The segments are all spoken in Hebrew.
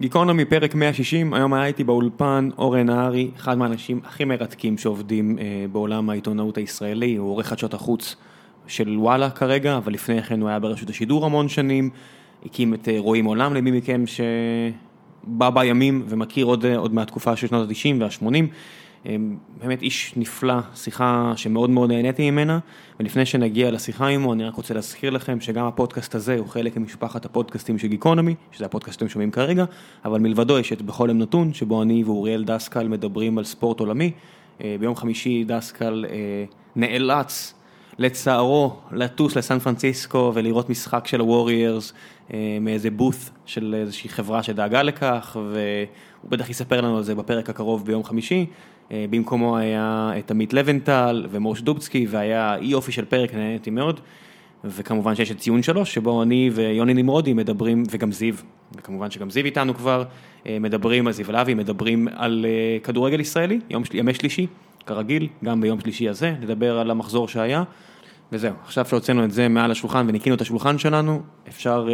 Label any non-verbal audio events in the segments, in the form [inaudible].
גיקונומי פרק 160, היום היה איתי באולפן אורן נהרי, אחד מהאנשים הכי מרתקים שעובדים אה, בעולם העיתונאות הישראלי, הוא עורך חדשות החוץ של וואלה כרגע, אבל לפני כן הוא היה ברשות השידור המון שנים, הקים את אה, רואים עולם למי מכם שבא בימים ומכיר עוד, אה, עוד מהתקופה של שנות ה-90 וה-80. באמת איש נפלא, שיחה שמאוד מאוד נהניתי ממנה, ולפני שנגיע לשיחה עמו, אני רק רוצה להזכיר לכם שגם הפודקאסט הזה הוא חלק ממשפחת הפודקאסטים של גיקונומי, שזה הפודקאסט שאתם שומעים כרגע, אבל מלבדו יש את בכל יום נתון, שבו אני ואוריאל דסקל מדברים על ספורט עולמי. אה, ביום חמישי דסקל אה, נאלץ לצערו לטוס לסן פרנסיסקו ולראות משחק של הווריירס אה, מאיזה בוט של איזושהי חברה שדאגה לכך, והוא בטח יספר לנו על זה בפרק הקרוב ביום חמישי. אה, במקומו היה את עמית לבנטל ומוש דובצקי והיה אי אופי של פרק, נהניתי מאוד. וכמובן שיש את ציון שלוש, שבו אני ויוני נמרודי מדברים, וגם זיו, וכמובן שגם זיו איתנו כבר, אה, מדברים על זיו אלאבי, מדברים על אה, כדורגל ישראלי, יום, ימי שלישי, כרגיל, גם ביום שלישי הזה, נדבר על המחזור שהיה. וזהו, עכשיו שהוצאנו את זה מעל השולחן וניקינו את השולחן שלנו, אפשר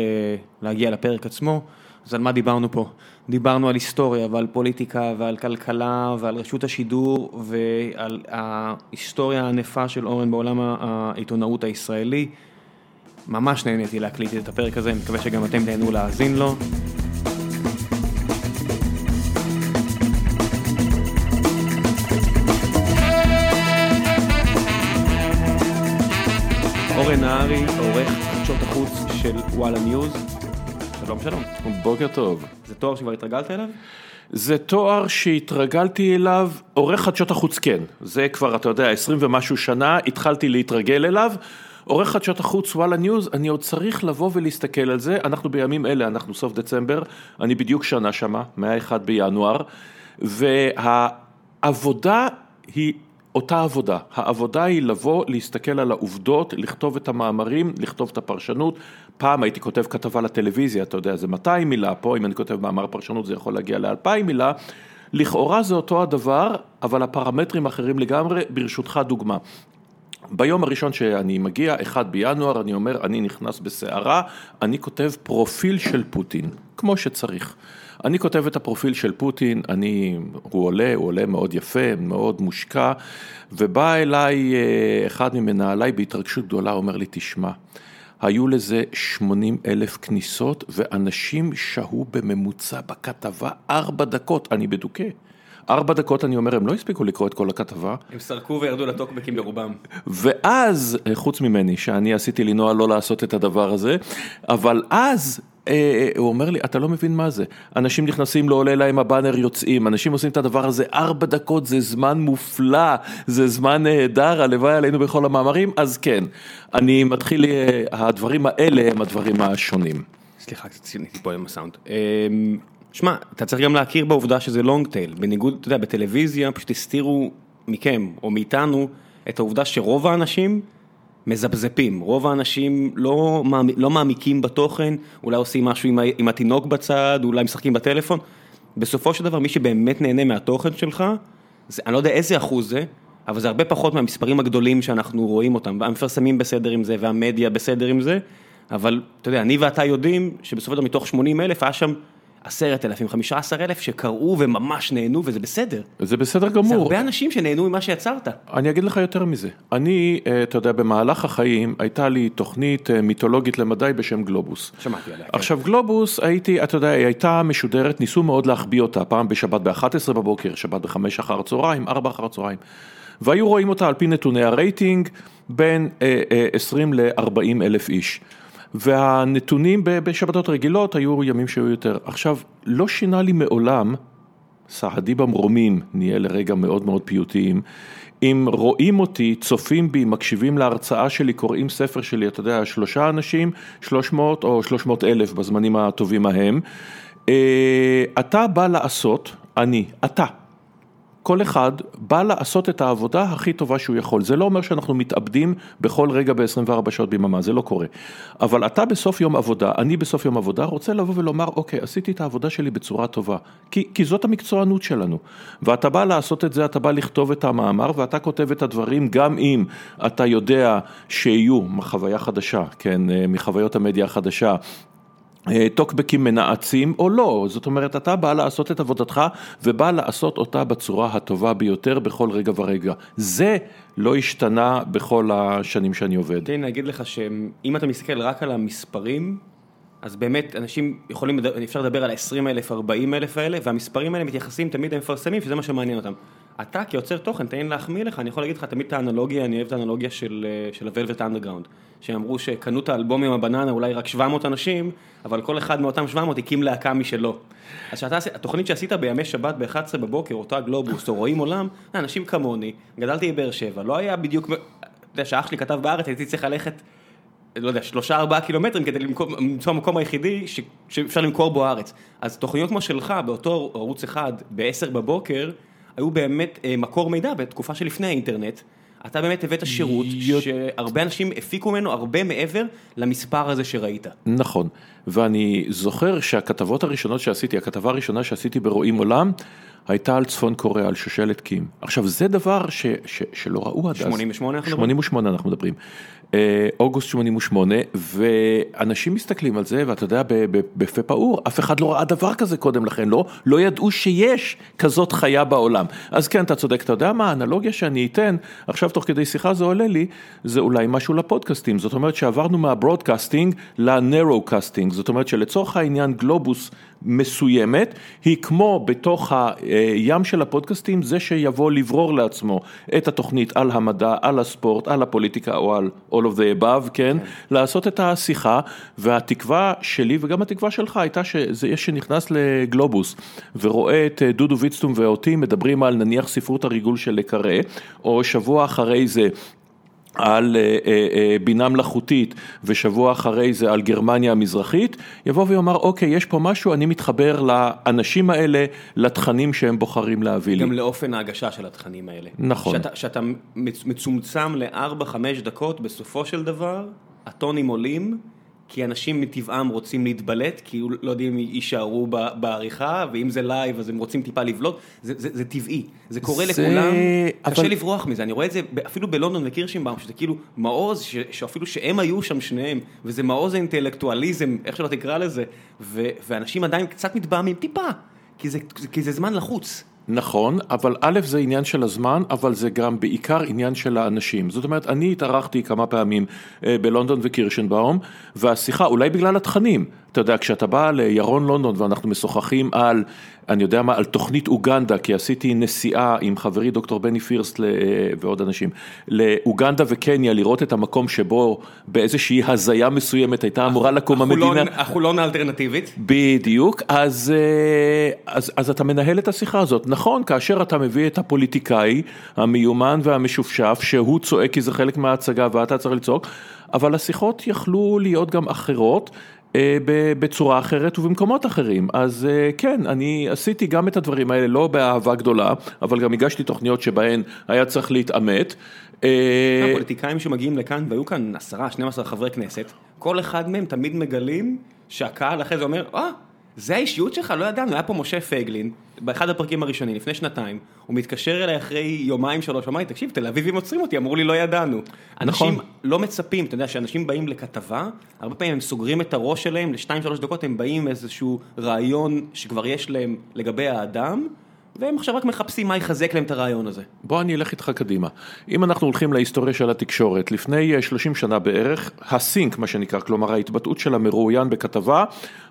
להגיע לפרק עצמו. אז על מה דיברנו פה? דיברנו על היסטוריה ועל פוליטיקה ועל כלכלה ועל רשות השידור ועל ההיסטוריה הענפה של אורן בעולם העיתונאות הישראלי. ממש נהניתי להקליט את הפרק הזה, מקווה שגם אתם תהנו להאזין לו. אורן נהרי, עורך חדשות החוץ של וואלה ניוז. שלום שלום. בוקר טוב. זה תואר שכבר התרגלת אליו? זה תואר שהתרגלתי אליו, עורך חדשות החוץ כן, זה כבר אתה יודע, עשרים ומשהו שנה, התחלתי להתרגל אליו. עורך חדשות החוץ וואלה ניוז, אני עוד צריך לבוא ולהסתכל על זה, אנחנו בימים אלה, אנחנו סוף דצמבר, אני בדיוק שנה שמה, מה-1 בינואר, והעבודה היא אותה עבודה, העבודה היא לבוא, להסתכל על העובדות, לכתוב את המאמרים, לכתוב את הפרשנות. פעם הייתי כותב כתבה לטלוויזיה, אתה יודע, זה 200 מילה, פה אם אני כותב מאמר פרשנות זה יכול להגיע ל-2,000 מילה. לכאורה זה אותו הדבר, אבל הפרמטרים אחרים לגמרי, ברשותך דוגמה. ביום הראשון שאני מגיע, אחד בינואר, אני אומר, אני נכנס בסערה, אני כותב פרופיל של פוטין, כמו שצריך. אני כותב את הפרופיל של פוטין, אני, הוא עולה, הוא עולה מאוד יפה, מאוד מושקע, ובא אליי אה, אחד ממנהליי בהתרגשות גדולה, אומר לי, תשמע, היו לזה 80 אלף כניסות, ואנשים שהו בממוצע בכתבה ארבע דקות, אני בדוכא. ארבע דקות אני אומר, הם לא הספיקו לקרוא את כל הכתבה. הם סרקו וירדו לטוקבקים ברובם. ואז, חוץ ממני, שאני עשיתי לנוע לא לעשות את הדבר הזה, אבל אז הוא אומר לי, אתה לא מבין מה זה, אנשים נכנסים, לא עולה להם הבאנר, יוצאים, אנשים עושים את הדבר הזה ארבע דקות, זה זמן מופלא, זה זמן נהדר, הלוואי עלינו בכל המאמרים, אז כן, אני מתחיל, אה, הדברים האלה הם הדברים השונים. סליחה, קצת פה עם הסאונד. שמע, אתה צריך גם להכיר בעובדה שזה לונג טייל, בניגוד, אתה יודע, בטלוויזיה פשוט הסתירו מכם או מאיתנו את העובדה שרוב האנשים מזפזפים, רוב האנשים לא, לא מעמיקים בתוכן, אולי עושים משהו עם, עם התינוק בצד, אולי משחקים בטלפון. בסופו של דבר מי שבאמת נהנה מהתוכן שלך, זה, אני לא יודע איזה אחוז זה, אבל זה הרבה פחות מהמספרים הגדולים שאנחנו רואים אותם, והמפרסמים בסדר עם זה, והמדיה בסדר עם זה, אבל אתה יודע, אני ואתה יודעים שבסופו של דבר מתוך 80 אלף היה שם עשרת אלפים, חמישה עשר אלף שקראו וממש נהנו וזה בסדר. זה בסדר גמור. זה הרבה אנשים שנהנו ממה שיצרת. אני אגיד לך יותר מזה. אני, אה, אתה יודע, במהלך החיים הייתה לי תוכנית אה, מיתולוגית למדי בשם גלובוס. שמעתי עליה. כן. עכשיו גלובוס הייתי, אתה יודע, היא הייתה משודרת, ניסו מאוד להחביא אותה, פעם בשבת ב-11 בבוקר, שבת ב-5 אחר הצהריים, 4 אחר הצהריים. והיו רואים אותה על פי נתוני הרייטינג בין 20 אה, ל-40 אלף איש. והנתונים בשבתות רגילות היו ימים שהיו יותר. עכשיו, לא שינה לי מעולם, סהדי במרומים, נהיה לרגע מאוד מאוד פיוטיים, אם רואים אותי, צופים בי, מקשיבים להרצאה שלי, קוראים ספר שלי, אתה יודע, שלושה אנשים, שלוש מאות או שלוש מאות אלף בזמנים הטובים ההם, אה, אתה בא לעשות, אני, אתה. כל אחד בא לעשות את העבודה הכי טובה שהוא יכול. זה לא אומר שאנחנו מתאבדים בכל רגע ב-24 שעות ביממה, זה לא קורה. אבל אתה בסוף יום עבודה, אני בסוף יום עבודה, רוצה לבוא ולומר, אוקיי, עשיתי את העבודה שלי בצורה טובה. כי, כי זאת המקצוענות שלנו. ואתה בא לעשות את זה, אתה בא לכתוב את המאמר, ואתה כותב את הדברים, גם אם אתה יודע שיהיו, חוויה חדשה, כן, מחוויות המדיה החדשה, אה, טוקבקים מנאצים או לא, זאת אומרת אתה בא לעשות את עבודתך ובא לעשות אותה בצורה הטובה ביותר בכל רגע ורגע. זה לא השתנה בכל השנים שאני עובד. תן לי להגיד לך שאם אתה מסתכל רק על המספרים, אז באמת אנשים יכולים, אפשר לדבר על ה-20 אלף, 40 אלף האלה, והמספרים האלה מתייחסים תמיד למפרסמים, שזה מה שמעניין אותם. אתה כיוצר תוכן, תן לי להחמיא לך, אני יכול להגיד לך תמיד את האנלוגיה, אני אוהב את האנלוגיה של ה-Velvet Underground, שאמרו שקנו את האלבום עם הבננה אולי רק 700 אנשים, אבל כל אחד מאותם 700 הקים להקה משלו. אז שאתה, התוכנית שעשית בימי שבת ב-11 בבוקר, אותה גלובוס, או רואים עולם, אנשים כמוני, גדלתי בבאר שבע, לא היה בדיוק, אתה יודע, שאח שלי כתב בארץ, הייתי צריך ללכת לא יודע, שלושה ארבעה קילומטרים כדי למצוא המקום היחידי שאפשר למכור בו הארץ. אז תוכניות כמו שלך, באותו ערוץ אחד, ב-10 בבוקר, היו באמת אה, מקור מידע בתקופה שלפני האינטרנט. אתה באמת הבאת שירות שהרבה אנשים הפיקו ממנו הרבה מעבר למספר הזה שראית. נכון, ואני זוכר שהכתבות הראשונות שעשיתי, הכתבה הראשונה שעשיתי ברואים עולם, הייתה על צפון קוריאה, על שושלת קים. עכשיו זה דבר ש, ש, שלא ראו עד אז. 88 אנחנו מדברים? 88 אנחנו מדברים. אה, אוגוסט 88, ואנשים מסתכלים על זה, ואתה יודע, בפה פעור, אף אחד לא ראה דבר כזה קודם לכן, לא, לא ידעו שיש כזאת חיה בעולם. אז כן, אתה צודק, אתה יודע מה, האנלוגיה שאני אתן, עכשיו תוך כדי שיחה זה עולה לי, זה אולי משהו לפודקאסטים, זאת אומרת שעברנו מה broadcasting ל narrowcasting, זאת אומרת שלצורך העניין גלובוס מסוימת, היא כמו בתוך הים של הפודקאסטים, זה שיבוא יברור לעצמו את התוכנית על המדע, על הספורט, על הפוליטיקה או על all of the above, כן, כן. לעשות את השיחה, והתקווה שלי וגם התקווה שלך הייתה שזה יש שנכנס לגלובוס ורואה את דודו ויצטום ואותי מדברים על נניח ספרות הריגול של לה קארה, או שבוע אחרי זה על אה, אה, אה, בינה מלאכותית ושבוע אחרי זה על גרמניה המזרחית, יבוא ויאמר אוקיי יש פה משהו, אני מתחבר לאנשים האלה, לתכנים שהם בוחרים להביא לי. גם לאופן ההגשה של התכנים האלה. נכון. שאתה, שאתה מצומצם ל-4-5 דקות, בסופו של דבר, הטונים עולים. כי אנשים מטבעם רוצים להתבלט, כי לא יודעים אם יישארו בעריכה, ואם זה live אז הם רוצים טיפה לבלוט, זה, זה, זה טבעי, זה קורה זה... לכולם, אבל... קשה לברוח מזה, אני רואה את זה אפילו בלונדון וקירשנבאום, שזה כאילו מעוז, ש, שאפילו שהם היו שם שניהם, וזה מעוז האינטלקטואליזם, איך שלא תקרא לזה, ו, ואנשים עדיין קצת מתבעמים טיפה, כי זה, כי זה זמן לחוץ. נכון, אבל א' זה עניין של הזמן, אבל זה גם בעיקר עניין של האנשים. זאת אומרת, אני התארחתי כמה פעמים אה, בלונדון וקירשנבאום, והשיחה, אולי בגלל התכנים, אתה יודע, כשאתה בא לירון לונדון ואנחנו משוחחים על, אני יודע מה, על תוכנית אוגנדה, כי עשיתי נסיעה עם חברי דוקטור בני פירסט ועוד אנשים, לאוגנדה וקניה, לראות את המקום שבו באיזושהי הזיה מסוימת הייתה אמורה לקום המדינה. החולון האלטרנטיבית. בדיוק, אז, אה, אז, אז אתה מנהל את השיחה הזאת. נכון, כאשר אתה מביא את הפוליטיקאי המיומן והמשופשף, שהוא צועק כי זה חלק מההצגה ואתה צריך לצעוק, אבל השיחות יכלו להיות גם אחרות. אה, בצורה אחרת ובמקומות אחרים. אז אה, כן, אני עשיתי גם את הדברים האלה, לא באהבה גדולה, אבל גם הגשתי תוכניות שבהן היה צריך להתעמת. אה, הפוליטיקאים שמגיעים לכאן, והיו כאן עשרה, 12 חברי כנסת, כל אחד מהם תמיד מגלים שהקהל אחרי זה אומר, אה, זה האישיות שלך? לא ידענו, היה פה משה פייגלין, באחד הפרקים הראשונים, לפני שנתיים, הוא מתקשר אליי אחרי יומיים שלוש, אמר לי, תקשיב, תל אביבים עוצרים אותי, אמרו לי, לא ידענו. נכון. אנשים לא מצפים, אתה יודע, שאנשים באים לכתבה, הרבה פעמים הם סוגרים את הראש שלהם, לשתיים שלוש דקות הם באים עם איזשהו רעיון שכבר יש להם לגבי האדם. והם עכשיו רק מחפשים מה יחזק להם את הרעיון הזה. בוא אני אלך איתך קדימה. אם אנחנו הולכים להיסטוריה של התקשורת, לפני 30 אה, שנה בערך, הסינק מה שנקרא, כלומר ההתבטאות של המרואיין בכתבה,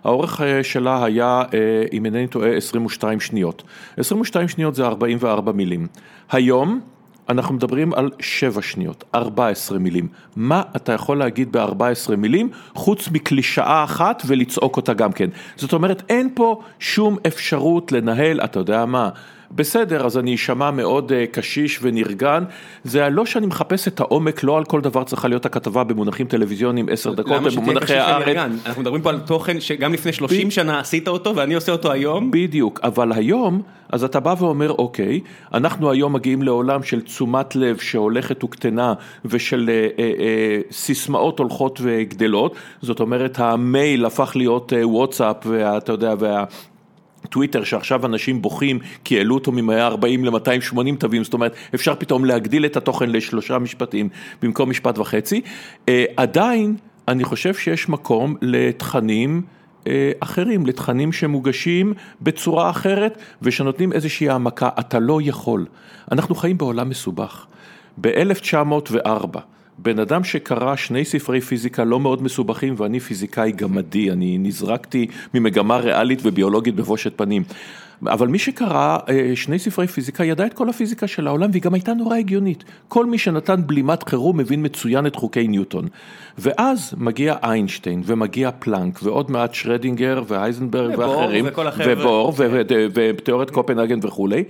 האורך אה, שלה היה, אה, אם אינני טועה, 22 שניות. 22 שניות זה 44 מילים. היום, אנחנו מדברים על 7 שניות, 14 מילים. מה אתה יכול להגיד ב-14 מילים, חוץ מקלישאה אחת ולצעוק אותה גם כן. זאת אומרת, אין פה שום אפשרות לנהל, אתה יודע מה, בסדר, אז אני אשמע מאוד uh, קשיש ונרגן, זה לא שאני מחפש את העומק, לא על כל דבר צריכה להיות הכתבה במונחים טלוויזיוניים עשר דקות, במונחי הארץ. אנחנו מדברים פה על תוכן שגם לפני 30 ב... שנה עשית אותו ואני עושה אותו היום. בדיוק, אבל היום, אז אתה בא ואומר, אוקיי, אנחנו היום מגיעים לעולם של תשומת לב שהולכת וקטנה ושל uh, uh, uh, סיסמאות הולכות וגדלות, זאת אומרת המייל הפך להיות וואטסאפ ואתה יודע, וה... טוויטר שעכשיו אנשים בוכים כי העלו אותו מ-140 ל-280 תווים, זאת אומרת אפשר פתאום להגדיל את התוכן לשלושה משפטים במקום משפט וחצי, uh, עדיין אני חושב שיש מקום לתכנים אה, אחרים, לתכנים שמוגשים בצורה אחרת ושנותנים איזושהי העמקה, אתה לא יכול. אנחנו חיים בעולם מסובך. ב-1904 בן אדם שקרא שני ספרי פיזיקה לא מאוד מסובכים ואני פיזיקאי גמדי, אני נזרקתי ממגמה ריאלית וביולוגית בבושת פנים. אבל מי שקרא אה, שני ספרי פיזיקה ידע את כל הפיזיקה של העולם והיא גם הייתה נורא הגיונית. כל מי שנתן בלימת חירום מבין מצוין את חוקי ניוטון. ואז מגיע איינשטיין ומגיע פלנק ועוד מעט שרדינגר ואייזנברג ואחרים, ובור ותיאוריית קופנהגן וכולי,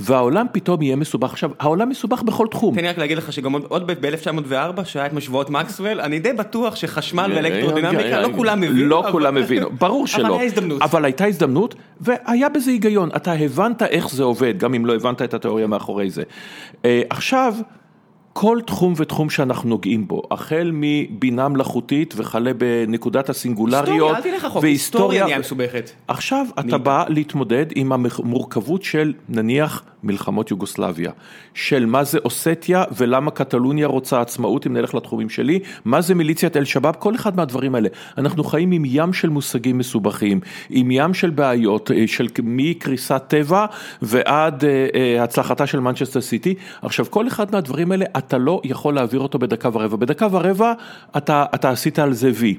והעולם פתאום יהיה מסובך. עכשיו, העולם מסובך בכל תחום. תן לי רק להגיד לך שגם עוד ב-1904 שהיה את משוואות מקסוול, אני די בטוח שחשמל ואלקטרודינמיקה לא כולם הבינו. לא כולם הבינו, ברור שלא. אבל הייתה הזדמנות. אבל הייתה הזדמנות והיה בזה היגיון, אתה הבנת איך זה עובד, גם אם לא הבנת את התיאוריה מאחורי זה. אה, עכשיו, כל תחום ותחום שאנחנו נוגעים בו, החל מבינה מלאכותית וכלה בנקודת הסינגולריות, היסטוריה, אל תלך רחוק, היסטוריה נהיה מסובכת. עכשיו אתה בא להתמודד עם המורכבות של נניח מלחמות יוגוסלביה, של מה זה אוסטיה ולמה קטלוניה רוצה עצמאות אם נלך לתחומים שלי, מה זה מיליציית אל-שבאב, כל אחד מהדברים האלה. אנחנו חיים עם ים של מושגים מסובכים, עם ים של בעיות, אה, של מקריסת טבע ועד אה, אה, הצלחתה של מנצ'סטר סיטי. עכשיו כל אחד מהדברים האלה אתה לא יכול להעביר אותו בדקה ורבע, בדקה ורבע אתה, אתה עשית על זה וי,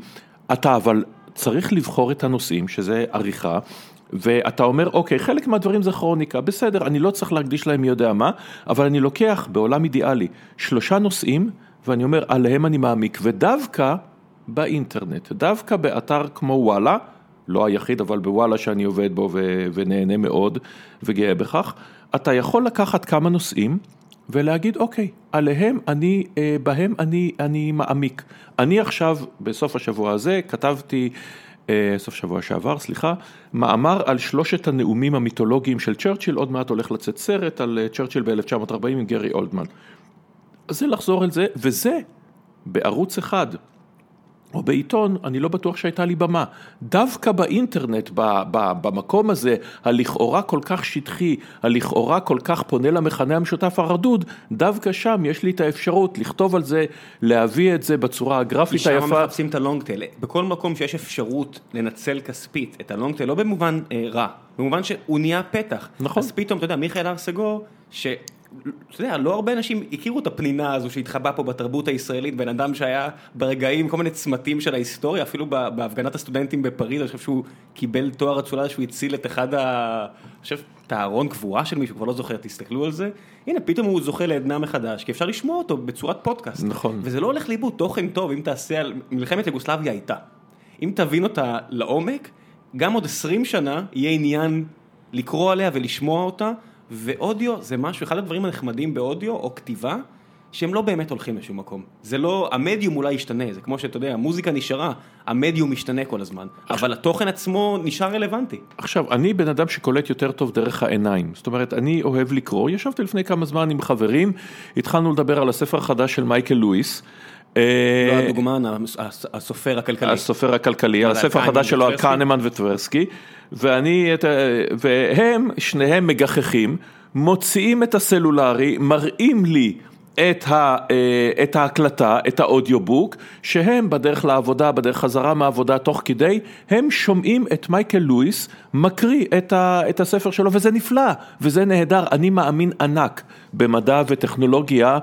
אתה אבל צריך לבחור את הנושאים, שזה עריכה, ואתה אומר, אוקיי, חלק מהדברים זה כרוניקה, בסדר, אני לא צריך להקדיש להם מי יודע מה, אבל אני לוקח בעולם אידיאלי שלושה נושאים, ואני אומר, עליהם אני מעמיק, ודווקא באינטרנט, דווקא באתר כמו וואלה, לא היחיד, אבל בוואלה שאני עובד בו ונהנה מאוד וגאה בכך, אתה יכול לקחת כמה נושאים ולהגיד, אוקיי, עליהם אני, אה, בהם אני, אני מעמיק. אני עכשיו, בסוף השבוע הזה, כתבתי... אה, סוף שבוע שעבר, סליחה, מאמר על שלושת הנאומים המיתולוגיים של צ'רצ'יל, עוד מעט הולך לצאת סרט על אה, צ'רצ'יל ב-1940 עם גרי אולדמן. אז זה לחזור על זה, וזה בערוץ אחד. או בעיתון, אני לא בטוח שהייתה לי במה. דווקא באינטרנט, במקום הזה, הלכאורה כל כך שטחי, הלכאורה כל כך פונה למכנה המשותף הרדוד, דווקא שם יש לי את האפשרות לכתוב על זה, להביא את זה בצורה הגרפית היפה. שם מחפשים את הלונגטייל. בכל מקום שיש אפשרות לנצל כספית את הלונגטייל, לא במובן אה, רע, במובן שהוא נהיה פתח. נכון. אז פתאום, אתה יודע, מיכאל הר סגור, ש... אתה יודע, לא הרבה אנשים הכירו את הפנינה הזו שהתחבאה פה בתרבות הישראלית, בן אדם שהיה ברגעים, כל מיני צמתים של ההיסטוריה, אפילו בהפגנת הסטודנטים בפריז, אני חושב שהוא קיבל תואר אצולה שהוא הציל את אחד ה... אני חושב, את הארון קבורה של מישהו, כבר לא זוכר, תסתכלו על זה. הנה, פתאום הוא זוכה לעדנה מחדש, כי אפשר לשמוע אותו בצורת פודקאסט. נכון. וזה לא הולך לאיבוד, תוכן טוב, אם תעשה על... מלחמת יוגוסלביה הייתה. אם תבין אותה לעומק, גם עוד 20 שנה יהיה עניין לקרוא עליה ולשמוע אותה. ואודיו זה משהו, אחד הדברים הנחמדים באודיו או כתיבה, שהם לא באמת הולכים לשום מקום. זה לא, המדיום אולי ישתנה, זה כמו שאתה יודע, המוזיקה נשארה, המדיום משתנה כל הזמן, אבל התוכן עצמו נשאר רלוונטי. עכשיו, אני בן אדם שקולט יותר טוב דרך העיניים, זאת אומרת, אני אוהב לקרוא, ישבתי לפני כמה זמן עם חברים, התחלנו לדבר על הספר החדש של מייקל לואיס. לא הדוגמן, הסופר הכלכלי. הסופר הכלכלי, הספר החדש שלו על קהנמן וטברסקי. ואני, והם, שניהם מגחכים, מוציאים את הסלולרי, מראים לי את, ה, אה, את ההקלטה, את האודיובוק, שהם בדרך לעבודה, בדרך חזרה מהעבודה תוך כדי, הם שומעים את מייקל לואיס מקריא את, ה, את הספר שלו, וזה נפלא, וזה נהדר, אני מאמין ענק במדע וטכנולוגיה,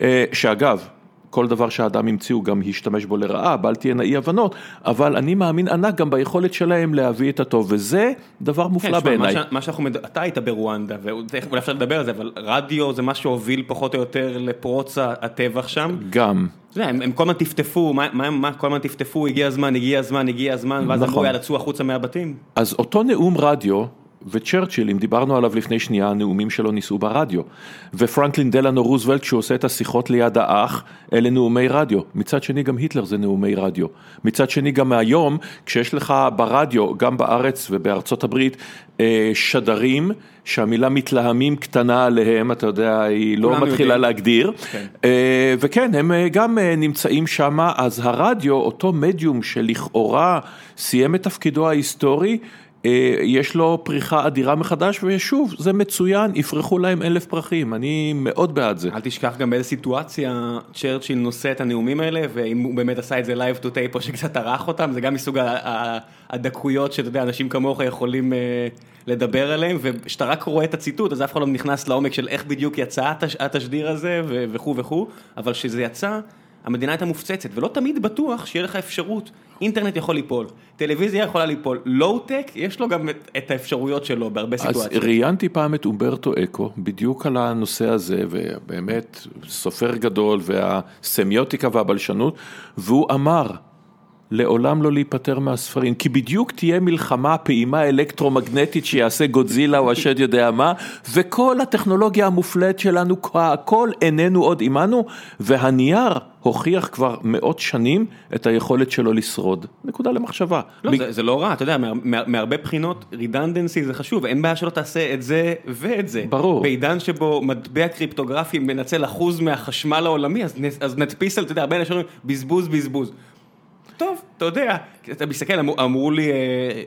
אה, שאגב, כל דבר שהאדם המציא הוא גם השתמש בו לרעה, בל תהיינה אי הבנות, אבל אני מאמין ענק גם ביכולת שלהם להביא את הטוב, וזה דבר מופלא כן, בעיניי. מה שאנחנו, אתה היית ברואנדה, ואולי אפשר לדבר על זה, אבל רדיו זה מה שהוביל פחות או יותר לפרוץ הטבח שם. גם. הם, הם כל הזמן טפטפו, מה, מה, מה, כל הזמן טפטפו, הגיע הזמן, הגיע הזמן, הגיע הזמן, ואז נכון. אמרו יאללה צאו החוצה מהבתים. אז אותו נאום רדיו, וצ'רצ'יל, אם דיברנו עליו לפני שנייה, הנאומים שלו ניסו ברדיו. ופרנקלין דלנו רוזוולט, כשהוא עושה את השיחות ליד האח, אלה נאומי רדיו. מצד שני, גם היטלר זה נאומי רדיו. מצד שני, גם היום, כשיש לך ברדיו, גם בארץ ובארצות הברית, אה, שדרים, שהמילה מתלהמים קטנה עליהם, אתה יודע, היא לא מתחילה יודעים. להגדיר. כן. אה, וכן, הם אה, גם נמצאים שם, אז הרדיו, אותו מדיום שלכאורה סיים את תפקידו ההיסטורי, יש לו פריחה אדירה מחדש, ושוב, זה מצוין, יפרחו להם אלף פרחים, אני מאוד בעד זה. אל תשכח גם באיזה סיטואציה צ'רצ'יל נושא את הנאומים האלה, ואם הוא באמת עשה את זה live to tape או שקצת ערך אותם, זה גם מסוג הדקויות שאתה יודע, אנשים כמוך יכולים אה, לדבר עליהם, וכשאתה רק רואה את הציטוט, אז אף אחד לא נכנס לעומק של איך בדיוק יצא התשדיר הזה וכו' וכו', אבל כשזה יצא... המדינה הייתה מופצצת, ולא תמיד בטוח שיהיה לך אפשרות. אינטרנט יכול ליפול, טלוויזיה יכולה ליפול, לואו-טק, יש לו גם את, את האפשרויות שלו בהרבה סיטואציות. אז ראיינתי פעם את אומברטו אקו, בדיוק על הנושא הזה, ובאמת סופר גדול, והסמיוטיקה והבלשנות, והוא אמר, לעולם לא להיפטר מהספרים, כי בדיוק תהיה מלחמה, פעימה אלקטרומגנטית שיעשה גודזילה או השד יודע מה, וכל הטכנולוגיה המופלאת שלנו, הכל איננו עוד עמנו, והנייר הוכיח כבר מאות שנים את היכולת שלו לשרוד. נקודה למחשבה. לא, ב... זה, זה לא רע, אתה יודע, מה, מה, מהרבה בחינות רידנדנסי זה חשוב, אין בעיה שלא תעשה את זה ואת זה. ברור. בעידן שבו מטבע קריפטוגרפי מנצל אחוז מהחשמל העולמי, אז, אז נדפיס על, אתה יודע, הרבה אנשים אומרים, בזבוז, בזבוז. טוב, אתה יודע, אתה מסתכל, אמרו, אמרו לי, אה,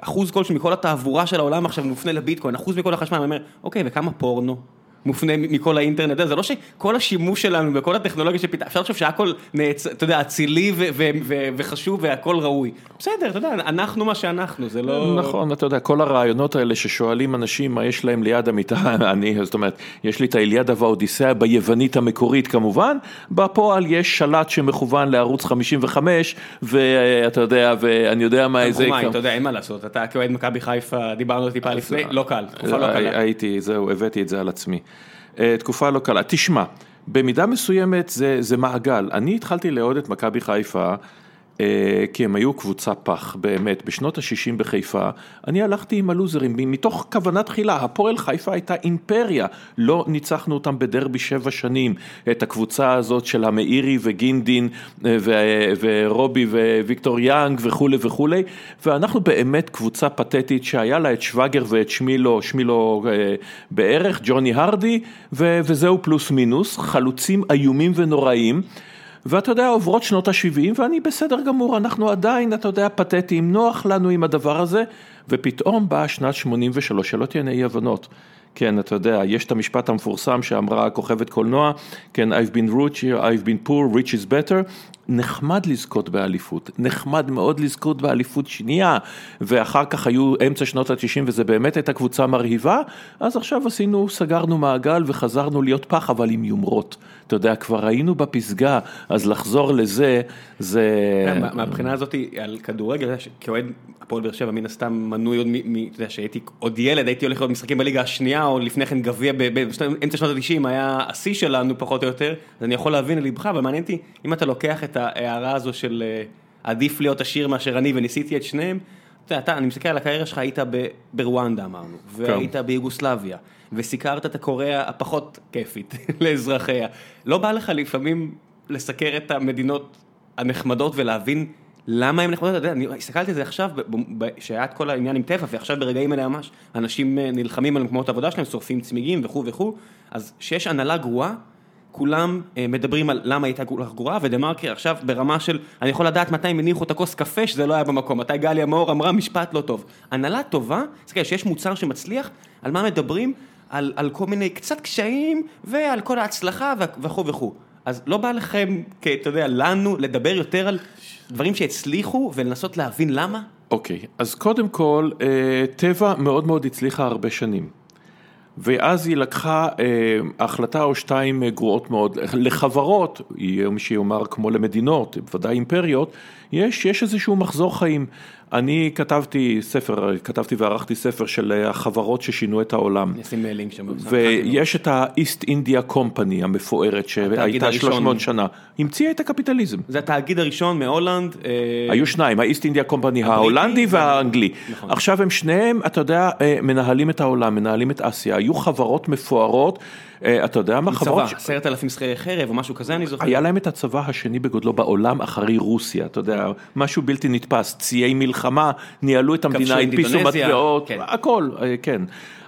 אחוז כלשהו מכל התעבורה של העולם עכשיו מופנה לביטקוין, אחוז מכל החשמל, אני אומר, אוקיי, וכמה פורנו? מופנה מכל האינטרנט, זה לא שכל השימוש שלנו וכל הטכנולוגיה שפיתחנו, אפשר לחשוב שהכל, נעצ... אתה יודע, אצילי וחשוב והכל ראוי. בסדר, אתה יודע, אנחנו מה שאנחנו, זה לא... נכון, אתה יודע, כל הרעיונות האלה ששואלים אנשים מה יש להם ליד המיטה, [laughs] אני, זאת אומרת, יש לי את האליאדה והאודיסאה ביוונית המקורית כמובן, בפועל יש שלט שמכוון לערוץ 55, ואתה יודע, ואני יודע מה איזה... אתה יודע, אין מה לעשות, אתה כאוהד מכבי חיפה, דיברנו טיפה לפני, לא קל, תקופה לא קלה. הייתי, זהו, הבאתי את זה על עצמי. אה, תקופה לא קלה. תשמע, במידה מסוימת זה, זה מעגל. אני התחלתי לאהוד את מכבי חיפה כי הם היו קבוצה פח, באמת, בשנות ה-60 בחיפה, אני הלכתי עם הלוזרים, מתוך כוונה תחילה, הפועל חיפה הייתה אימפריה, לא ניצחנו אותם בדרבי שבע שנים, את הקבוצה הזאת של המאירי וגינדין אה, ורובי וויקטור יאנג וכולי וכולי, ואנחנו באמת קבוצה פתטית שהיה לה את שווגר ואת שמילו, שמילו אה, בערך, ג'וני הרדי, וזהו פלוס מינוס, חלוצים איומים ונוראים. ואתה יודע, עוברות שנות ה-70 ואני בסדר גמור, אנחנו עדיין, אתה יודע, פתטיים, נוח לנו עם הדבר הזה, ופתאום באה שנת 83, שלא תהיינה אי הבנות. כן, אתה יודע, יש את המשפט המפורסם שאמרה כוכבת קולנוע, כן, I've been rich, I've been poor, rich is better, נחמד לזכות באליפות, נחמד מאוד לזכות באליפות שנייה, ואחר כך היו אמצע שנות ה-90 וזה באמת הייתה קבוצה מרהיבה, אז עכשיו עשינו, סגרנו מעגל וחזרנו להיות פח, אבל עם יומרות. אתה יודע, כבר היינו בפסגה, אז לחזור לזה, זה... כן, מהבחינה הזאת, על כדורגל, כאוהד הפועל באר שבע, מן הסתם מנוי עוד, אתה יודע, שהייתי עוד ילד, הייתי הולך לראות משחקים בליגה השנייה, או לפני כן גביע, באמצע שנות ה-90 היה השיא שלנו פחות או יותר, אז אני יכול להבין ללבך, אבל מעניין אותי, אם אתה לוקח את ההערה הזו של אה, עדיף להיות עשיר מאשר אני, וניסיתי את שניהם, אתה יודע, אני מסתכל על הקריירה שלך, היית ברואנדה אמרנו, כן. והיית ביוגוסלביה, וסיקרת את הקוריאה הפחות כיפית [laughs] לאזרחיה. לא בא לך לפעמים לסקר את המדינות הנחמדות ולהבין למה הם נחמדות? אתה יודע, אני הסתכלתי על זה עכשיו, שהיה את כל העניין עם טבע, ועכשיו ברגעים האלה ממש, אנשים אה, נלחמים על מקומות העבודה שלהם, שורפים צמיגים וכו' וכו', אז כשיש הנהלה גרועה, כולם אה, מדברים על למה הייתה כל כך גרועה, ודה מרקר עכשיו ברמה של, אני יכול לדעת מתי הם הניחו את הכוס קפה שזה לא היה במקום, מתי גליה מאור אמרה משפט לא טוב. הנהלה טובה, זה כאילו שיש מוצר שמצליח, על מה מדברים? על, על כל מיני קצת קשיים, ועל כל ההצלחה וכו' וכו'. אז לא בא לכם, אתה יודע, לנו, לדבר יותר על דברים שהצליחו ולנסות להבין למה? אוקיי, okay, אז קודם כל, אה, טבע מאוד מאוד הצליחה הרבה שנים. ואז היא לקחה אה, החלטה או שתיים אה, גרועות מאוד. לחברות, יהיה מי שיאמר כמו למדינות, ודאי אימפריות, יש, יש איזשהו מחזור חיים. אני כתבתי ספר, כתבתי וערכתי ספר של החברות ששינו את העולם. אני אשים לינק שם. ויש את ה-East India Company המפוארת שהייתה 300 שנה. המציאה את הקפיטליזם. זה התאגיד הראשון מהולנד. אה, היו שניים, ה-East India Company ההולנדי והאנגלי. נכון. עכשיו הם שניהם, אתה יודע, אה, מנהלים את העולם, מנהלים את אסיה. היו חברות מפוארות. אה, אתה יודע מה חברות... צבא, עשרת אלפים שכירי חרב או משהו כזה אני זוכר. היה להם את הצבא השני בגודלו בעולם אחרי רוסיה, אתה יודע, משהו בלתי נתפס, ציי מלחמה, ניהלו את המדינה, הדפיסו מטבעות, כן. הכל, אה, כן.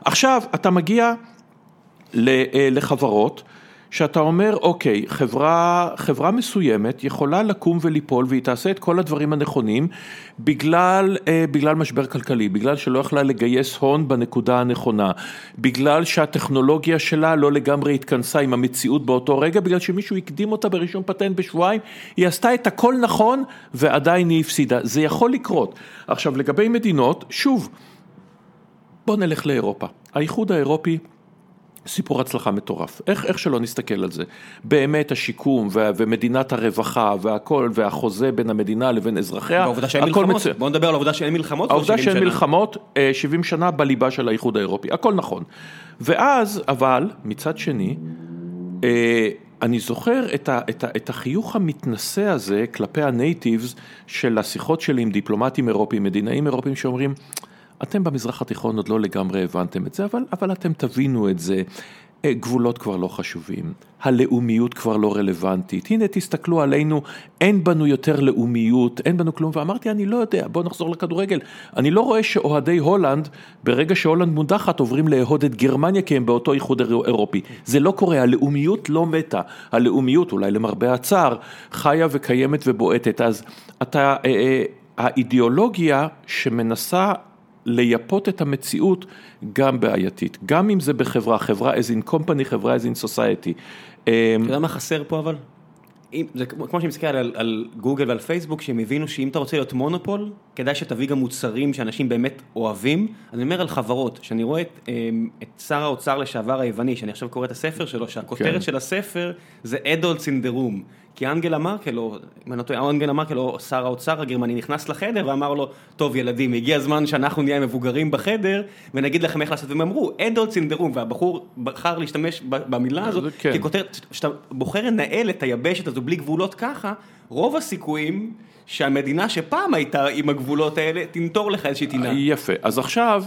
עכשיו, אתה מגיע אה, לחברות שאתה אומר, אוקיי, חברה, חברה מסוימת יכולה לקום וליפול והיא תעשה את כל הדברים הנכונים בגלל, אה, בגלל משבר כלכלי, בגלל שלא יכלה לגייס הון בנקודה הנכונה, בגלל שהטכנולוגיה שלה לא לגמרי התכנסה עם המציאות באותו רגע, בגלל שמישהו הקדים אותה ברישום פטנט בשבועיים, היא עשתה את הכל נכון ועדיין היא הפסידה, זה יכול לקרות. עכשיו לגבי מדינות, שוב, בוא נלך לאירופה, האיחוד האירופי סיפור הצלחה מטורף, איך, איך שלא נסתכל על זה, באמת השיקום ו, ומדינת הרווחה והכל והחוזה בין המדינה לבין אזרחיה, העובדה שאין מלחמות, מצ... בוא נדבר על העובדה שאין מלחמות העובדה שאין מלחמות 70 אה, שנה בליבה של האיחוד האירופי, הכל נכון, ואז אבל מצד שני, אה, אני זוכר את, ה, את, ה, את החיוך המתנשא הזה כלפי הנייטיבס של השיחות שלי עם דיפלומטים אירופיים, מדינאים אירופיים שאומרים אתם במזרח התיכון עוד לא לגמרי הבנתם את זה, אבל, אבל אתם תבינו את זה. אה, גבולות כבר לא חשובים, הלאומיות כבר לא רלוונטית, הנה תסתכלו עלינו, אין בנו יותר לאומיות, אין בנו כלום, ואמרתי אני לא יודע, בואו נחזור לכדורגל, אני לא רואה שאוהדי הולנד, ברגע שהולנד מודחת עוברים לאהוד את גרמניה כי הם באותו איחוד אירופי, זה לא קורה, הלאומיות לא מתה, הלאומיות אולי למרבה הצער, חיה וקיימת ובועטת, אז אתה, אה, אה, האידיאולוגיה שמנסה לייפות את המציאות גם בעייתית, גם אם זה בחברה, חברה as in company, חברה as in society. אתה יודע מה חסר פה אבל? אם, זה כמו שאני מסתכל על, על גוגל ועל פייסבוק, שהם הבינו שאם אתה רוצה להיות מונופול, כדאי שתביא גם מוצרים שאנשים באמת אוהבים. אני אומר על חברות, שאני רואה את, אמ, את שר האוצר לשעבר היווני, שאני עכשיו קורא את הספר שלו, שהכותרת כן. של הספר זה אדולטס אין דה רום. כי אנגלה מרקל, או אם אני לא טועה, אנגלה מרקל, או שר האוצר הגרמני, נכנס לחדר ואמר לו, טוב ילדים, הגיע הזמן שאנחנו נהיה מבוגרים בחדר, ונגיד לכם איך לעשות, והם אמרו, אדולטס אין דה רום, והבחור בחר להשתמש במילה הזאת, כן. ככותרת, כשאתה בוחר לנהל את היבשת הזו בלי גבולות ככה, רוב הסיכויים שהמדינה שפעם הייתה עם הגבולות האלה, תנטור לך איזושהי טינה. יפה, אז עכשיו...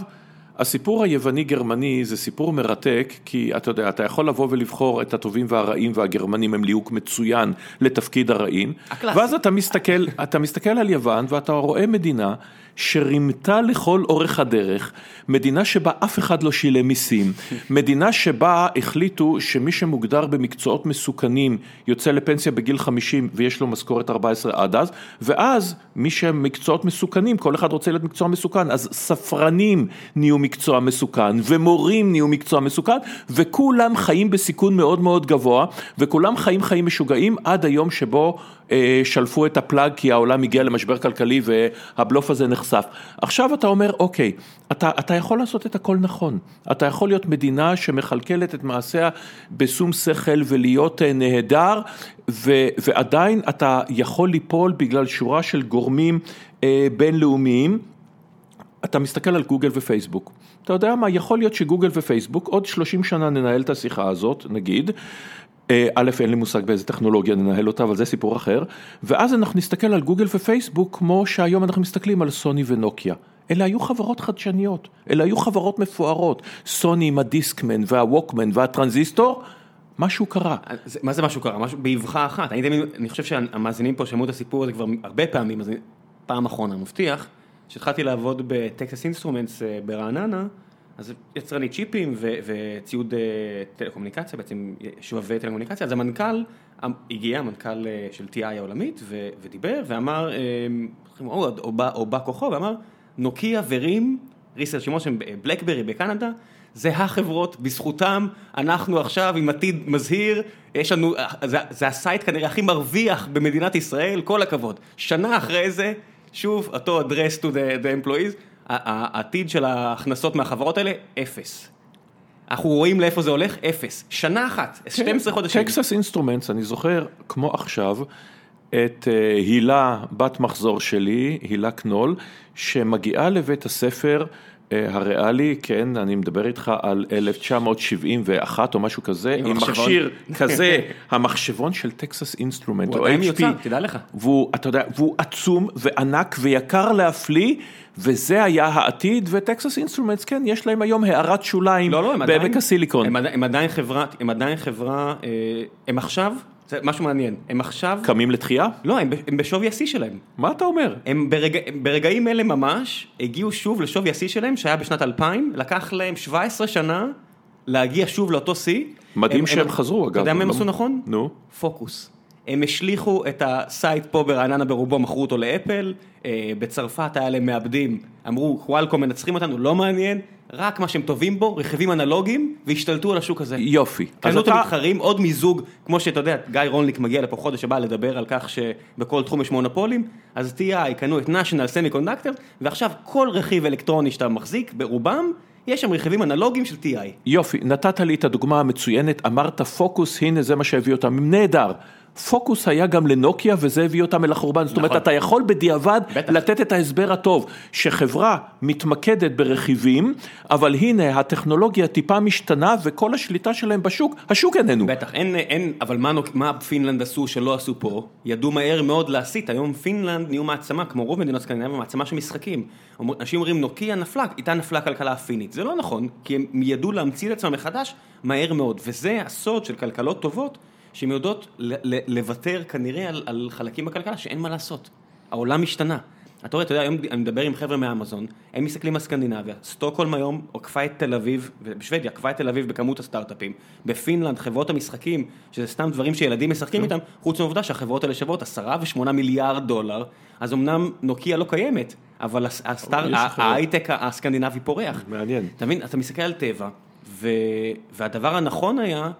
הסיפור היווני-גרמני זה סיפור מרתק, כי אתה יודע, אתה יכול לבוא ולבחור את הטובים והרעים והגרמנים הם ליהוק מצוין לתפקיד הרעים, הקלאסי. ואז אתה מסתכל, אתה מסתכל על יוון ואתה רואה מדינה שרימתה לכל אורך הדרך, מדינה שבה אף אחד לא שילם מיסים, [laughs] מדינה שבה החליטו שמי שמוגדר במקצועות מסוכנים יוצא לפנסיה בגיל 50 ויש לו משכורת 14 עד אז, ואז מי שמקצועות מסוכנים, כל אחד רוצה להיות מקצוע מסוכן, אז ספרנים נהיו מקצוע מסוכן, ומורים נהיו מקצוע מסוכן, וכולם חיים בסיכון מאוד מאוד גבוה, וכולם חיים חיים משוגעים עד היום שבו שלפו את הפלאג כי העולם הגיע למשבר כלכלי והבלוף הזה נחשף. עכשיו אתה אומר, אוקיי, אתה, אתה יכול לעשות את הכל נכון. אתה יכול להיות מדינה שמכלכלת את מעשיה בשום שכל ולהיות אה, נהדר, ו, ועדיין אתה יכול ליפול בגלל שורה של גורמים אה, בינלאומיים. אתה מסתכל על גוגל ופייסבוק, אתה יודע מה, יכול להיות שגוגל ופייסבוק עוד 30 שנה ננהל את השיחה הזאת, נגיד, אה, א', אין לי מושג באיזה טכנולוגיה ננהל אותה, אבל זה סיפור אחר, ואז אנחנו נסתכל על גוגל ופייסבוק כמו שהיום אנחנו מסתכלים על סוני ונוקיה. אלה היו חברות חדשניות, אלה היו חברות מפוארות, סוני עם הדיסקמן והווקמן והטרנזיסטור, משהו קרה. מה זה משהו קרה? משהו באבחה אחת. אני, אני חושב שהמאזינים פה שמעו את הסיפור הזה כבר הרבה פעמים, אז פעם אחרונה, מבטיח, כשהתחלתי לעבוד ב Texas Instruments אה, ברעננה, אז יצרני צ'יפים ו- וציוד אה, טלקומוניקציה, בעצם שבבי טלקומוניקציה, אז המנכ"ל הגיע, המנכ"ל אה, של TI העולמית, ו- ודיבר ואמר, או, או, בא, או בא כוחו, ואמר, נוקיה ורים, Research In Motion שהם BlackBerry בקנדה, זה החברות, בזכותם אנחנו עכשיו עם עתיד מזהיר, יש לנו, זה, זה ה site כנראה הכי מרוויח במדינת ישראל, כל הכבוד. שנה אחרי זה, שוב, אותו address to the, the employees, העתיד של ההכנסות מהחברות האלה, אפס. אנחנו רואים לאיפה זה הולך, אפס. שנה אחת, 12 חודשים. Texas Instruments, אני זוכר, כמו עכשיו, את אה, הילה, בת מחזור שלי, הילה קנול, שמגיעה לבית הספר הריאלי, כן, אני מדבר איתך על 1971 או משהו כזה, עם מכשיר [laughs] כזה, המחשבון של Texas Instrument, או HP, תדע לך. והוא, אתה יודע, והוא עצום וענק ויקר להפליא. וזה היה העתיד, ו Texas Instruments, כן, יש להם היום הערת שוליים לא, לא, בעמק הסיליקון. הם, הם עדיין חברה, הם עדיין חברה, אה, הם עכשיו זה משהו מעניין, הם עכשיו... קמים לתחייה? לא, הם, הם בשווי השיא שלהם. מה אתה אומר? הם ברגע, ברגעים אלה ממש הגיעו שוב לשווי השיא שלהם, שהיה בשנת 2000, לקח להם 17 שנה להגיע שוב לאותו שיא. מדהים הם- שהם הם- חזרו, אגב. אתה יודע מה הם לא- עשו נכון? נו. פוקוס. הם השליכו את ה site פה ברעננה ברובו, מכרו אותו לאפל, אה, בצרפת היה להם מעבדים, אמרו Qualcomm מנצחים אותנו, לא מעניין, רק מה שהם טובים בו, רכיבים אנלוגיים, והשתלטו על השוק הזה. יופי. אז קנו את אתה- המתחרים, עוד מיזוג, כמו שאתה יודע, גיא רולניק מגיע לפה חודש הבא לדבר על כך שבכל תחום יש מונופולים, אז TI קנו את National Semiconductor, ועכשיו כל רכיב אלקטרוני שאתה מחזיק, ברובם, יש שם רכיבים אנלוגיים של TI. יופי, נתת לי את הדוגמה המצוינת, אמרת פוקוס, הנה זה מה שהביא אותם, נהדר. פוקוס היה גם לנוקיה וזה הביא אותם אל החורבן, זאת אומרת נכון. אתה יכול בדיעבד. לתת את ההסבר הטוב, שחברה מתמקדת ברכיבים, אבל הנה הטכנולוגיה טיפה משתנה וכל השליטה שלהם בשוק, השוק איננו. בטח, אין, אין, אבל מה, מה פינלנד עשו שלא עשו פה? ידעו מהר מאוד להסיט, היום פינלנד נהיו מעצמה, כמו רוב מדינות סקנדינביה, מעצמה של משחקים. אנשים אומרים נוקיה נפלה, איתה נפלה הכלכלה הפינית. זה לא נכון, כי הם ידעו להמציא את עצמם מחדש מהר מאוד, וזה הסוד של כלכלות טובות, שהן יודעות לוותר כנראה על, על חלקים בכלכלה שאין מה לעשות. העולם השתנה. אתה רואה, אתה יודע, היום אני מדבר עם חבר'ה מאמזון, הם מסתכלים על סקנדינביה, סטוקהולם היום עקפה את תל אביב, ובשוודיה עקפה את תל אביב בכמות הסטארט-אפים, בפינלנד חברות המשחקים, שזה סתם דברים שילדים משחקים איתם, חוץ מהעובדה שהחברות האלה שוות עשרה ושמונה מיליארד דולר, אז אמנם נוקיה לא קיימת, אבל. ההייטק הסקנדינבי פורח. מעניין. אתה מבין, אתה מסתכל על טבע. והדבר הנכון היה,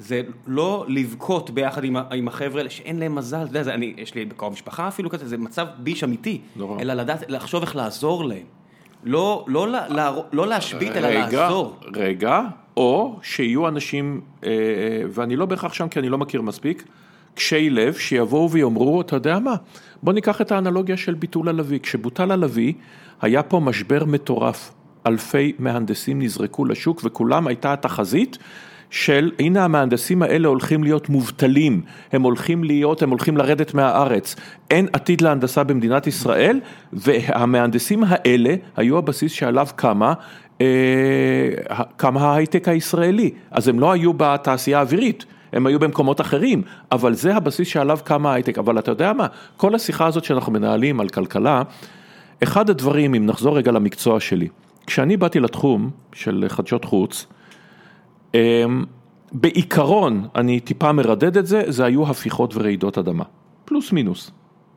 זה לא לבכות ביחד עם, עם החבר'ה האלה שאין להם מזל, אתה יודע, זה, אני, יש לי בקרוב משפחה אפילו כזה, זה מצב ביש אמיתי, נורא. אלא לדעת, לחשוב איך לעזור להם. לא, לא, לה, לא להשבית, אלא רגע, לעזור. רגע, או שיהיו אנשים, אה, ואני לא בהכרח שם כי אני לא מכיר מספיק, קשי לב שיבואו ויאמרו, אתה יודע מה, בוא ניקח את האנלוגיה של ביטול הלוי. כשבוטל הלוי, היה פה משבר מטורף. אלפי מהנדסים נזרקו לשוק וכולם הייתה התחזית של הנה המהנדסים האלה הולכים להיות מובטלים, הם הולכים להיות, הם הולכים לרדת מהארץ, אין עתיד להנדסה במדינת ישראל והמהנדסים האלה היו הבסיס שעליו קמה אה, קם ההייטק הישראלי, אז הם לא היו בתעשייה האווירית, הם היו במקומות אחרים, אבל זה הבסיס שעליו קם ההייטק, אבל אתה יודע מה, כל השיחה הזאת שאנחנו מנהלים על כלכלה, אחד הדברים, אם נחזור רגע למקצוע שלי, כשאני באתי לתחום של חדשות חוץ, בעיקרון, אני טיפה מרדד את זה, זה היו הפיכות ורעידות אדמה, פלוס מינוס,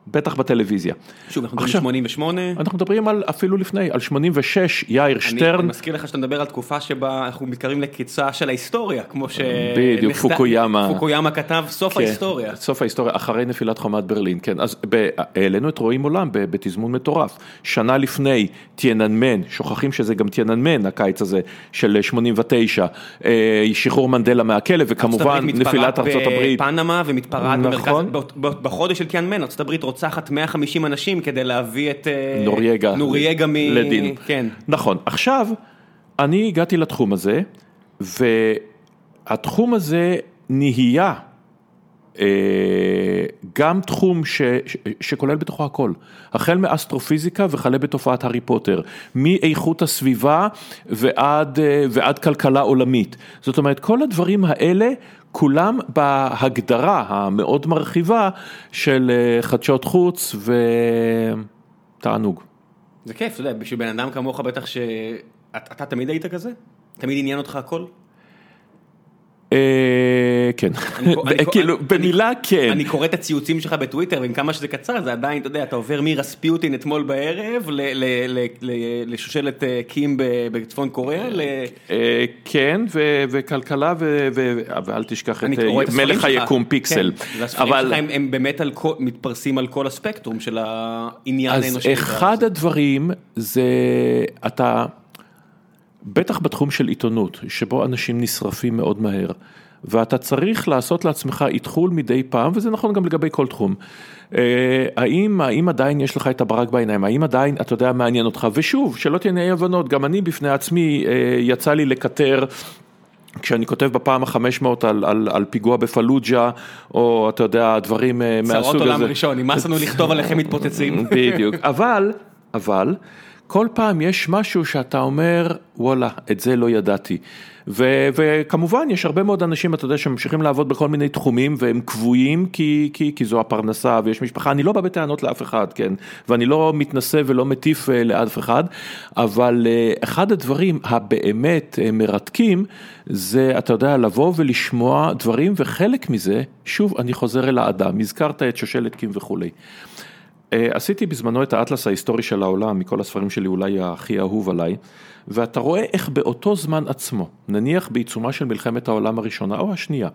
בטח בטלוויזיה. שוב, אנחנו מדברים על 88, אנחנו מדברים על אפילו לפני, על 86, יאיר אני, שטרן, אני מזכיר לך שאתה מדבר על תקופה שבה אנחנו מתקרבים לקיצה של ההיסטוריה, כמו ש... בדיוק, נכתב- פוקויאמה. פוקויאמה כתב סוף כן, ההיסטוריה. סוף ההיסטוריה, אחרי נפילת חומת ברלין, כן, אז ב- העלינו את רואים עולם ב- בתזמון מטורף. שנה לפני, תיאננמן, שוכחים שזה גם תיאננמן, הקיץ הזה, של 89, אה, שחרור מנדלה מהכלא, וכמובן ארצות הברית נפילת ארצות הברית. בפנמה ומתפרעת נכון. בחודש של קיאנמן, ארצות הברית רוצחת 150 אנשים כדי להביא את אה, נורייגה, נורייגה מ... לדין. כן. נכון, עכשיו, אני הגעתי לתחום הזה, והתחום הזה נהיה גם תחום ש, ש, שכולל בתוכו הכל, החל מאסטרופיזיקה וכלה בתופעת הארי פוטר, מאיכות הסביבה ועד, אה, ועד כלכלה עולמית. זאת אומרת, כל הדברים האלה, כולם בהגדרה המאוד מרחיבה של אה, חדשות חוץ ותענוג. זה כיף, אתה יודע, בשביל בן אדם כמוך בטח ש... אתה אתה תמיד היית כזה? תמיד עניין אותך הכל? אה, כן, [laughs] כאילו במילה כן. אני קורא את הציוצים שלך בטוויטר, ועם כמה שזה קצר, זה עדיין, אתה יודע, אתה עובר מרספיוטין אתמול בערב לשושלת אה, קים בצפון קוריאה, אה, כן, וכלכלה, ואל תשכח את מלך. היקום פיקסל. כן, אבל הם- באמת מתפרסים על כל הספקטרום של העניין אז האנושי. אחד הדברים זה, אתה, בטח בתחום של עיתונות, שבו אנשים נשרפים מאוד מהר, ואתה צריך לעשות לעצמך איתחול מדי פעם, וזה נכון גם לגבי כל תחום. אה, האם, האם עדיין יש לך את הברק בעיניים, האם עדיין, אתה יודע, מעניין אותך, ושוב, שלא תהיה אי הבנות, גם אני בפני עצמי, אה, יצא לי לקטר. כשאני כותב בפעם החמש מאות על, על, על פיגוע בפלוג'ה, או אתה יודע, דברים אה, מהסוג הזה. צרות עולם ראשון, נמאס לנו לכתוב עליכם מתפוצצים. בדיוק, אבל, אבל, כל פעם יש משהו שאתה אומר, וואלה, את זה לא ידעתי. ו- וכמובן, יש הרבה מאוד אנשים, אתה יודע, שממשיכים לעבוד בכל מיני תחומים, והם קבועים כי, כי, כי זו הפרנסה ויש משפחה. אני לא בא בטענות לאף אחד, כן? ואני לא מתנשא ולא מטיף אה, לאף אחד, אבל אה, אחד הדברים הבאמת אה, מרתקים, זה, אתה יודע, לבוא ולשמוע דברים, וחלק מזה, שוב, אני חוזר אל האדם, הזכרת את שושלת קים וכולי. עשיתי בזמנו את האטלס ההיסטורי של העולם, מכל הספרים שלי אולי הכי אהוב עליי, ואתה רואה איך באותו זמן עצמו, נניח בעיצומה של מלחמת העולם הראשונה או השנייה,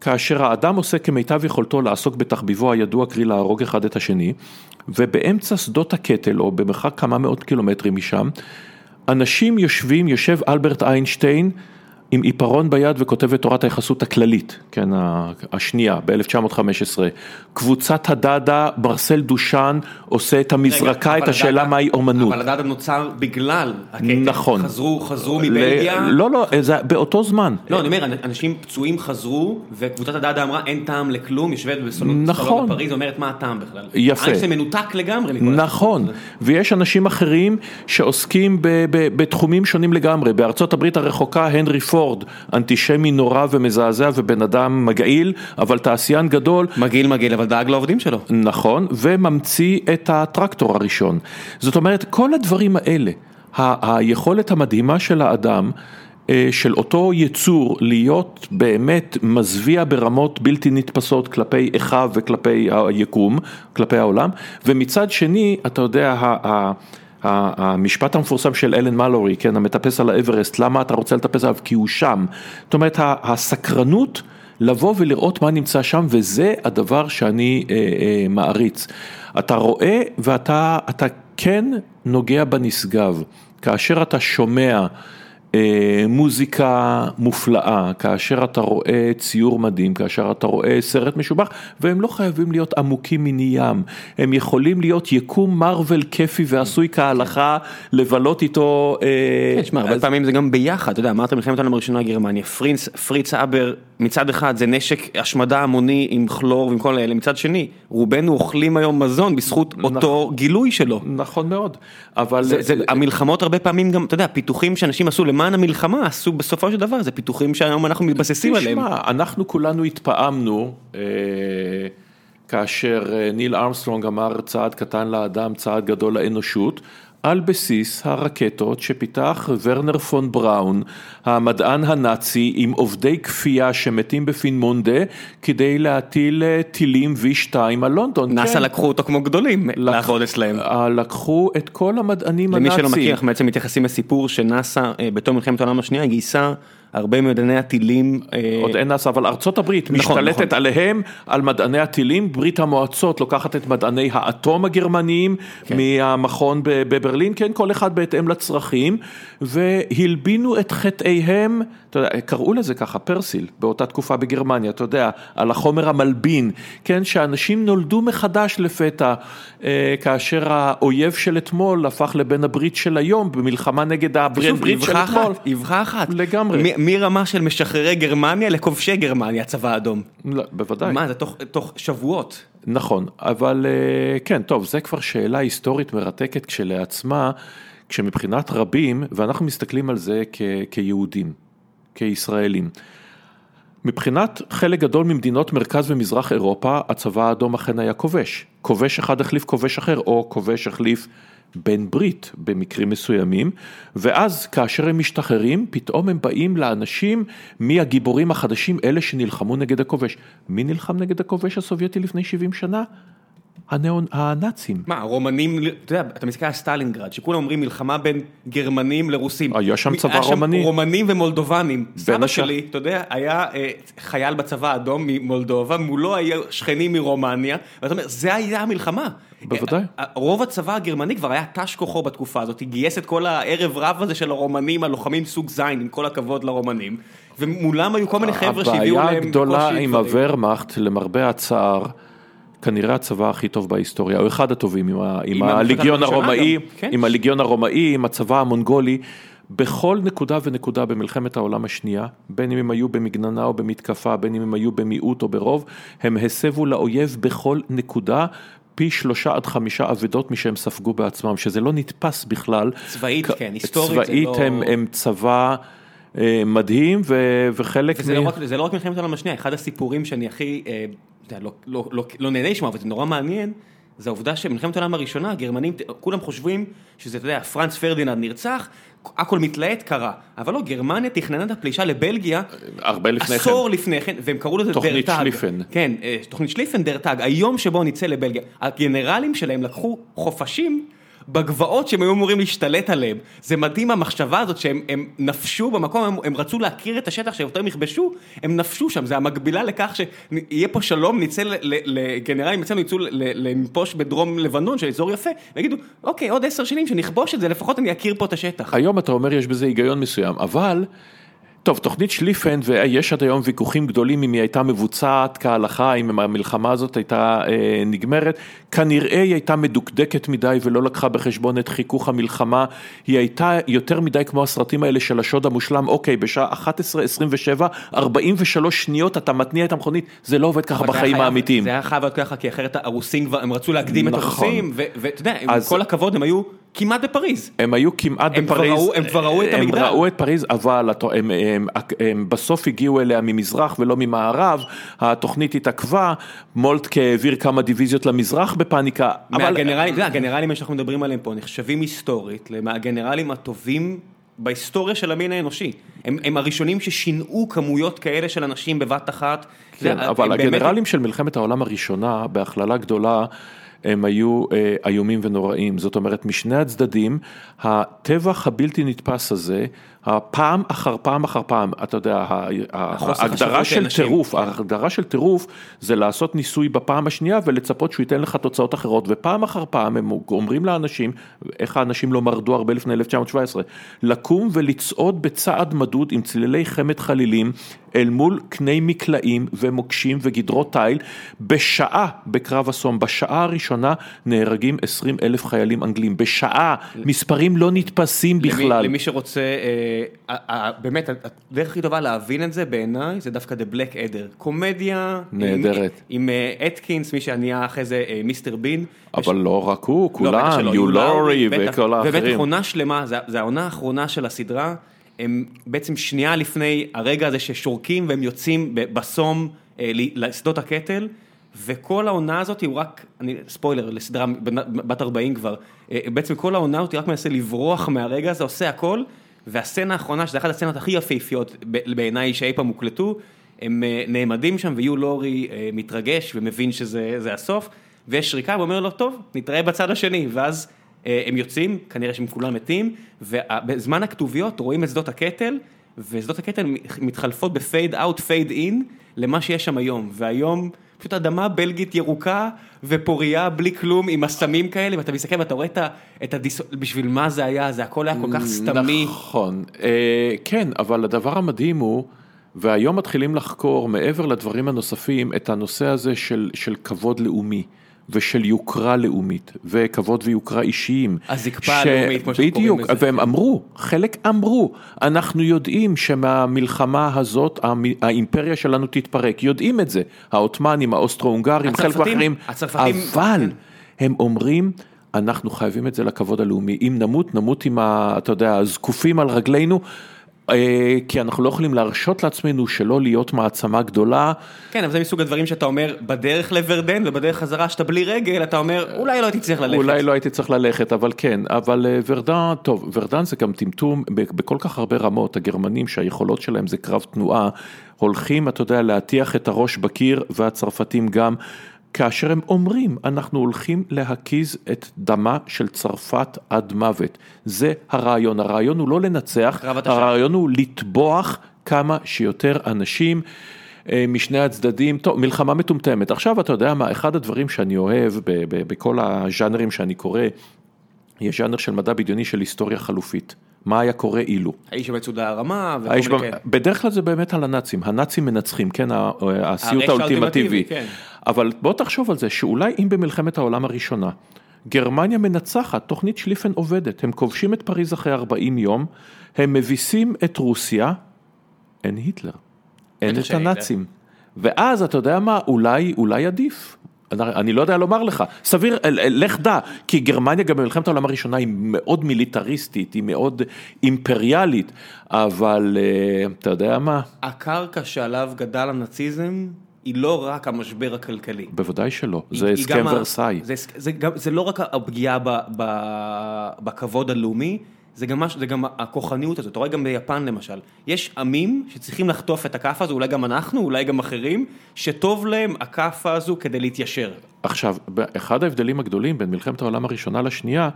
כאשר האדם עושה כמיטב יכולתו לעסוק בתחביבו הידוע, קרי להרוג אחד את השני, ובאמצע שדות הקטל, או במרחק כמה מאות קילומטרים משם, אנשים יושבים, יושב אלברט איינשטיין, עם עיפרון ביד וכותב את תורת היחסות הכללית, כן, השנייה, ב-1915. קבוצת הדאדה, ברסל דושן, עושה את המזרקה, רגע, את השאלה מהי אומנות. אבל הדאדה נוצר בגלל הקטע. נכון. חזרו, חזרו מבלגיה. לא, לא, זה באותו זמן. לא, אני אומר, אנשים פצועים חזרו, וקבוצת הדאדה אמרה, אין טעם לכלום, יושבת בסלון נכון. בפריז, אומרת, מה הטעם בכלל? יפה. איינשטיין מנותק לגמרי. נכון, ויש אנשים אחרים שעוסקים בתחומים שונים לגמרי. בארצות הברית הרחוקה, הנרי פור. פורד, אנטישמי נורא ומזעזע ובן אדם מגעיל, אבל תעשיין גדול. מגעיל מגעיל, אבל דאג לעובדים שלו. נכון, וממציא את הטרקטור הראשון. זאת אומרת, כל הדברים האלה, ה- היכולת המדהימה של האדם, אה, של אותו יצור להיות באמת מזוויע ברמות בלתי נתפסות כלפי אחיו וכלפי היקום, כלפי העולם, ומצד שני, אתה יודע, המשפט המפורסם של אלן מלורי, כן, המטפס על האברסט, למה אתה רוצה לטפס עליו? כי הוא שם. זאת אומרת, הסקרנות לבוא ולראות מה נמצא שם, וזה הדבר שאני אה, אה, מעריץ. אתה רואה ואתה כן נוגע בנשגב, כאשר אתה שומע מוזיקה מופלאה, כאשר אתה רואה ציור מדהים, כאשר אתה רואה סרט משובח, והם לא חייבים להיות עמוקים מני ים, הם יכולים להיות יקום מרוויל כיפי ועשוי כהלכה, לבלות איתו. אה, כן, שמע, הרבה פעמים זה גם ביחד, אתה יודע, אמרת מלחמת העולם הראשונה גרמניה, פרינץ, פריץ אבר, מצד אחד זה נשק השמדה המוני עם כלור ועם כל האלה, מצד שני, רובנו אוכלים היום מזון בזכות אותו גילוי שלו. נכון מאוד, אבל... המלחמות הרבה פעמים גם, אתה יודע, פיתוחים שאנשים עשו למען המלחמה עשו בסופו של דבר, זה פיתוחים שהיום אנחנו מתבססים עליהם. תשמע, אנחנו כולנו התפעמנו אה, כאשר אה, ניל ארמסטרונג אמר צעד קטן לאדם, צעד גדול לאנושות. על בסיס הרקטות שפיתח ורנר פון בראון, המדען הנאצי עם עובדי כפייה שמתים בפינמונדה כדי להטיל אה, טילים V2 על לונדון. נאסא כן. לקחו אותו כמו גדולים לק... לעבוד אצלהם. אה, לקחו את כל המדענים הנאצים. למי שלא מכיר, אנחנו בעצם מתייחסים לסיפור שנאסא אה, בתום מלחמת העולם השנייה גייסה הרבה מדעני הטילים. אה, עוד אין נאסא, אבל ארצות הברית נכון, משתלטת נכון. עליהם, על מדעני הטילים, ברית המועצות לוקחת את מדעני האטום הגרמניים כן. מהמכון בברלין, כן, כל אחד בהתאם לצרכים, והלבינו את חטאיהם, אתה יודע, קראו לזה ככה, פרסיל, באותה תקופה בגרמניה, אתה יודע, על החומר המלבין, כן, שאנשים נולדו מחדש לפתע, אה, כאשר האויב של אתמול הפך לבן הברית של היום, במלחמה נגד הברית של אתמול. אבחה אחת. לגמרי. מרמה של משחררי גרמניה לכובשי גרמניה, הצבא האדום. לא, בוודאי. מה, זה תוך, תוך שבועות. נכון, אבל אה, כן, טוב, זה כבר שאלה היסטורית מרתקת כשלעצמה, כשמבחינת רבים, ואנחנו מסתכלים על זה כ, כיהודים, כישראלים. מבחינת חלק גדול ממדינות מרכז ומזרח אירופה, הצבא האדום אכן היה כובש. כובש אחד החליף כובש אחר, או כובש החליף בן ברית במקרים מסוימים, ואז כאשר הם משתחררים, פתאום הם באים לאנשים מי הגיבורים החדשים, אלה שנלחמו נגד הכובש. מי נלחם נגד הכובש הסובייטי לפני 70 שנה? הנאו, הנאצים. מה, הרומנים, אתה יודע, אתה מסתכל על סטלינגרד, שכולם אומרים מלחמה בין גרמנים לרוסים. היה שם צבא רומני. היה שם רומנים ומולדובנים. סבא שלי, אתה יודע, היה אה, חייל בצבא האדום ממולדובה, מולו היה שכנים מרומניה, ואתה אומר, זה היה המלחמה. בוודאי. אה, רוב הצבא הגרמני כבר היה תש כוחו בתקופה הזאת, גייס את כל הערב רב הזה של הרומנים, הלוחמים סוג זין, עם כל הכבוד לרומנים, ומולם היו כל מיני חבר'ה שהביאו להם קושי. הבעיה הגדולה עם הוורמאכט, למרבה הצער, כנראה הצבא הכי טוב בהיסטוריה, או אחד הטובים עם, עם, עם הליגיון הרומאי, כן. עם הליגיון הרומאי, עם הצבא המונגולי. בכל נקודה ונקודה במלחמת העולם השנייה, בין אם הם היו במגננה או במתקפה, בין אם הם היו במיעוט או ברוב, הם הסבו לאויב בכל נקודה, פי שלושה עד חמישה אבדות משהם ספגו בעצמם, שזה לא נתפס בכלל. צבאית, כ- כן, היסטורית זה צבאית לא- הם, הם צבא אה, מדהים, ו, וחלק... וזה מ- לא, רק, זה לא רק מלחמת העולם השנייה, אחד הסיפורים שאני הכי, אה, לא, לא, לא, לא נהנה לשמוע, אבל זה נורא מעניין, זה העובדה שמלחמת העולם הראשונה, הגרמנים, כולם חושבים שזה, אתה יודע, פרנץ פרדיננד נרצח, הכל מתלהט, קרה. אבל לא, גרמניה תכננה את הפלישה לבלגיה, הרבה לפני כן. עשור לפני כן, והם קראו לזה תוכנית דרטאג. שליפן. כן, אה, תוכנית שליפן דרטאג, היום שבו נצא לבלגיה. הגנרלים שלהם לקחו חופשים בגבעות שהם היו אמורים להשתלט עליהם. זה מדהים המחשבה הזאת שהם הם נפשו במקום, הם, הם רצו להכיר את השטח שיותר יכבשו, הם נפשו שם, זה המקבילה לכך שיהיה פה שלום, נצא לגנרלים אצלנו יצאו לנפוש בדרום לבנון, של אזור יפה, ויגידו, אוקיי, עוד עשר שנים שנכבוש את זה, לפחות אני אכיר פה את השטח. היום אתה אומר יש בזה היגיון מסוים, אבל, טוב, תוכנית שליפן, ויש עד היום ויכוחים גדולים אם היא הייתה מבוצעת כהלכה, אם המלחמה הזאת הייתה אה, נגמרת, כנראה היא הייתה מדוקדקת מדי ולא לקחה בחשבון את חיכוך המלחמה, היא הייתה יותר מדי כמו הסרטים האלה של השוד המושלם, אוקיי, בשעה 11:27, 43 שניות אתה מתניע את המכונית, זה לא עובד ככה בחיים חייב- האמיתיים. זה היה חייב להיות ככה, כי אחרת הרוסים כבר, הם רצו להקדים את נכון. הרוסים, ו- ואתה יודע, עם אז- כל הכבוד, הם היו כמעט בפריז. הם היו כמעט הם כבר בפריז, ראו- הם כבר ראו את המגדל. הם ראו את פריז, אבל הת- הם, הם, הם בסוף הגיעו אליה ממזרח ולא ממערב, התוכנית התעכבה, מולטקה העביר כמה דיוויזיות למזרח בפאניקה, אבל מהגנרלים, אתה יודע, הגנרלים שאנחנו מדברים עליהם פה נחשבים היסטורית מהגנרלים הטובים בהיסטוריה של המין האנושי. הם, הם הראשונים ששינעו כמויות כאלה של אנשים בבת אחת. כן, יודע, אבל הם באמת- הגנרלים של מלחמת העולם הראשונה, בהכללה גדולה, הם היו אה, איומים ונוראים, זאת אומרת משני הצדדים, הטבח הבלתי נתפס הזה, הפעם אחר פעם אחר פעם, אתה יודע, החוסר ההגדרה של. טירוף, ההגדרה של טירוף זה לעשות ניסוי בפעם השנייה ולצפות שהוא ייתן לך תוצאות אחרות, ופעם אחר פעם הם אומרים לאנשים, איך האנשים לא מרדו הרבה לפני 1917, לקום ולצעוד בצעד מדוד עם צלילי חמד חלילים אל מול קני מקלעים ומוקשים וגדרות תיל, בשעה בקרב אסון, בשעה הראשונה נהרגים 20 אלף חיילים אנגלים, בשעה, מספרים לא נתפסים למי, בכלל. למי שרוצה, אה, אה, אה, באמת, הדרך הכי טובה להבין את זה בעיניי, זה דווקא The Black Adder. קומדיה. נהדרת. עם, עם אה, אתקינס, מי שנהיה אחרי זה אה, מיסטר בין. אבל לא רק הוא, לא, כולם, שלא, יו לורי בטח. וכל ובטח האחרים. עונה שלמה, זה, זה העונה האחרונה של הסדרה, הם בעצם שנייה לפני הרגע הזה ששורקים והם יוצאים בסום אה, לשדות הקטל, וכל העונה הזאת הוא רק, אני, ספוילר לסדרה בת- בת 40 כבר, בעצם כל העונה הזאת רק מנסה לברוח מהרגע הזה, עושה הכל, והסצנה האחרונה, שזה אחת הסצנות הכי יפהפיות בעיניי שאי פעם הוקלטו, הם אה, נעמדים שם ויו לורי אה, מתרגש ומבין שזה זה הסוף, ויש שריקה ואומר לו, טוב, נתראה בצד השני, ואז אה, הם יוצאים, כנראה שהם כולם מתים, ובזמן הכתוביות רואים את שדות הקטל, ושדות הקטל מתחלפות ב-fade out, fade in, למה שיש שם היום, והיום פשוט אדמה בלגית ירוקה ופוריה בלי כלום עם אסמים כאלה, ואתה מסתכל ואתה רואה את הדיס... בשביל מה זה היה, זה הכל היה כל כך סתמי. נכון, אה, כן, אבל הדבר המדהים הוא, והיום מתחילים לחקור מעבר לדברים הנוספים את הנושא הזה של, של כבוד לאומי. ושל יוקרה לאומית, וכבוד ויוקרה אישיים. הזקפה הלאומית, כמו שאנחנו בדיוק, קוראים לזה. והם אמרו, חלק אמרו, אנחנו יודעים שמהמלחמה הזאת האימפריה שלנו תתפרק, יודעים את זה, העות'מאנים, האוסטרו-הונגרים, חלק מהאחרים, הצרפתים- אבל כן. הם אומרים, אנחנו חייבים את זה לכבוד הלאומי, אם נמות, נמות עם ה... אתה יודע, הזקופים על רגלינו, כי אנחנו לא יכולים להרשות לעצמנו שלא להיות מעצמה גדולה. כן, אבל זה מסוג הדברים שאתה אומר, בדרך לוורדן ובדרך חזרה שאתה בלי רגל, אתה אומר, אולי לא הייתי צריך ללכת. אולי לא הייתי צריך ללכת, אבל כן, אבל אה, ורדן, טוב, ורדן זה גם טמטום בכל כך הרבה רמות, הגרמנים שהיכולות שלהם זה קרב תנועה, הולכים, אתה יודע, להטיח את הראש בקיר, והצרפתים גם. כאשר הם אומרים, אנחנו הולכים להקיז את דמה של צרפת עד מוות. זה הרעיון. הרעיון הוא לא לנצח. הרעיון הוא לטבוח כמה שיותר אנשים. אה, משני הצדדים, טוב, מלחמה מטומטמת. עכשיו אתה יודע מה, אחד הדברים שאני אוהב בכל הז'אנרים שאני קורא, יש ז'אנר של מדע בדיוני של היסטוריה חלופית. מה היה קורה אילו? האיש במצודה הרמה, וכל האיש מיני ב- כאלה. בדרך כלל זה באמת על הנאצים, הנאצים מנצחים, כן, הסיוט האולטימטיבי. כן. אבל בוא תחשוב על זה, שאולי אם במלחמת העולם הראשונה, גרמניה מנצחת, תוכנית שליפן עובדת, הם כובשים את פריז אחרי 40 יום, הם מביסים את רוסיה, אין היטלר, אין את הנאצים. ואז אתה יודע מה, אולי, אולי עדיף. אני לא יודע לומר לך, סביר, לך דע, כי גרמניה גם במלחמת העולם הראשונה היא מאוד מיליטריסטית, היא מאוד אימפריאלית, אבל אה, אתה יודע מה? הקרקע שעליו גדל הנאציזם היא לא רק המשבר הכלכלי. בוודאי שלא, זה הסכם ורסאי. זה, זה, זה לא רק הפגיעה ב, ב, בכבוד הלאומי, זה גם, מש, זה גם הכוחניות הזאת, אתה רואה גם ביפן למשל, יש עמים שצריכים לחטוף את הכאפה הזו, אולי גם אנחנו, אולי גם אחרים, שטוב להם הכאפה הזו כדי להתיישר. עכשיו, אחד ההבדלים הגדולים בין מלחמת העולם הראשונה לשנייה,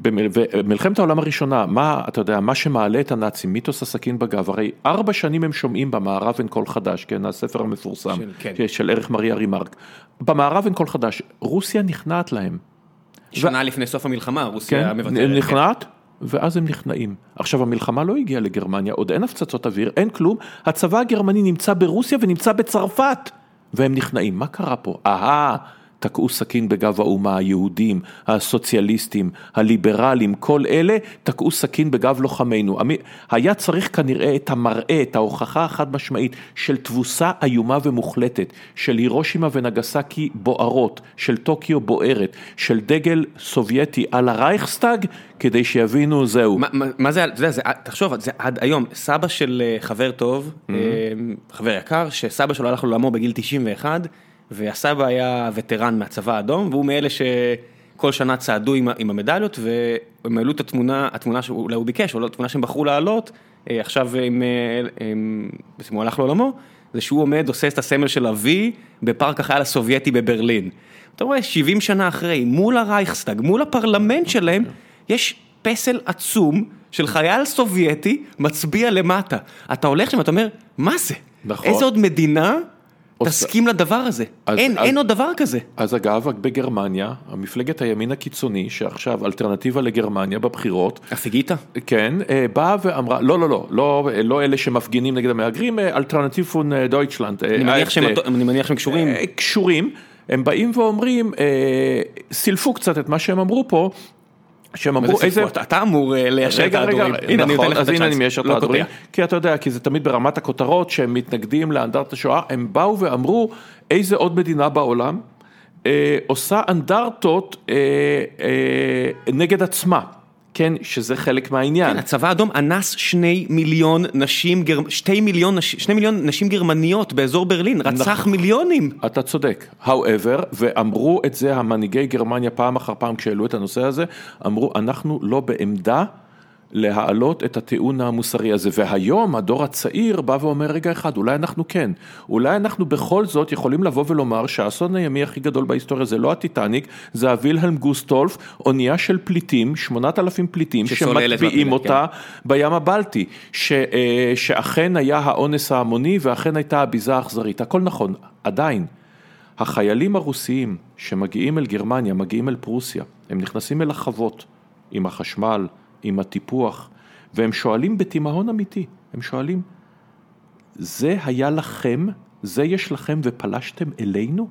במלחמת העולם הראשונה, מה, אתה יודע, מה שמעלה את הנאצים, מיתוס הסכין בגב, הרי ארבע שנים הם שומעים במערב אין קול חדש, כן, הספר המפורסם, של, כן. של ערך מריה רימרק, במערב אין קול חדש, רוסיה נכנעת להם. שנה ו... לפני סוף המלחמה, רוסיה כן, מבטלת. נכנעת, כן. ואז הם נכנעים. עכשיו המלחמה לא הגיעה לגרמניה, עוד אין הפצצות אוויר, אין כלום, הצבא הגרמני נמצא ברוסיה ונמצא בצרפת, והם נכנעים. מה קרה פה? אהה. תקעו סכין בגב האומה, היהודים, הסוציאליסטים, הליברלים, כל אלה תקעו סכין בגב לוחמינו. היה צריך כנראה את המראה, את ההוכחה החד משמעית של תבוסה איומה ומוחלטת, של הירושימה ונגסקי בוערות, של טוקיו בוערת, של דגל סובייטי על הרייכסטאג, כדי שיבינו זהו. מה, מה זה, אתה יודע, זה, תחשוב, זה עד היום, סבא של אה, חבר טוב, mm-hmm. חבר יקר, שסבא שלו הלך לעולמו בגיל 91, והסבא היה וטרן מהצבא האדום, והוא מאלה שכל שנה צעדו עם, עם המדליות, והם העלו את התמונה, התמונה שאולי הוא ביקש, או לא, התמונה שהם בחרו להעלות, אה, עכשיו הם, אה, הם, בעצם הוא הלך לעולמו, זה שהוא עומד, עושה את הסמל של ה-V בפארק החייל הסובייטי בברלין. אתה רואה, 70 שנה אחרי, מול הרייכסטאג, מול הפרלמנט שלהם, יש פסל עצום של חייל סובייטי מצביע למטה. אתה הולך שם ואתה אומר, מה זה? נכון. איזה עוד מדינה תסכים לדבר הזה, אז, אין, אז, אין עוד דבר כזה. אז אגב, בגרמניה, המפלגת הימין הקיצוני, שעכשיו אלטרנטיבה לגרמניה בבחירות, הפגידה? כן, אה, באה ואמרה, לא, לא, לא, לא, לא אלה שמפגינים נגד המהגרים, אה, Alternative für אה, Deutschland. אני מניח שהם, אני מניח שהם קשורים. קשורים. הם באים ואומרים, סילפו קצת את מה שהם אמרו פה, שהם אמרו איזה... אתה אמור אה, ליישר את ההדורים. הנה, נכון, אז הנה אני מיישר את לא ההדורים. כי אתה יודע, כי זה תמיד ברמת הכותרות שהם מתנגדים לאנדרטת השואה, הם באו ואמרו איזה עוד מדינה בעולם אה, עושה אנדרטות אה, נגד עצמה. כן, שזה חלק מהעניין. כן, הצבא האדום אנס שני מיליון נשים, שתי מיליון, שני מיליון נשים גרמניות באזור ברלין, רצח נכון. מיליונים. אתה צודק, however, ואמרו את זה המנהיגי גרמניה פעם אחר פעם כשהעלו את הנושא הזה, אמרו, אנחנו לא בעמדה להעלות את הטיעון המוסרי הזה. והיום הדור הצעיר בא ואומר, רגע אחד, אולי אנחנו כן, אולי אנחנו בכל זאת יכולים לבוא ולומר שהאסון הימי הכי גדול בהיסטוריה זה לא הטיטניק, זה הווילהלם גוסטולף, אונייה של פליטים, שמונת אלפים פליטים, שמטביעים אותה כן. בים הבלטי, ש, אה, שאכן היה האונס ההמוני ואכן הייתה הביזה האכזרית, הכל נכון, עדיין. החיילים הרוסיים שמגיעים אל גרמניה, מגיעים אל פרוסיה, הם נכנסים אל החוות עם החשמל, עם הטיפוח, והם שואלים בתימהון אמיתי, הם שואלים, זה היה לכם, זה יש לכם ופלשתם אלינו?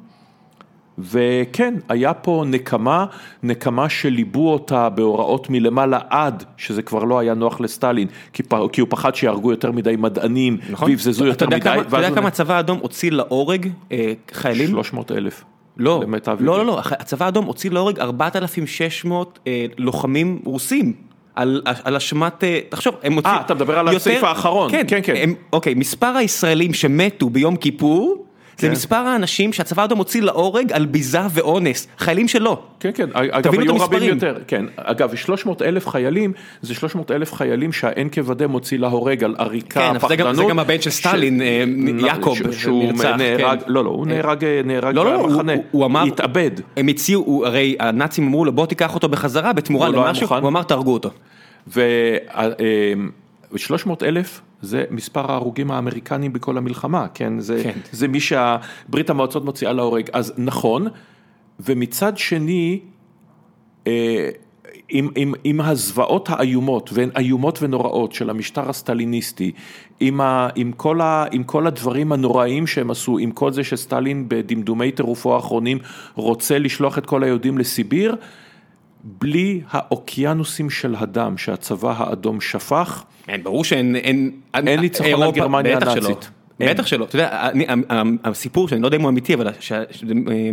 וכן, היה פה נקמה, נקמה שליבו אותה בהוראות מלמעלה עד שזה כבר לא היה נוח לסטלין, כי, פ... כי הוא פחד שיהרגו יותר מדי מדענים, נכון. ויבזזו יותר מדי. כמה, אתה יודע כמה הצבא האדום הוציא להורג אה, חיילים? 300 אלף. לא, לא, לא, לא, הצבא האדום הוציא להורג 4,600 אה, לוחמים רוסים. על על אשמת, אה, תחשוב, הם מוצאים... אה, אתה מדבר על הסעיף האחרון. כן, כן. כן. הם, אוקיי, מספר הישראלים שמתו ביום כיפור, זה כן. מספר האנשים שהצבא האדום מוציא להורג על ביזה ואונס, חיילים שלו. כן, כן, אגב, היו רבים יותר, כן, אגב, 300 אלף חיילים, זה 300 אלף חיילים שהאין כבדה מוציא להורג על עריקה, כן, פחדנות. זה גם הבן של סטלין, אה, יעקב, שהוא נהרג, כן. לא, לא, הוא נהרג, נהרג לא, לא, במחנה, הוא אמר, התאבד. הם הציעו, הרי הנאצים אמרו לו בוא תיקח אותו בחזרה בתמורה לא למשהו, הוא אמר תהרגו אותו. ו-300 אלף זה מספר ההרוגים האמריקנים בכל המלחמה, כן? זה, כן. זה מי שהברית המועצות מוציאה להורג. אז נכון, ומצד שני, אה, עם, עם, עם הזוועות האיומות, והן איומות ונוראות של המשטר הסטליניסטי, עם, ה, עם, כל ה, עם כל הדברים הנוראים שהם עשו, עם כל זה שסטלין בדמדומי טירופו האחרונים רוצה לשלוח את כל היהודים לסיביר, בלי האוקיינוסים של הדם שהצבא האדום שפך. אין, ברור שאין, אין, אין ניצחון על גרמניה הנאצית. בטח שלא, אתה יודע, אני, הסיפור שאני לא יודע אם הוא אמיתי, אבל ש, ש,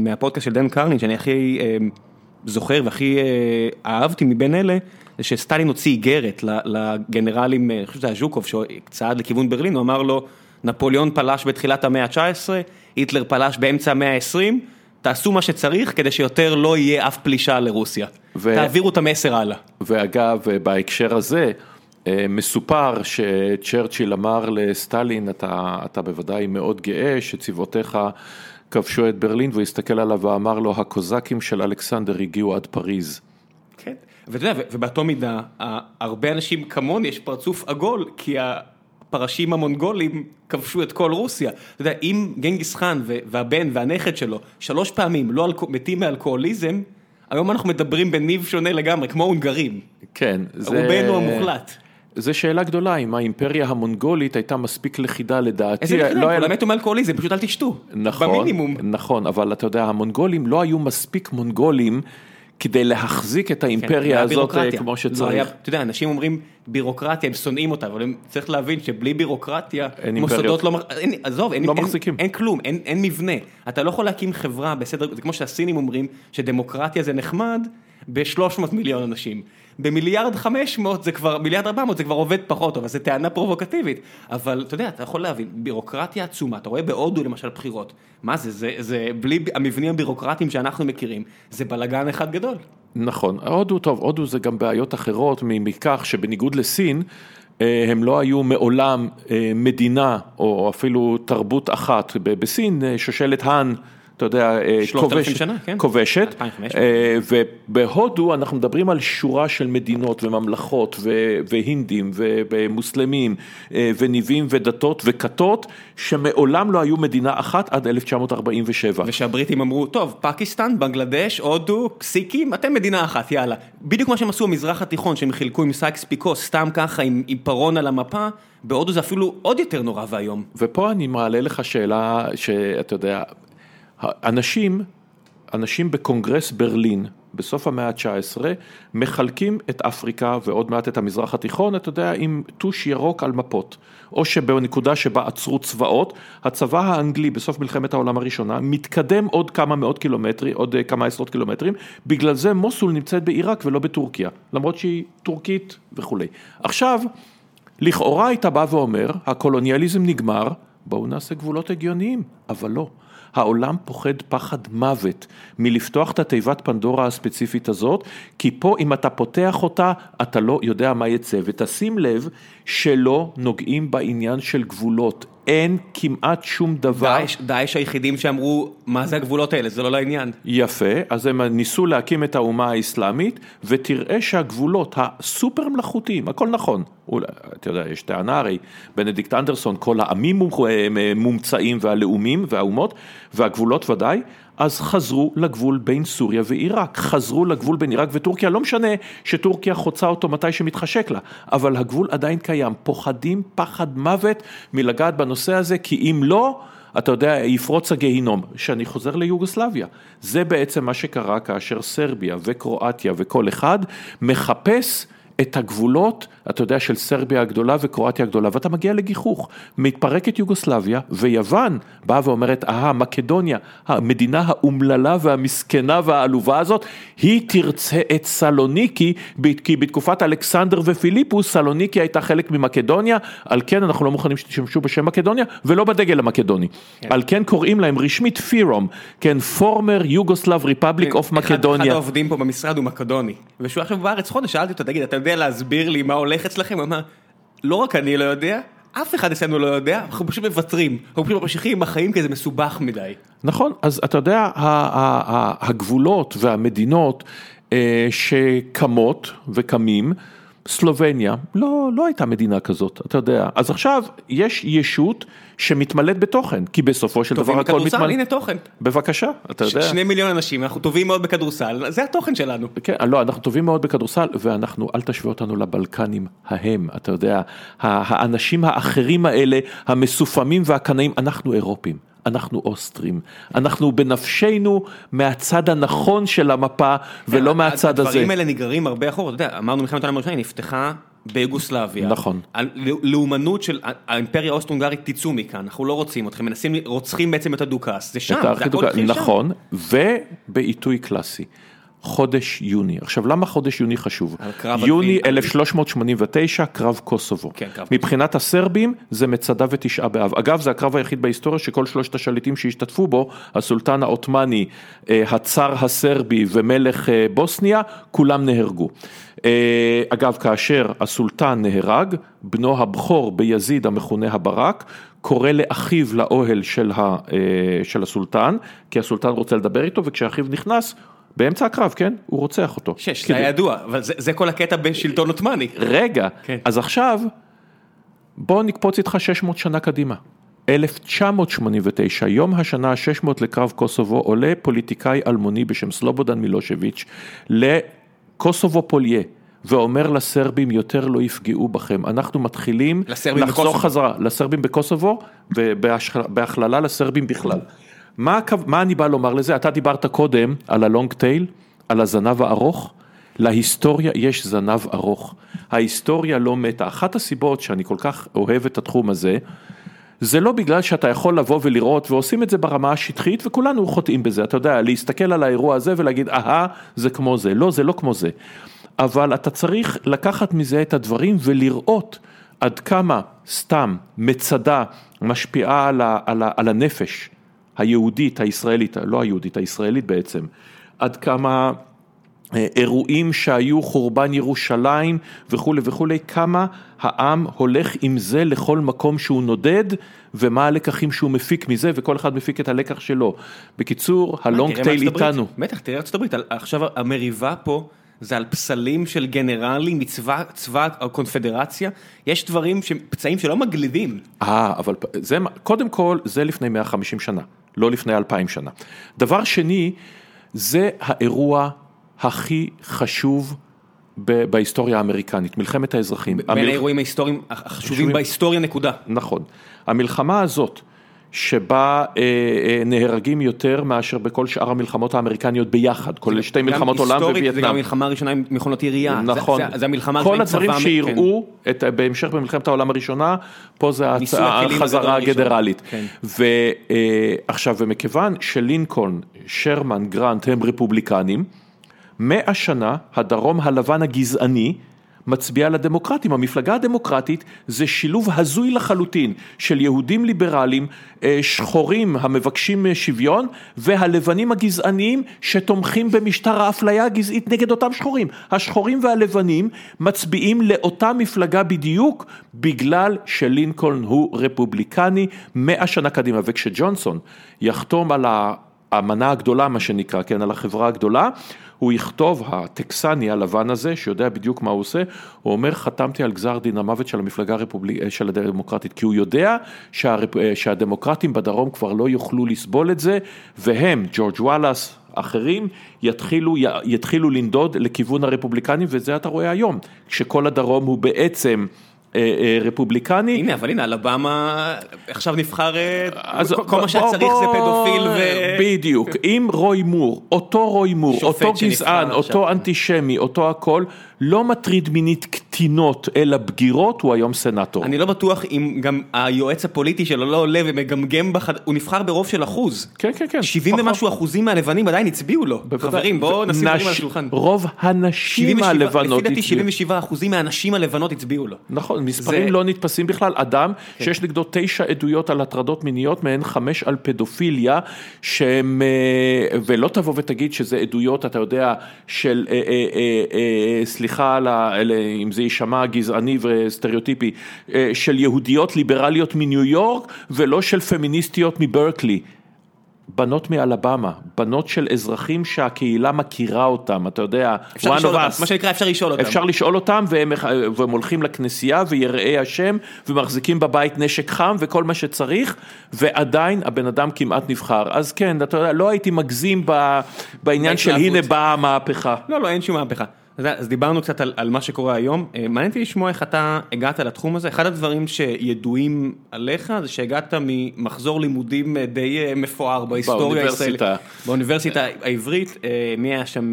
מהפודקאסט של דן קרלין, שאני הכי אה, זוכר והכי אה, אהבתי מבין אלה, זה שסטלין הוציא איגרת לגנרלים, אני חושב שזה היה ז'וקוב, שצעד לכיוון ברלין, הוא אמר לו, נפוליאון פלש בתחילת המאה ה-19, היטלר פלש באמצע המאה ה-20, תעשו מה שצריך כדי שיותר לא יהיה אף פלישה לרוסיה. ו... תעבירו את המסר הלאה. ואגב, בהקשר הזה, אה, מסופר שצ'רצ'יל אמר לסטלין, אתה, אתה בוודאי מאוד גאה שצבאותיך כבשו את ברלין, והוא הסתכל עליו ואמר לו, הקוזקים של אלכסנדר הגיעו עד פריז. כן, ואתה יודע, ובאותו מידה, הרבה אנשים כמוני יש פרצוף עגול, כי הפרשים המונגולים כבשו את כל רוסיה. אתה יודע, אם גנגיס חאן והבן והנכד שלו שלוש פעמים לא מתים מאלכוהוליזם, היום אנחנו מדברים בניב שונה לגמרי, כמו הונגרים. כן, זה... רובנו המוחלט. זו שאלה גדולה, אם האימפריה המונגולית הייתה מספיק לכידה לדעתי. איזה לכידה? לא כולם מתו מאלכוהוליזם, פשוט אל תשתו. נכון, במינימום. נכון, אבל אתה יודע, המונגולים לא היו מספיק מונגולים. כדי להחזיק את האימפריה כן, הזאת כמו שצריך. אתה יודע, אנשים אומרים בירוקרטיה, הם שונאים אותה, אבל צריך להבין שבלי בירוקרטיה, מוסדות לא, אין, עזוב, אין, לא אין, מחזיקים. אין, אין כלום, אין, אין מבנה. אתה לא יכול להקים חברה בסדר, זה כמו שהסינים אומרים, שדמוקרטיה זה נחמד ב-300 מיליון אנשים. במיליארד 500 זה כבר, מיליארד 400 זה כבר עובד פחות טוב, אז זו טענה פרובוקטיבית. אבל אתה יודע, אתה יכול להבין, בירוקרטיה עצומה, אתה רואה בהודו למשל בחירות, מה זה, זה, זה בלי המבנים הבירוקרטיים שאנחנו מכירים, זה בלאגן אחד גדול. נכון, הודו טוב, הודו זה גם בעיות אחרות מכך שבניגוד לסין, אה, הם לא היו מעולם אה, מדינה או אפילו תרבות אחת. בסין אה, שושלת האן אתה יודע, אה, כובש, שנה, כן? כובשת, אה, ובהודו אנחנו מדברים על שורה של מדינות וממלכות והינדים ומוסלמים אה, וניבים ודתות וכתות שמעולם לא היו מדינה אחת עד 1947. ושהבריטים אמרו, טוב, פקיסטן, בנגלדש, הודו, סיקים, אתם מדינה אחת, יאללה. בדיוק מה שהם עשו במזרח התיכון, שהם חילקו עם סייקס פיקו, סתם ככה עם עיפרון על המפה. בהודו זה אפילו עוד יותר נורא ואיום. ופה אני מעלה לך שאלה שאתה יודע, אנשים, אנשים בקונגרס ברלין בסוף המאה ה-19 מחלקים את אפריקה ועוד מעט את המזרח התיכון, אתה יודע, עם טוש ירוק על מפות. או שבנקודה שבה עצרו צבאות, הצבא האנגלי בסוף מלחמת העולם הראשונה מתקדם עוד כמה מאות קילומטרים, עוד אה, כמה עשרות קילומטרים, בגלל זה מוסול נמצאת בעיראק ולא בטורקיה, למרות שהיא טורקית וכולי. עכשיו, לכאורה היית בא ואומר, הקולוניאליזם נגמר, בואו נעשה גבולות הגיוניים, אבל לא. העולם פוחד פחד מוות מלפתוח את התיבת פנדורה הספציפית הזאת, כי פה אם אתה פותח אותה, אתה לא יודע מה יצא. ותשים לב שלא נוגעים בעניין של גבולות. אין כמעט שום דבר. דאעש, דאעש היחידים שאמרו, מה זה הגבולות האלה? זה לא לעניין. יפה, אז הם ניסו להקים את האומה האסלאמית, ותראה שהגבולות הסופר מלאכותיים, הכל נכון. אתה יודע, יש טענה הרי, בנדיקט אנדרסון, כל העמים מומצאים והלאומים והאומות, והגבולות ודאי, אז חזרו לגבול בין סוריה ועיראק, חזרו לגבול בין עיראק וטורקיה, לא משנה שטורקיה חוצה אותו מתי שמתחשק לה, אבל הגבול עדיין קיים, פוחדים פחד מוות מלגעת בנושא הזה, כי אם לא, אתה יודע, יפרוץ הגיהינום. שאני חוזר ליוגוסלביה, זה בעצם מה שקרה כאשר סרביה וקרואטיה וכל אחד מחפש את הגבולות, אתה יודע, של סרביה הגדולה וקרואטיה הגדולה, ואתה מגיע לגיחוך. מתפרקת יוגוסלביה, ויוון באה ואומרת, אהה, מקדוניה, המדינה האומללה והמסכנה והעלובה הזאת, היא תרצה את סלוניקי, כי בתקופת אלכסנדר ופיליפוס, סלוניקי הייתה חלק ממקדוניה, על כן אנחנו לא מוכנים שתשתמשו בשם מקדוניה, ולא בדגל המקדוני. כן. על כן קוראים להם רשמית FYROM, כן, Former Yugoslav Republic of Macedonia. אחד העובדים פה במשרד הוא מקדוני, ושהוא עכשיו בארץ חודש, שאלתי אותו, תגיד, אתה יודע להסביר לי מה הולך אצלכם? הוא אמר, לא רק אני לא יודע, אף אחד אצלנו לא יודע, אנחנו פשוט מוותרים, אנחנו פשוט ממשיכים עם החיים כי זה מסובך מדי. נכון, אז אתה יודע, הגבולות והמדינות אה, שקמות וקמים, סלובניה, לא, לא הייתה מדינה כזאת, אתה יודע. אז עכשיו יש ישות שמתמלאת בתוכן, כי בסופו של דבר הכל מתמלא... הנה תוכן. בבקשה, אתה יודע. שני מיליון אנשים, אנחנו טובים מאוד בכדורסל, זה התוכן שלנו. כן, לא, אנחנו טובים מאוד בכדורסל, ואנחנו, אל תשווה אותנו לבלקנים ההם, אתה יודע, האנשים האחרים האלה, המסופמים והקנאים, אנחנו אירופים. אנחנו אוסטרים, אנחנו בנפשנו מהצד הנכון של המפה ולא מהצד הזה. הדברים האלה נגררים הרבה אחורה, אתה יודע, אמרנו מלחמת העולם הראשונה, היא נפתחה ביוגוסלביה. נכון. לאומנות של האימפריה האוסט-הונגרית תצאו מכאן, אנחנו לא רוצים אתכם, מנסים, רוצחים בעצם את הדוכס, זה שם, זה הכל התחיל שם. נכון, ובעיתוי קלאסי. חודש יוני. עכשיו למה חודש יוני חשוב? יוני 1389, קרב קוסובו. כן, קרב מבחינת הסרבים זה מצדה ותשעה באב. אגב זה הקרב היחיד בהיסטוריה שכל שלושת השליטים שהשתתפו בו, הסולטן העות'מאני, אה, הצאר הסרבי ומלך אה, בוסניה, כולם נהרגו. אה, אגב כאשר הסולטן נהרג, בנו הבכור ביזיד המכונה הברק, קורא לאחיו לאוהל של, ה, של הסולטן, כי הסולטן רוצה לדבר איתו וכשאחיו נכנס באמצע הקרב, כן? הוא רוצח אותו. שש, זה היה ידוע, אבל זה זה כל הקטע בשלטון עות'מאני. רגע, כן. אז עכשיו, בוא נקפוץ איתך 600 שנה קדימה. 1989, יום השנה ה-600 לקרב קוסובו, עולה פוליטיקאי אלמוני בשם סלובודן מילושביץ' לקוסובו פוליה. ואומר לסרבים יותר לא יפגעו בכם, אנחנו מתחילים לחזור בקוסובו. חזרה, לסרבים בקוסובו ובהכללה לסרבים בכלל. מה, מה אני בא לומר לזה? אתה דיברת קודם על הלונג טייל, על הזנב הארוך. להיסטוריה יש זנב ארוך. ההיסטוריה לא מתה. אחת הסיבות שאני כל כך אוהב את התחום הזה, זה לא בגלל שאתה יכול לבוא ולראות, ועושים את זה ברמה השטחית, וכולנו חוטאים בזה, אתה יודע, להסתכל על האירוע הזה ולהגיד, אהה, זה כמו זה. לא, זה לא כמו זה. אבל אתה צריך לקחת מזה את הדברים ולראות עד כמה סתם מצדה משפיעה על, ה, על, ה, על הנפש. היהודית, הישראלית, לא היהודית, הישראלית בעצם, עד כמה אה, אירועים שהיו חורבן ירושלים וכולי וכולי, כמה העם הולך עם זה לכל מקום שהוא נודד ומה הלקחים שהוא מפיק מזה וכל אחד מפיק את הלקח שלו. בקיצור, הלונג טייל איתנו. בטח, תראה ארצות הברית, עכשיו המריבה פה זה על פסלים של גנרלים מצבא צבא הקונפדרציה, יש דברים, פצעים שלא מגלידים. אה, אבל זה, קודם כל, זה לפני 150 שנה. לא לפני אלפיים שנה. דבר שני, זה האירוע הכי חשוב בהיסטוריה האמריקנית, מלחמת האזרחים. בין המל... האירועים ההיסטוריים החשובים בהיסטוריה נקודה. נכון. המלחמה הזאת, שבה אה, אה, נהרגים יותר מאשר בכל שאר המלחמות האמריקניות ביחד, כולל שתי מלחמות עולם ווייטנאם. זה גם המלחמה הראשונה עם מכונות ירייה. נכון. זה, זה המלחמה כל הדברים שיראו כן. את, בהמשך במלחמת העולם הראשונה, פה זה החזרה הגנרלית. כן. ועכשיו, אה, ומכיוון שלינקולן, שרמן, גרנט הם רפובליקנים, מאה שנה הדרום הלבן הגזעני מצביע לדמוקרטים. המפלגה הדמוקרטית זה שילוב הזוי לחלוטין של יהודים ליברליים, אה, שחורים המבקשים שוויון, והלבנים הגזעניים שתומכים במשטר האפליה הגזעית נגד אותם שחורים. השחורים והלבנים מצביעים לאותה מפלגה בדיוק בגלל שלינקולן הוא רפובליקני מאה שנה קדימה. וכשג'ונסון יחתום על האמנה הגדולה, מה שנקרא, כן, על החברה הגדולה, הוא יכתוב, הטקסני הלבן הזה, שיודע בדיוק מה הוא עושה, הוא אומר חתמתי על גזר דין המוות של המפלגה הרפובליק... של הדמוקרטית, כי הוא יודע שהרפ... שהדמוקרטים בדרום כבר לא יוכלו לסבול את זה, והם, ג'ורג' וואלאס, אחרים, יתחילו, יתחילו לנדוד לכיוון הרפובליקנים, וזה אתה רואה היום, כשכל הדרום הוא בעצם אה, אה, רפובליקני. הנה, אבל הנה, אלבמה עכשיו נבחר, אה, כל מה שצריך זה פדופיל ו... בדיוק, אם רוי מור, אותו רוי מור, אותו גזען, אותו אנטישמי, אותו הכל, לא מטריד מינית קטינות אלא בגירות, הוא היום סנאטור. אני לא בטוח אם גם היועץ הפוליטי שלו לא עולה ומגמגם בחד... הוא נבחר ברוב של אחוז. כן, כן, כן. 70 ומשהו אחוזים מהלבנים עדיין הצביעו לו. חברים, בואו נשים דברים על השולחן. רוב הנשים הלבנות הצביעו. לפי דעתי 77 אחוזים מהנשים הלבנות הצביעו לו. נכון, מספרים לא נתפסים בכלל. אדם כן. שיש נגדו תשע עדויות על הטרדות מיניות, מהן חמש על פדופיליה, שהם, אה, ולא תבוא ותגיד שזה עדויות, אתה יודע, של, אה, סליחה. סליחה על אם זה יישמע גזעני וסטריאוטיפי, אה, של יהודיות ליברליות מניו יורק ולא של פמיניסטיות מברקלי. בנות מאלבמה, בנות של אזרחים שהקהילה מכירה אותם, אתה יודע, אפשר לשאול אותם, מה שנקרא אפשר לשאול אותם. אפשר לשאול אותם והם, והם הולכים לכנסייה ויראי השם ומחזיקים בבית נשק חם וכל מה שצריך ועדיין הבן אדם כמעט נבחר. אז כן, אתה יודע, לא הייתי מגזים בעניין של הנה באה המהפכה. לא, לא, אין שום מהפכה. אז דיברנו קצת על, על מה שקורה היום, אה, מעניין אותי לשמוע איך אתה הגעת לתחום הזה, אחד הדברים שידועים עליך זה שהגעת ממחזור לימודים אה, די אה, מפואר בהיסטוריה הישראלית, באוניברסיטה. העברית, מי היה שם?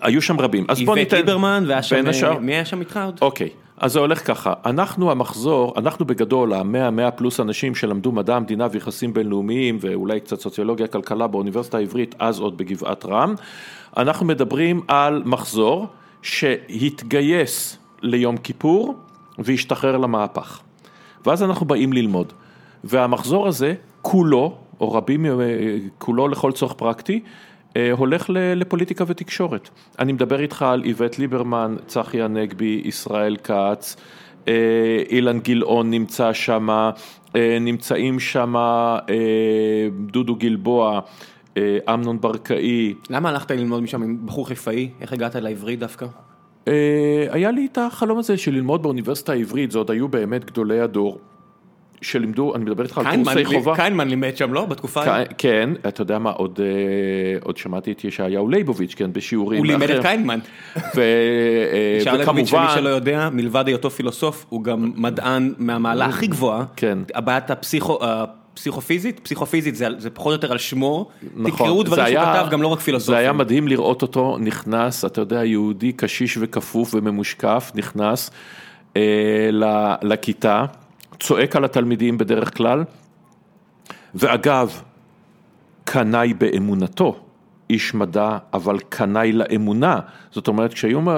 היו שם רבים, אז בוא ניתן, איווט ליברמן, והיה שם, מי היה שם איתך עוד? אוקיי, אז זה הולך ככה, אנחנו המחזור, אנחנו בגדול, המאה, מאה פלוס אנשים שלמדו מדע המדינה ויחסים בינלאומיים ואולי קצת סוציולוגיה, כלכלה באוניברסיטה העברית, אז עוד בגבעת רם, אנחנו מדברים על מחזור שהתגייס ליום כיפור והשתחרר למהפך. ואז אנחנו באים ללמוד. והמחזור הזה, כולו, או רבים, כולו לכל צורך פרקטי, אה, הולך לפוליטיקה ותקשורת. אני מדבר איתך על איווט ליברמן, צחי הנגבי, ישראל כץ, אה, אילן גילאון נמצא שם, אה, נמצאים שם דודו גלבוע, אמנון ברקאי. למה הלכת ללמוד משם עם בחור חיפאי? איך הגעת לעברית דווקא? היה לי את החלום הזה של ללמוד באוניברסיטה העברית, זה עוד היו באמת גדולי הדור. שלימדו, אני מדבר איתך על קורסי חובה. קיינמן לימד שם, לא? בתקופה ההיא? כן, אתה יודע מה, עוד עוד שמעתי את ישעיהו ליבוביץ', כן, בשיעורים. הוא לימד את קיינמן. [laughs] וכמובן... שמי שלא יודע, מלבד היותו פילוסוף, הוא גם מדען מהמעלה הכי גבוהה. כן. הבעיית הפסיכו... פסיכופיזית, פסיכופיזית זה, זה פחות או יותר על שמו, נכון, תקראו דברים שהוא כתב, גם לא רק פילוסופים. זה היה מדהים לראות אותו נכנס, אתה יודע, יהודי קשיש וכפוף וממושקף, נכנס אה, לכיתה. צועק על התלמידים בדרך כלל, ואגב, קנאי באמונתו, איש מדע, אבל קנאי לאמונה. זאת אומרת, כשהיום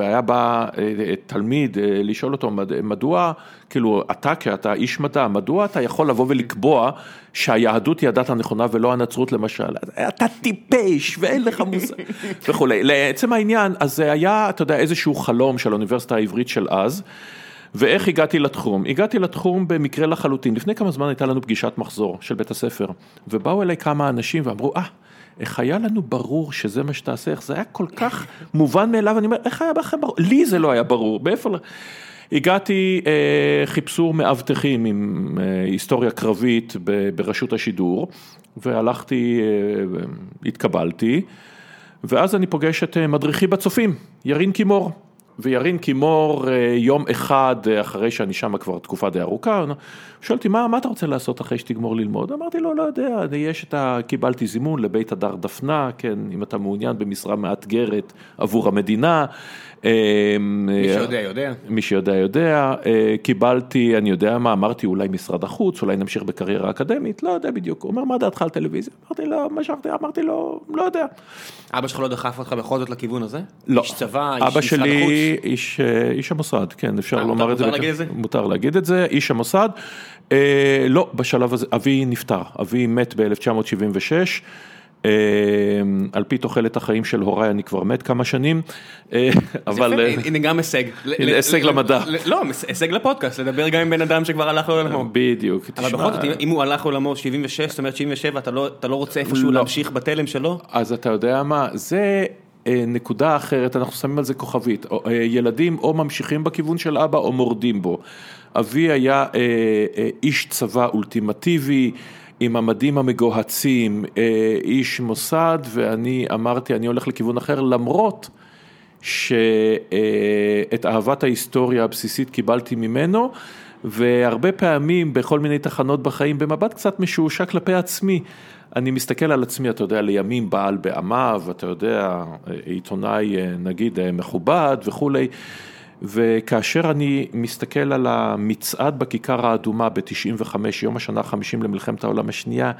היה בא אה, תלמיד אה, לשאול אותו, מדוע, כאילו, אתה כאתה איש מדע, מדוע אתה יכול לבוא ולקבוע שהיהדות היא הדת הנכונה ולא הנצרות למשל? אתה טיפש ואין לך מושג [laughs] וכולי. לעצם העניין, אז זה היה, אתה יודע, איזשהו חלום של האוניברסיטה העברית של אז. ואיך הגעתי לתחום? הגעתי לתחום במקרה לחלוטין. לפני כמה זמן הייתה לנו פגישת מחזור של בית הספר, ובאו אליי כמה אנשים ואמרו, אה, איך היה לנו ברור שזה מה שתעשה, איך זה היה כל כך מובן מאליו, אני אומר, איך היה לכם ברור? לי זה לא היה ברור, מאיפה... הגעתי, אה, חיפשו מאבטחים עם אה, היסטוריה קרבית ברשות השידור, והלכתי, אה, התקבלתי, ואז אני פוגש את מדריכי בצופים, ירין קימור. וירין קימור יום אחד אחרי שאני שם כבר תקופה די ארוכה, שואל אותי מה, מה אתה רוצה לעשות אחרי שתגמור ללמוד? אמרתי לו לא יודע, יש את ה... קיבלתי זימון לבית הדר דפנה, כן, אם אתה מעוניין במשרה מאתגרת עבור המדינה. אה, מי שיודע יודע. מי שיודע יודע, קיבלתי, אני יודע מה, אמרתי אולי משרד החוץ, אולי נמשיך בקריירה אקדמית, לא יודע בדיוק, הוא אומר מה דעתך על טלוויזיה? אמרתי לו, משכתי, אמרתי לו, לא יודע. אבא שלך לא דחף אותך בכל זאת לכיוון הזה? לא. איש צבא, איש משרד החוץ? איש, אה, איש המוסד, כן, אפשר 아, אה, לומר את זה. מותר להגיד את זה? מותר להגיד את זה, איש המוסד. אה, לא, בשלב הזה, אבי נפטר, אבי מת ב-1976. אה, על פי תוחלת החיים של הוריי אני כבר מת כמה שנים, אה, אבל... הנה גם הישג. הנה הישג למדע. לא, הישג לפודקאסט, לדבר גם עם בן אדם שכבר הלך לעולמו. בדיוק. אבל בכל זאת, אם הוא הלך לעולמו 76, זאת אומרת 77, אתה לא רוצה איפשהו לא. להמשיך בתלם שלו? אז אתה יודע מה, זה... נקודה אחרת, אנחנו שמים על זה כוכבית, ילדים או ממשיכים בכיוון של אבא או מורדים בו. אבי היה אה, איש צבא אולטימטיבי, עם המדים המגוהצים, איש מוסד, ואני אמרתי, אני הולך לכיוון אחר, למרות שאת אהבת ההיסטוריה הבסיסית קיבלתי ממנו, והרבה פעמים בכל מיני תחנות בחיים, במבט קצת משועשע כלפי עצמי. אני מסתכל על עצמי, אתה יודע, לימים בעל בעמיו, אתה יודע, עיתונאי נגיד מכובד וכולי, וכאשר אני מסתכל על המצעד בכיכר האדומה ב-95, יום השנה ה-50 למלחמת העולם השנייה,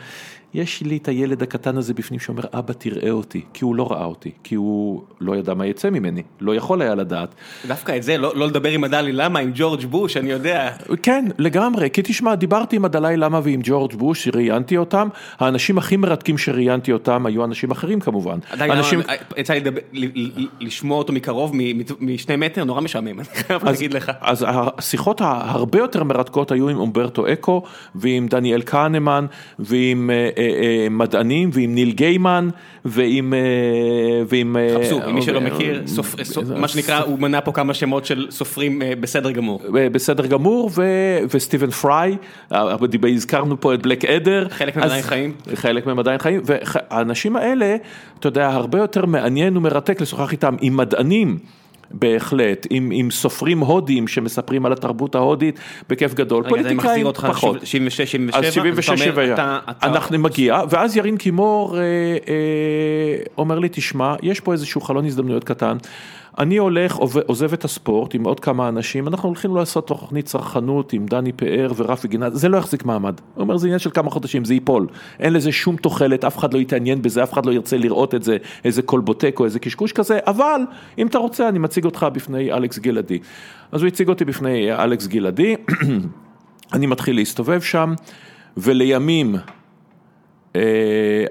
יש לי את הילד הקטן הזה בפנים שאומר, אבא תראה אותי, כי הוא לא ראה אותי, כי הוא לא ידע מה יצא ממני, לא יכול היה לדעת. דווקא את זה, לא, לא לדבר עם הדלי למה, עם ג'ורג' בוש, אני יודע. כן, לגמרי, כי תשמע, דיברתי עם הדלי למה ועם ג'ורג' בוש, ראיינתי אותם, האנשים הכי מרתקים שראיינתי אותם היו אנשים אחרים כמובן. עדיין אנשים... יצא לי לשמוע אותו מקרוב, משני מטר, נורא משעמם, אני חייב להגיד לך. אז השיחות ההרבה יותר מרתקות היו עם אומברטו אקו, ועם דניאל קהנמן, ועם... אה, אה, מדענים ועם ניל גיימן ועם... אה, ועם חפשו, מי שלא מכיר, מה שנקרא, הוא מנה פה כמה שמות של סופרים בסדר גמור. בסדר גמור, וסטיבן פריי, הזכרנו פה את בלק אדר. חלק מהם עדיין חיים. חלק מהם עדיין חיים, והאנשים האלה, אתה יודע, הרבה יותר מעניין ומרתק לשוחח איתם עם מדענים. בהחלט, עם, עם סופרים הודים שמספרים על התרבות ההודית בכיף גדול, פוליטיקאים פחות. 76, 77, אז 76, 77, אנחנו מגיע, ואז ירין קימור אה, אה, אומר לי, תשמע, יש פה איזשהו חלון הזדמנויות קטן, אני הולך, עוזב את הספורט עם עוד כמה אנשים, אנחנו הולכים לעשות תוכנית צרכנות עם דני פאר ורפי גינת, זה לא יחזיק מעמד. הוא אומר, זה עניין של כמה חודשים, זה ייפול. אין לזה שום תוחלת, אף אחד לא יתעניין בזה, אף אחד לא ירצה לראות את זה, איזה קולבוטק או איזה קשקוש כזה, אבל אם אתה רוצה, אני מציג אותך בפני אלכס גלעדי. אז הוא הציג אותי בפני אלכס גלעדי, [clears throat] אני מתחיל להסתובב שם, ולימים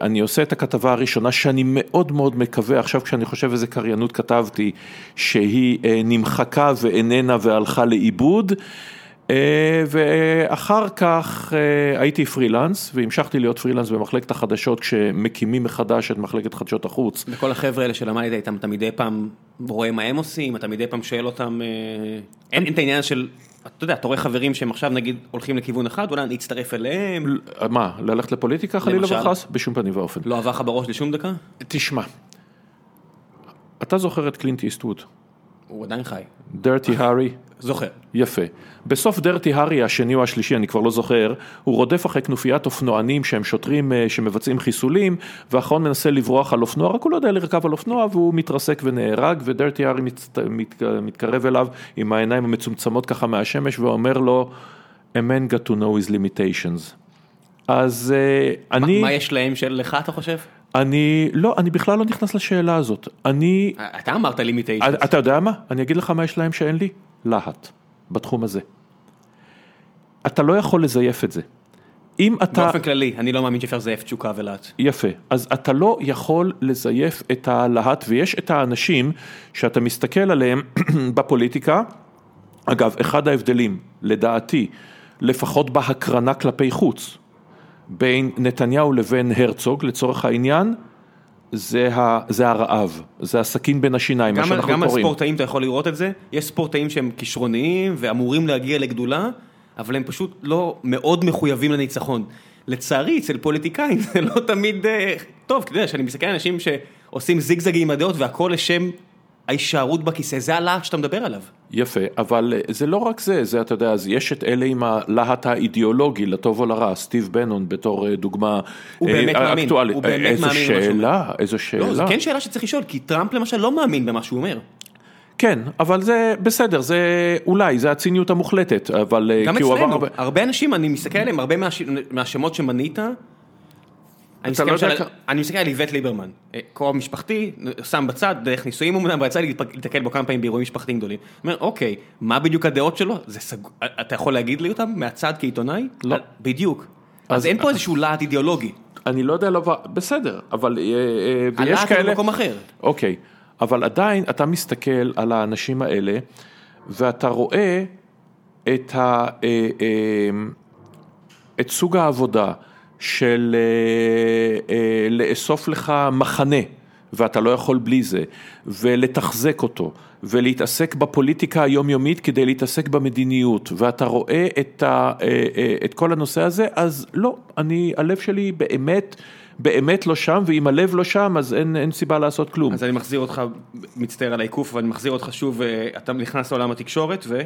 אני עושה את הכתבה הראשונה שאני מאוד מאוד מקווה, עכשיו כשאני חושב איזה קריינות כתבתי, שהיא אה, נמחקה ואיננה והלכה לאיבוד. אה, ואחר כך הייתי פרילנס והמשכתי להיות פרילנס במחלקת החדשות כשמקימים מחדש את מחלקת חדשות החוץ. וכל החבר'ה האלה שלמדת איתם, אתה מדי פעם רואה מה הם עושים, אתה מדי פעם שואל אותם, אין את העניין של אתה יודע, אתה רואה חברים שהם עכשיו נגיד הולכים לכיוון אחד, אולי אני אצטרף אליהם. מה, ללכת לפוליטיקה חלילה וחס? בשום פנים ואופן. לא עבר לך בראש לשום דקה? תשמע, אתה זוכר את קלינט איסטווד. הוא עדיין חי. דרטי הארי. זוכר. יפה. בסוף דרטי הארי השני או השלישי, אני כבר לא זוכר, הוא רודף אחרי כנופיית אופנוענים שהם שוטרים אה, שמבצעים חיסולים, והאחרון מנסה לברוח על אופנוע, רק הוא לא יודע לרכב על אופנוע והוא מתרסק ונהרג, ודרטי הארי מת, מת, מתקרב אליו עם העיניים המצומצמות ככה מהשמש ואומר לו, a man got to know his limitations. אז uh, אני... מה יש להם של לך אתה חושב? אני, לא, אני בכלל לא נכנס לשאלה הזאת. אני... אתה אמרת לימיטיישנס. אתה יודע מה? אני אגיד לך מה יש להם שאין לי. להט, בתחום הזה. אתה לא יכול לזייף את זה. אם אתה... באופן כללי, אני לא מאמין שאפשר לזייף תשוקה ולהט. יפה, אז אתה לא יכול לזייף את הלהט, ויש את האנשים שאתה מסתכל עליהם [clears throat] בפוליטיקה, אגב, אחד ההבדלים, לדעתי, לפחות בהקרנה כלפי חוץ, בין נתניהו לבין הרצוג, לצורך העניין, זה, ה, זה הרעב, זה הסכין בין השיניים, מה שאנחנו קוראים. גם הספורטאים אתה יכול לראות את זה, יש ספורטאים שהם כישרוניים ואמורים להגיע לגדולה, אבל הם פשוט לא מאוד מחויבים לניצחון. לצערי, אצל פוליטיקאים [laughs] זה לא תמיד אה, טוב, אתה יודע, כשאני מסתכל על אנשים שעושים זיגזגים עם הדעות והכל לשם ההישארות בכיסא, זה הלהט שאתה מדבר עליו. יפה, אבל אה, זה לא רק זה, זה אתה יודע, אז יש את אלה עם הלהט האידיאולוגי, לטוב או לרע, סטיב בנון בתור אה, דוגמה הוא באמת מאמין, הוא באמת מאמין במה שהוא אומר. איזו שאלה, איזו שאלה. לא, זו כן שאלה שצריך לשאול, כי טראמפ למשל לא מאמין במה שהוא אומר. כן, אבל זה בסדר, זה אולי, זה הציניות המוחלטת, אבל... גם אצלנו, הרבה... הרבה אנשים, אני מסתכל עליהם, הרבה מהשמות שמנית, אני מסתכל, לא של... אני מסתכל על איווט ליברמן, אה, קרוב משפחתי, שם בצד, דרך נישואים אמנם, ויצא לי להתקל בו כמה פעמים באירועים משפחתיים גדולים. אומר, אוקיי, מה בדיוק הדעות שלו? זה סג... אתה יכול להגיד לי אותם מהצד כעיתונאי? לא. בדיוק. אז, אז אין פה איזשהו להט אידיאולוגי. אני לא יודע, לא... בסדר, אבל אה, אה, יש כאלה... הלהט הוא במקום אחר. אוקיי, אבל עדיין אתה מסתכל על האנשים האלה, ואתה רואה את, ה... את סוג העבודה. של אה, אה, לאסוף לך מחנה, ואתה לא יכול בלי זה, ולתחזק אותו, ולהתעסק בפוליטיקה היומיומית כדי להתעסק במדיניות, ואתה רואה את, ה, אה, את כל הנושא הזה, אז לא, אני, הלב שלי באמת... באמת לא שם, ואם הלב לא שם, אז אין, אין סיבה לעשות כלום. אז אני מחזיר אותך, מצטער על העיקוף, אבל אני מחזיר אותך שוב, אתה נכנס לעולם התקשורת ו...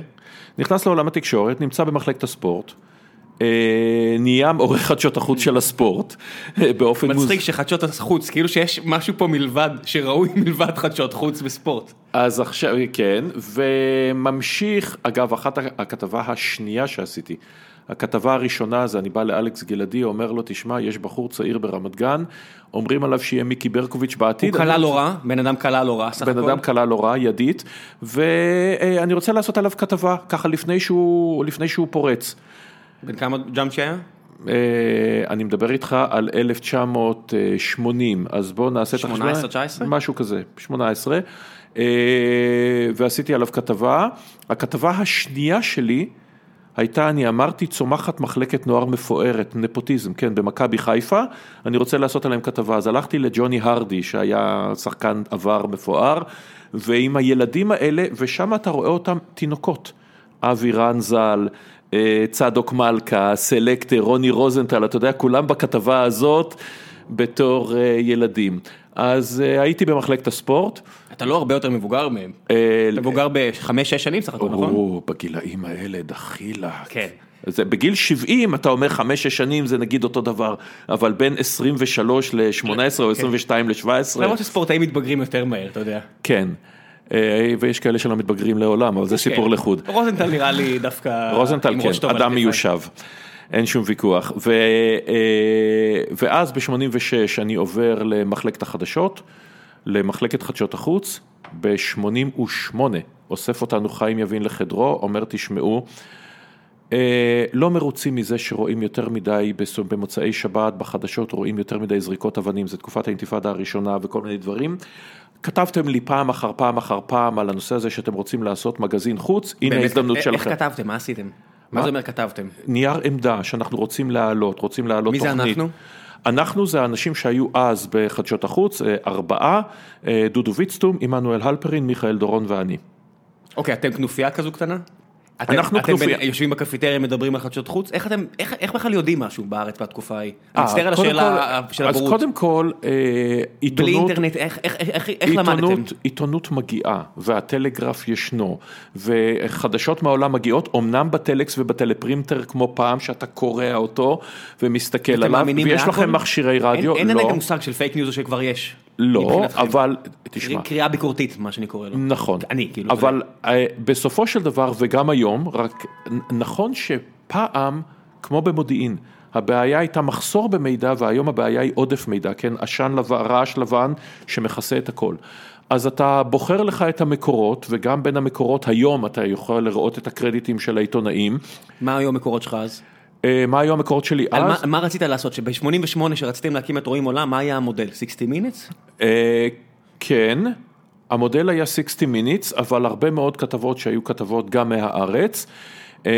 נכנס לעולם התקשורת, נמצא במחלקת הספורט. אה, נהיה עורך חדשות החוץ של הספורט אה, באופן מוז... מצחיק שחדשות החוץ, כאילו שיש משהו פה מלבד, שראוי [laughs] מלבד חדשות חוץ בספורט. אז עכשיו, כן, וממשיך, אגב, אחת הכתבה השנייה שעשיתי, הכתבה הראשונה זה אני בא לאלכס גלעדי, אומר לו, תשמע, יש בחור צעיר ברמת גן, אומרים עליו שיהיה מיקי ברקוביץ' בעתיד. הוא קלה לא רע, בן אדם קלה לא רע, סך הכל. בן אדם קלה לא רע, ידית, ואני רוצה לעשות עליו כתבה, ככה לפני שהוא, לפני שהוא פורץ. בן כמה ג'אמפ שהיה? אה, אני מדבר איתך על 1980, אז בואו נעשה את החשבון. 18-19? משהו כזה, 18. אה, ועשיתי עליו כתבה. הכתבה השנייה שלי הייתה, אני אמרתי, צומחת מחלקת נוער מפוארת, נפוטיזם, כן, במכבי חיפה, אני רוצה לעשות עליהם כתבה. אז הלכתי לג'וני הרדי, שהיה שחקן עבר מפואר, ועם הילדים האלה, ושם אתה רואה אותם תינוקות. אבי רנזל, אה, צדוק מלכה, סלקטר, רוני רוזנטל, אתה יודע, כולם בכתבה הזאת בתור אה, ילדים. אז אה, הייתי במחלקת הספורט. אתה לא הרבה יותר מבוגר מהם. אתה מבוגר בחמש-שש שנים סך הכל, נכון? או, בגילאים האלה, דחילה. כן. זה, בגיל 70 אתה אומר 5-6 שנים זה נגיד אותו דבר, אבל בין 23 ל-18 או 22 ל-17. למרות שספורטאים מתבגרים יותר מהר, אתה יודע. כן. אה, ויש כאלה שלא מתבגרים לעולם, אבל זה סיפור כן. לחוד. רוזנטל נראה לי דווקא... רוזנטל כן, אדם. מיושב, אין שום ויכוח. ו, אה, ואז ב-86 אני עובר למחלקת החדשות, למחלקת חדשות החוץ, ב-88 אוסף אותנו חיים יבין לחדרו, אומר תשמעו, אה, לא מרוצים מזה שרואים יותר מדי במוצאי שבת, בחדשות רואים יותר מדי זריקות אבנים, זה תקופת האינתיפאדה הראשונה וכל מיני דברים. כתבתם לי פעם אחר פעם אחר פעם על הנושא הזה שאתם רוצים לעשות מגזין חוץ, הנה ההזדמנות שלכם. איך כתבתם? מה עשיתם? מה זה אומר כתבתם? נייר עמדה שאנחנו רוצים להעלות, רוצים להעלות מי זה תוכנית. אנחנו? אנחנו זה האנשים שהיו אז בחדשות החוץ, אה, ארבעה, אה, דודו ויצטום, עמנואל הלפרין, מיכאל דורון ואני. אוקיי, אתם כנופיה כזו קטנה? אתם- אנחנו אתם כנופיה. בין- יושבים בקפיטריה, מדברים על חדשות חוץ? איך אתם, איך איך בכלל יודעים משהו בארץ בתקופה ההיא? אני אה, מצטער על השאלה כל- של אז הבורות. קודם כל, אה, בלי עיתונות, אינטרנט, איך- איך- איך איך למדתם? עיתונות, עיתונות מגיעה, והטלגרף ישנו, וחדשות מהעולם מגיעות, אמנם בטלקס ובטלפרימטר כמו פעם, שאתה קורע אותו ומסתכל אתם עליו, ויש? לכם מכשירי רדיו, אין אין לא, רגע מושג של פייק ניוז או שכבר יש. לא. אבל, תשמע, קריאה ביקורתית, מה שאני קורא לו. נכון, אני, כאילו. אבל אה, בסופו של דבר וגם היום, רק נכון שפעם, כמו במודיעין, הבעיה הייתה מחסור במידע והיום הבעיה היא עודף מידע, כן, עשן לבן, רעש לבן שמכסה את הכל. אז אתה בוחר לך את המקורות וגם בין המקורות היום אתה יכול לראות את הקרדיטים של העיתונאים. מה היו המקורות שלך אז? אה, מה היו המקורות שלי על מה- אז? מה רצית לעשות? שב-88 שרציתם להקים את רואים עולם, מה היה המודל? 60 minutes? אה, כן, המודל היה 60 minutes, אבל הרבה מאוד כתבות שהיו כתבות גם מהארץ,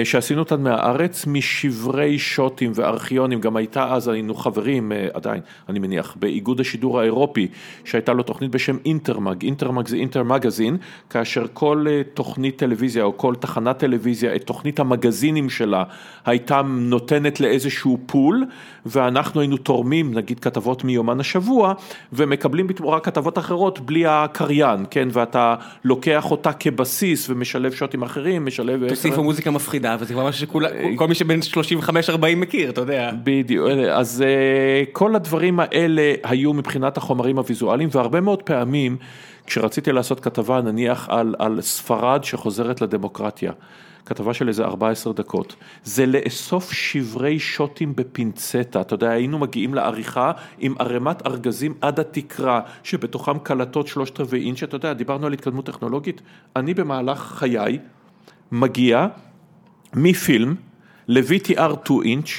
שעשינו אותן מהארץ, משברי שוטים וארכיונים, גם הייתה אז, היינו חברים, אה, עדיין, אני מניח, באיגוד השידור האירופי, שהייתה לו תוכנית בשם אינטרמג, אינטרמג זה אינטר מגזין, כאשר כל אה, תוכנית טלוויזיה או כל תחנת טלוויזיה, את תוכנית המגזינים שלה, הייתה נותנת לאיזשהו פול, ואנחנו היינו תורמים, נגיד כתבות מיומן השבוע, ומקבלים בתמורה כתבות אחרות בלי הקריין, כן, ואתה לוקח אותה כבסיס ומשלב שוטים אחרים, משלב... תוסיפו מוזיקה מפחידה, וזה כבר משהו שכל מי שבין 35-40 מכיר, אתה יודע. בדיוק, אז אה, כל הדברים האלה היו מבחינת החומרים הוויזואליים, והרבה מאוד פעמים כשרציתי לעשות כתבה נניח על, על ספרד שחוזרת לדמוקרטיה, כתבה של איזה 14 דקות, זה לאסוף שברי שוטים בפינצטה, אתה יודע, היינו מגיעים לעריכה עם ערימת ארגזים עד התקרה, שבתוכם קלטות שלושת רבעי אינץ', אתה יודע, דיברנו על התקדמות טכנולוגית, אני במהלך חיי מגיע מפילם ל-VTR 2 אינץ',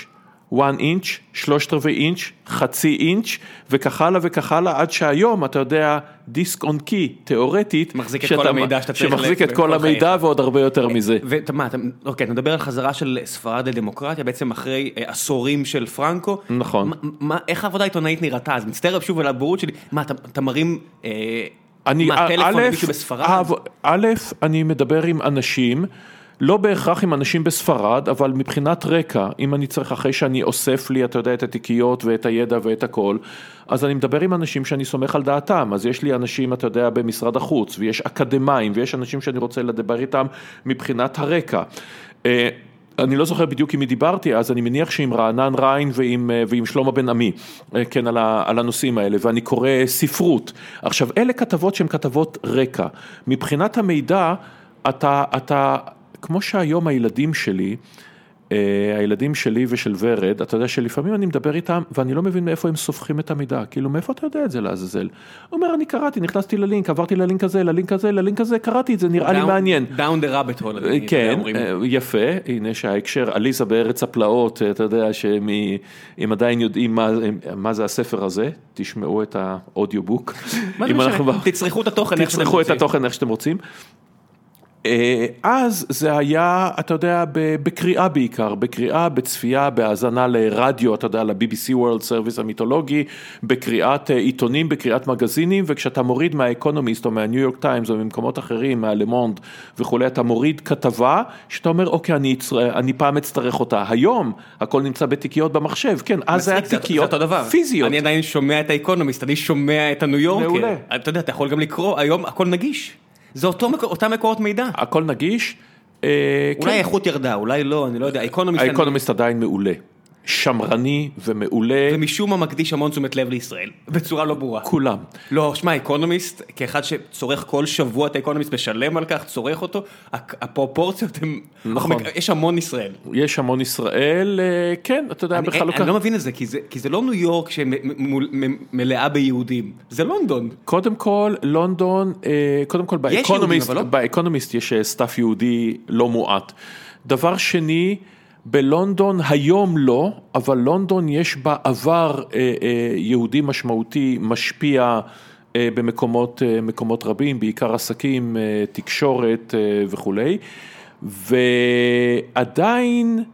1 אינץ', שלושת רבעי אינץ', חצי אינץ', וכך הלאה וכך הלאה, עד שהיום, אתה יודע, דיסק און קי, תיאורטית, מחזיק את שאתה- כל המידע שאתה צריך שמחזיק את כל המידע ועוד הרבה יותר מזה. ומה, אתה, אוקיי, אתה מדבר על חזרה של ספרד לדמוקרטיה, בעצם אחרי אה, עשורים של פרנקו. נכון. מה, מה, איך העבודה העיתונאית נראתה? אז מצטער שוב על הבורות שלי. מה, אתה, אתה מרים, אה, אני, מה, טלפון א', למישהו בספרד? א', אני מדבר עם אנשים, לא בהכרח עם אנשים בספרד, אבל מבחינת רקע, אם אני צריך, אחרי שאני אוסף לי, אתה יודע, את התיקיות ואת הידע ואת הכל, אז אני מדבר עם אנשים שאני סומך על דעתם, אז יש לי אנשים, אתה יודע, במשרד החוץ, ויש אקדמאים, ויש אנשים שאני רוצה לדבר איתם מבחינת הרקע. אה, אני לא זוכר בדיוק עם מי דיברתי אז, אני מניח שעם רענן ריין ועם, אה, ועם שלמה בן עמי, אה, כן, על, ה, על הנושאים האלה, ואני קורא ספרות. עכשיו, אלה כתבות שהן כתבות רקע. מבחינת המידע, אתה, אתה, כמו שהיום הילדים שלי, אה, הילדים שלי ושל ורד, אתה יודע שלפעמים אני מדבר איתם ואני לא מבין מאיפה הם סופחים את המידע, כאילו מאיפה אתה יודע את זה לעזאזל? הוא אומר, אני קראתי, נכנסתי ללינק, עברתי ללינק הזה, ללינק הזה, ללינק הזה, קראתי את זה, נראה לי Down- מעניין. down the rabbit hole. אני- אתה כן. אה, יפה, הנה שההקשר, עליזה בארץ הפלאות, אתה יודע שאם עדיין יודעים מה, מה זה הספר הזה, תשמעו את ה-audiobook. מה זה זה משנה? אנחנו תצרכו את התוכן איך שאתם רוצים. אה, אז זה היה, אתה יודע, בקריאה בעיקר, בקריאה, בצפייה, בהאזנה לרדיו, אתה יודע, ל-BBC World Service המיתולוגי, בקריאת אה, עיתונים, בקריאת מגזינים, וכשאתה מוריד מהאקונומיסט או מהניו יורק טיימס או ממקומות אחרים, מהלמונד וכולי, אתה מוריד כתבה, שאתה אומר, אוקיי, אני, אצר- אני פעם אצטרך אותה. היום, הכל נמצא בתיקיות במחשב, כן, אז זה היה תיקיות. פיזיות. אני עדיין שומע את האקונומיסט, אני שומע את הניו יורקר. מעולה. אתה יודע, אתה יכול גם לקרוא, היום הכל נגיש. זה אותו מקור- אותם מקורות מידע. הכל נגיש. אה, אולי כן. האיכות ירדה, אולי לא, אני לא יודע. האקונומיסט... אני- האקונומיסט עדיין מעולה. שמרני ומעולה. ומשום מה מקדיש המון תשומת לב לישראל, בצורה לא ברורה. כולם. לא, שמע, אקונומיסט, כאחד שצורך כל שבוע את האקונומיסט, משלם על כך, צורך אותו, הפרופורציות הן... נכון. יש המון ישראל. יש המון ישראל, אה, כן, אתה יודע, אני, בחלוקה. אני לא מבין את זה, כי זה, כי זה לא ניו יורק שמלאה ביהודים, זה לונדון. קודם כל, לונדון, אה, קודם כל באקונומיסט, אבל לא- באקונומיסט יש אה, staff יהודי לא מועט. דבר שני, בלונדון היום לא, אבל לונדון יש בה עבר אה, אה, יהודי משמעותי, משפיע אה, במקומות מקומות רבים, בעיקר עסקים, תקשורת וכולי, ועדיין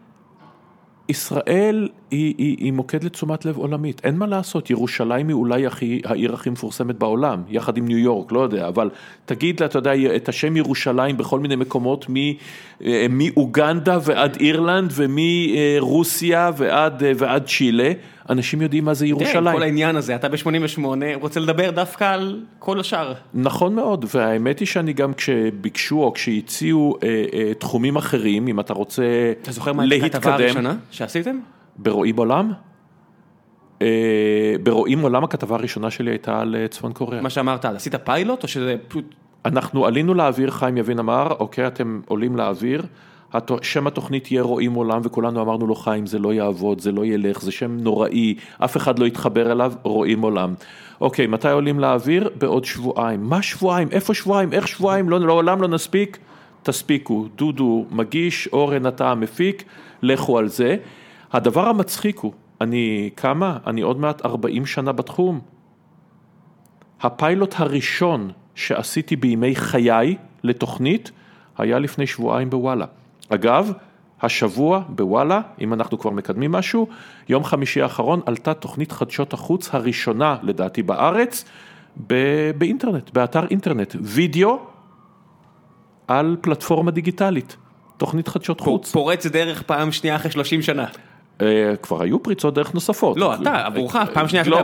ישראל היא, היא, היא מוקד לתשומת לב עולמית, אין מה לעשות, ירושלים היא אולי הכי, העיר הכי מפורסמת בעולם, יחד עם ניו יורק, לא יודע, אבל תגיד לה, אתה יודע, את השם ירושלים בכל מיני מקומות, אה, מאוגנדה ועד אירלנד ומרוסיה ועד, אה, ועד צ'ילה, אנשים יודעים מה זה כן, ירושלים. כל העניין הזה, אתה ב-88 רוצה לדבר דווקא על כל השאר. נכון מאוד, והאמת היא שאני גם כשביקשו או כשהציעו אה, אה, תחומים אחרים, אם אתה רוצה אתה זוכר מה הייתה הכתבה להתקדם, הראשונה שעשיתם? ברואים עולם? אה, ברואים עולם הכתבה הראשונה שלי הייתה על אה, צפון קוריאה. מה שאמרת, עשית פיילוט או שזה פשוט... אנחנו עלינו לאוויר, חיים יבין אמר, אוקיי, אתם עולים לאוויר, שם התוכנית יהיה רואים עולם, וכולנו אמרנו לו, חיים, זה לא יעבוד, זה לא ילך, זה שם נוראי, אף אחד לא יתחבר אליו, רואים עולם. אוקיי, מתי עולים לאוויר? בעוד שבועיים. מה שבועיים? איפה שבועיים? איך שבועיים? לא, לעולם לא נספיק? תספיקו. דודו מגיש, אורן אתה המפיק, לכו על זה. הדבר המצחיק הוא, אני כמה? אני עוד מעט 40 שנה בתחום. הפיילוט הראשון שעשיתי בימי חיי לתוכנית היה לפני שבועיים בוואלה. אגב, השבוע בוואלה, אם אנחנו כבר מקדמים משהו, יום חמישי האחרון עלתה תוכנית חדשות החוץ הראשונה לדעתי בארץ ב- באינטרנט, באתר אינטרנט, וידאו על פלטפורמה דיגיטלית, תוכנית חדשות חוץ. פורץ דרך פעם שנייה אחרי 30 שנה. אה, כבר היו פריצות דרך נוספות. לא, אתה, עבורך, פעם שנייה לא,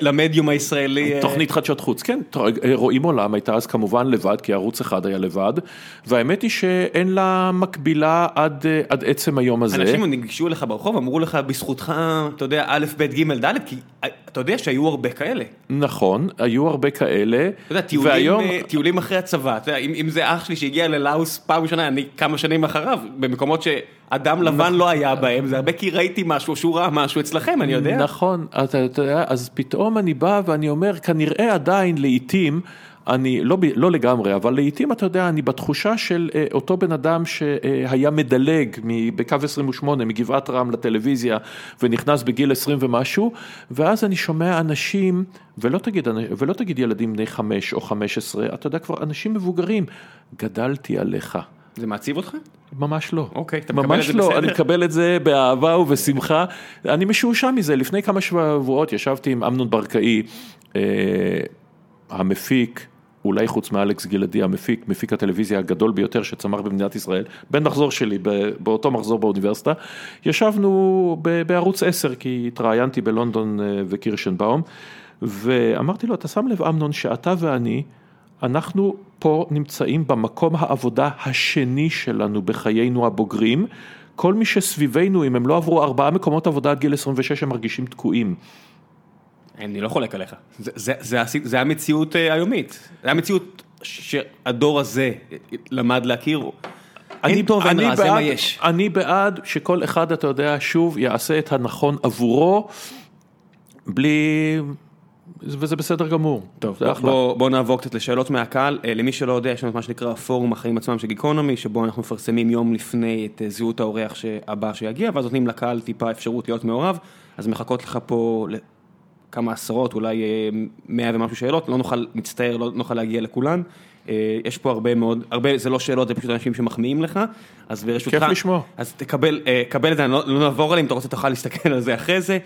למדיום הישראלי. אה, תוכנית חדשות חוץ, כן, רואים עולם הייתה אז כמובן לבד, כי ערוץ אחד היה לבד, והאמת היא שאין לה מקבילה עד, אה, עצם היום הזה. אנשים ניגשו אליך ברחוב, אמרו לך, בזכותך, אתה יודע, א', ב', ג', ד', כי אה, אתה יודע שהיו הרבה כאלה. נכון, היו הרבה כאלה, אתה יודע, טיולים, אה, אחרי הצבא, אם, זה אח שלי שהגיע ללאוס פעם ראשונה, אני כמה שנים אחריו, במקומות שאדם לבן. לא היה בהם, זה הרבה כי ראיתי משהו, שהוא ראה משהו אצלכם, אני יודע. נכון, אתה, יודע, אז פתאום אני בא ואני אומר, כנראה עדיין לעיתים, אני לא, לא לגמרי, אבל לעיתים אתה יודע, אני בתחושה של אה, אותו בן אדם שהיה מדלג מ- בקו 28 מגבעת רם לטלוויזיה ונכנס בגיל 20 ומשהו, ואז אני שומע אנשים, ולא תגיד, ולא תגיד ילדים בני 5 או 15, אתה יודע כבר, אנשים מבוגרים, גדלתי עליך. זה מעציב אותך? ממש לא. אוקיי, אתה מקבל את זה לא, בסדר? אני מקבל את זה באהבה ובשמחה. אני משועשע מזה, לפני כמה שבועות ישבתי עם אמנון ברקאי, אה, המפיק, אולי חוץ מאלכס גלעדי, המפיק, מפיק הטלוויזיה הגדול ביותר שצמח במדינת ישראל, בן מחזור שלי, באותו מחזור באוניברסיטה, ישבנו ב- בערוץ 10, כי התראיינתי בלונדון אה, וקירשנבאום, ואמרתי לו, אתה שם לב אמנון שאתה ואני, אנחנו פה נמצאים במקום העבודה השני שלנו בחיינו הבוגרים. כל מי שסביבנו, אם הם לא עברו ארבעה מקומות עבודה עד גיל 26, הם מרגישים תקועים. אני לא חולק עליך. זה, זה, זה, זה המציאות אה, היומית. זה המציאות שהדור הזה למד להכיר. אין טוב אני רע, זה מה יש. אני בעד שכל אחד, אתה יודע, שוב יעשה את הנכון עבורו, בלי... וזה בסדר גמור. טוב, זה בוא, אחלה. בוא, בוא נעבור קצת לשאלות מהקהל. אה, למי שלא יודע, יש לנו את מה שנקרא פורום החיים עצמם של גיקונומי, שבו אנחנו מפרסמים יום לפני את אה, זהות האורח הבא שיגיע, ואז נותנים לקהל טיפה אפשרות להיות מעורב, אז מחכות לך פה כמה עשרות, אולי אה, מאה ומשהו שאלות, לא נוכל, מצטער, לא נוכל להגיע לכולן. יש פה הרבה מאוד, הרבה, זה לא שאלות, זה פשוט אנשים שמחמיאים לך, אז ברשותך, כיף לשמוע. אז תקבל, קבל את זה, לא, לא נעבור עליהם, אם אתה רוצה תוכל להסתכל על זה אחרי זה.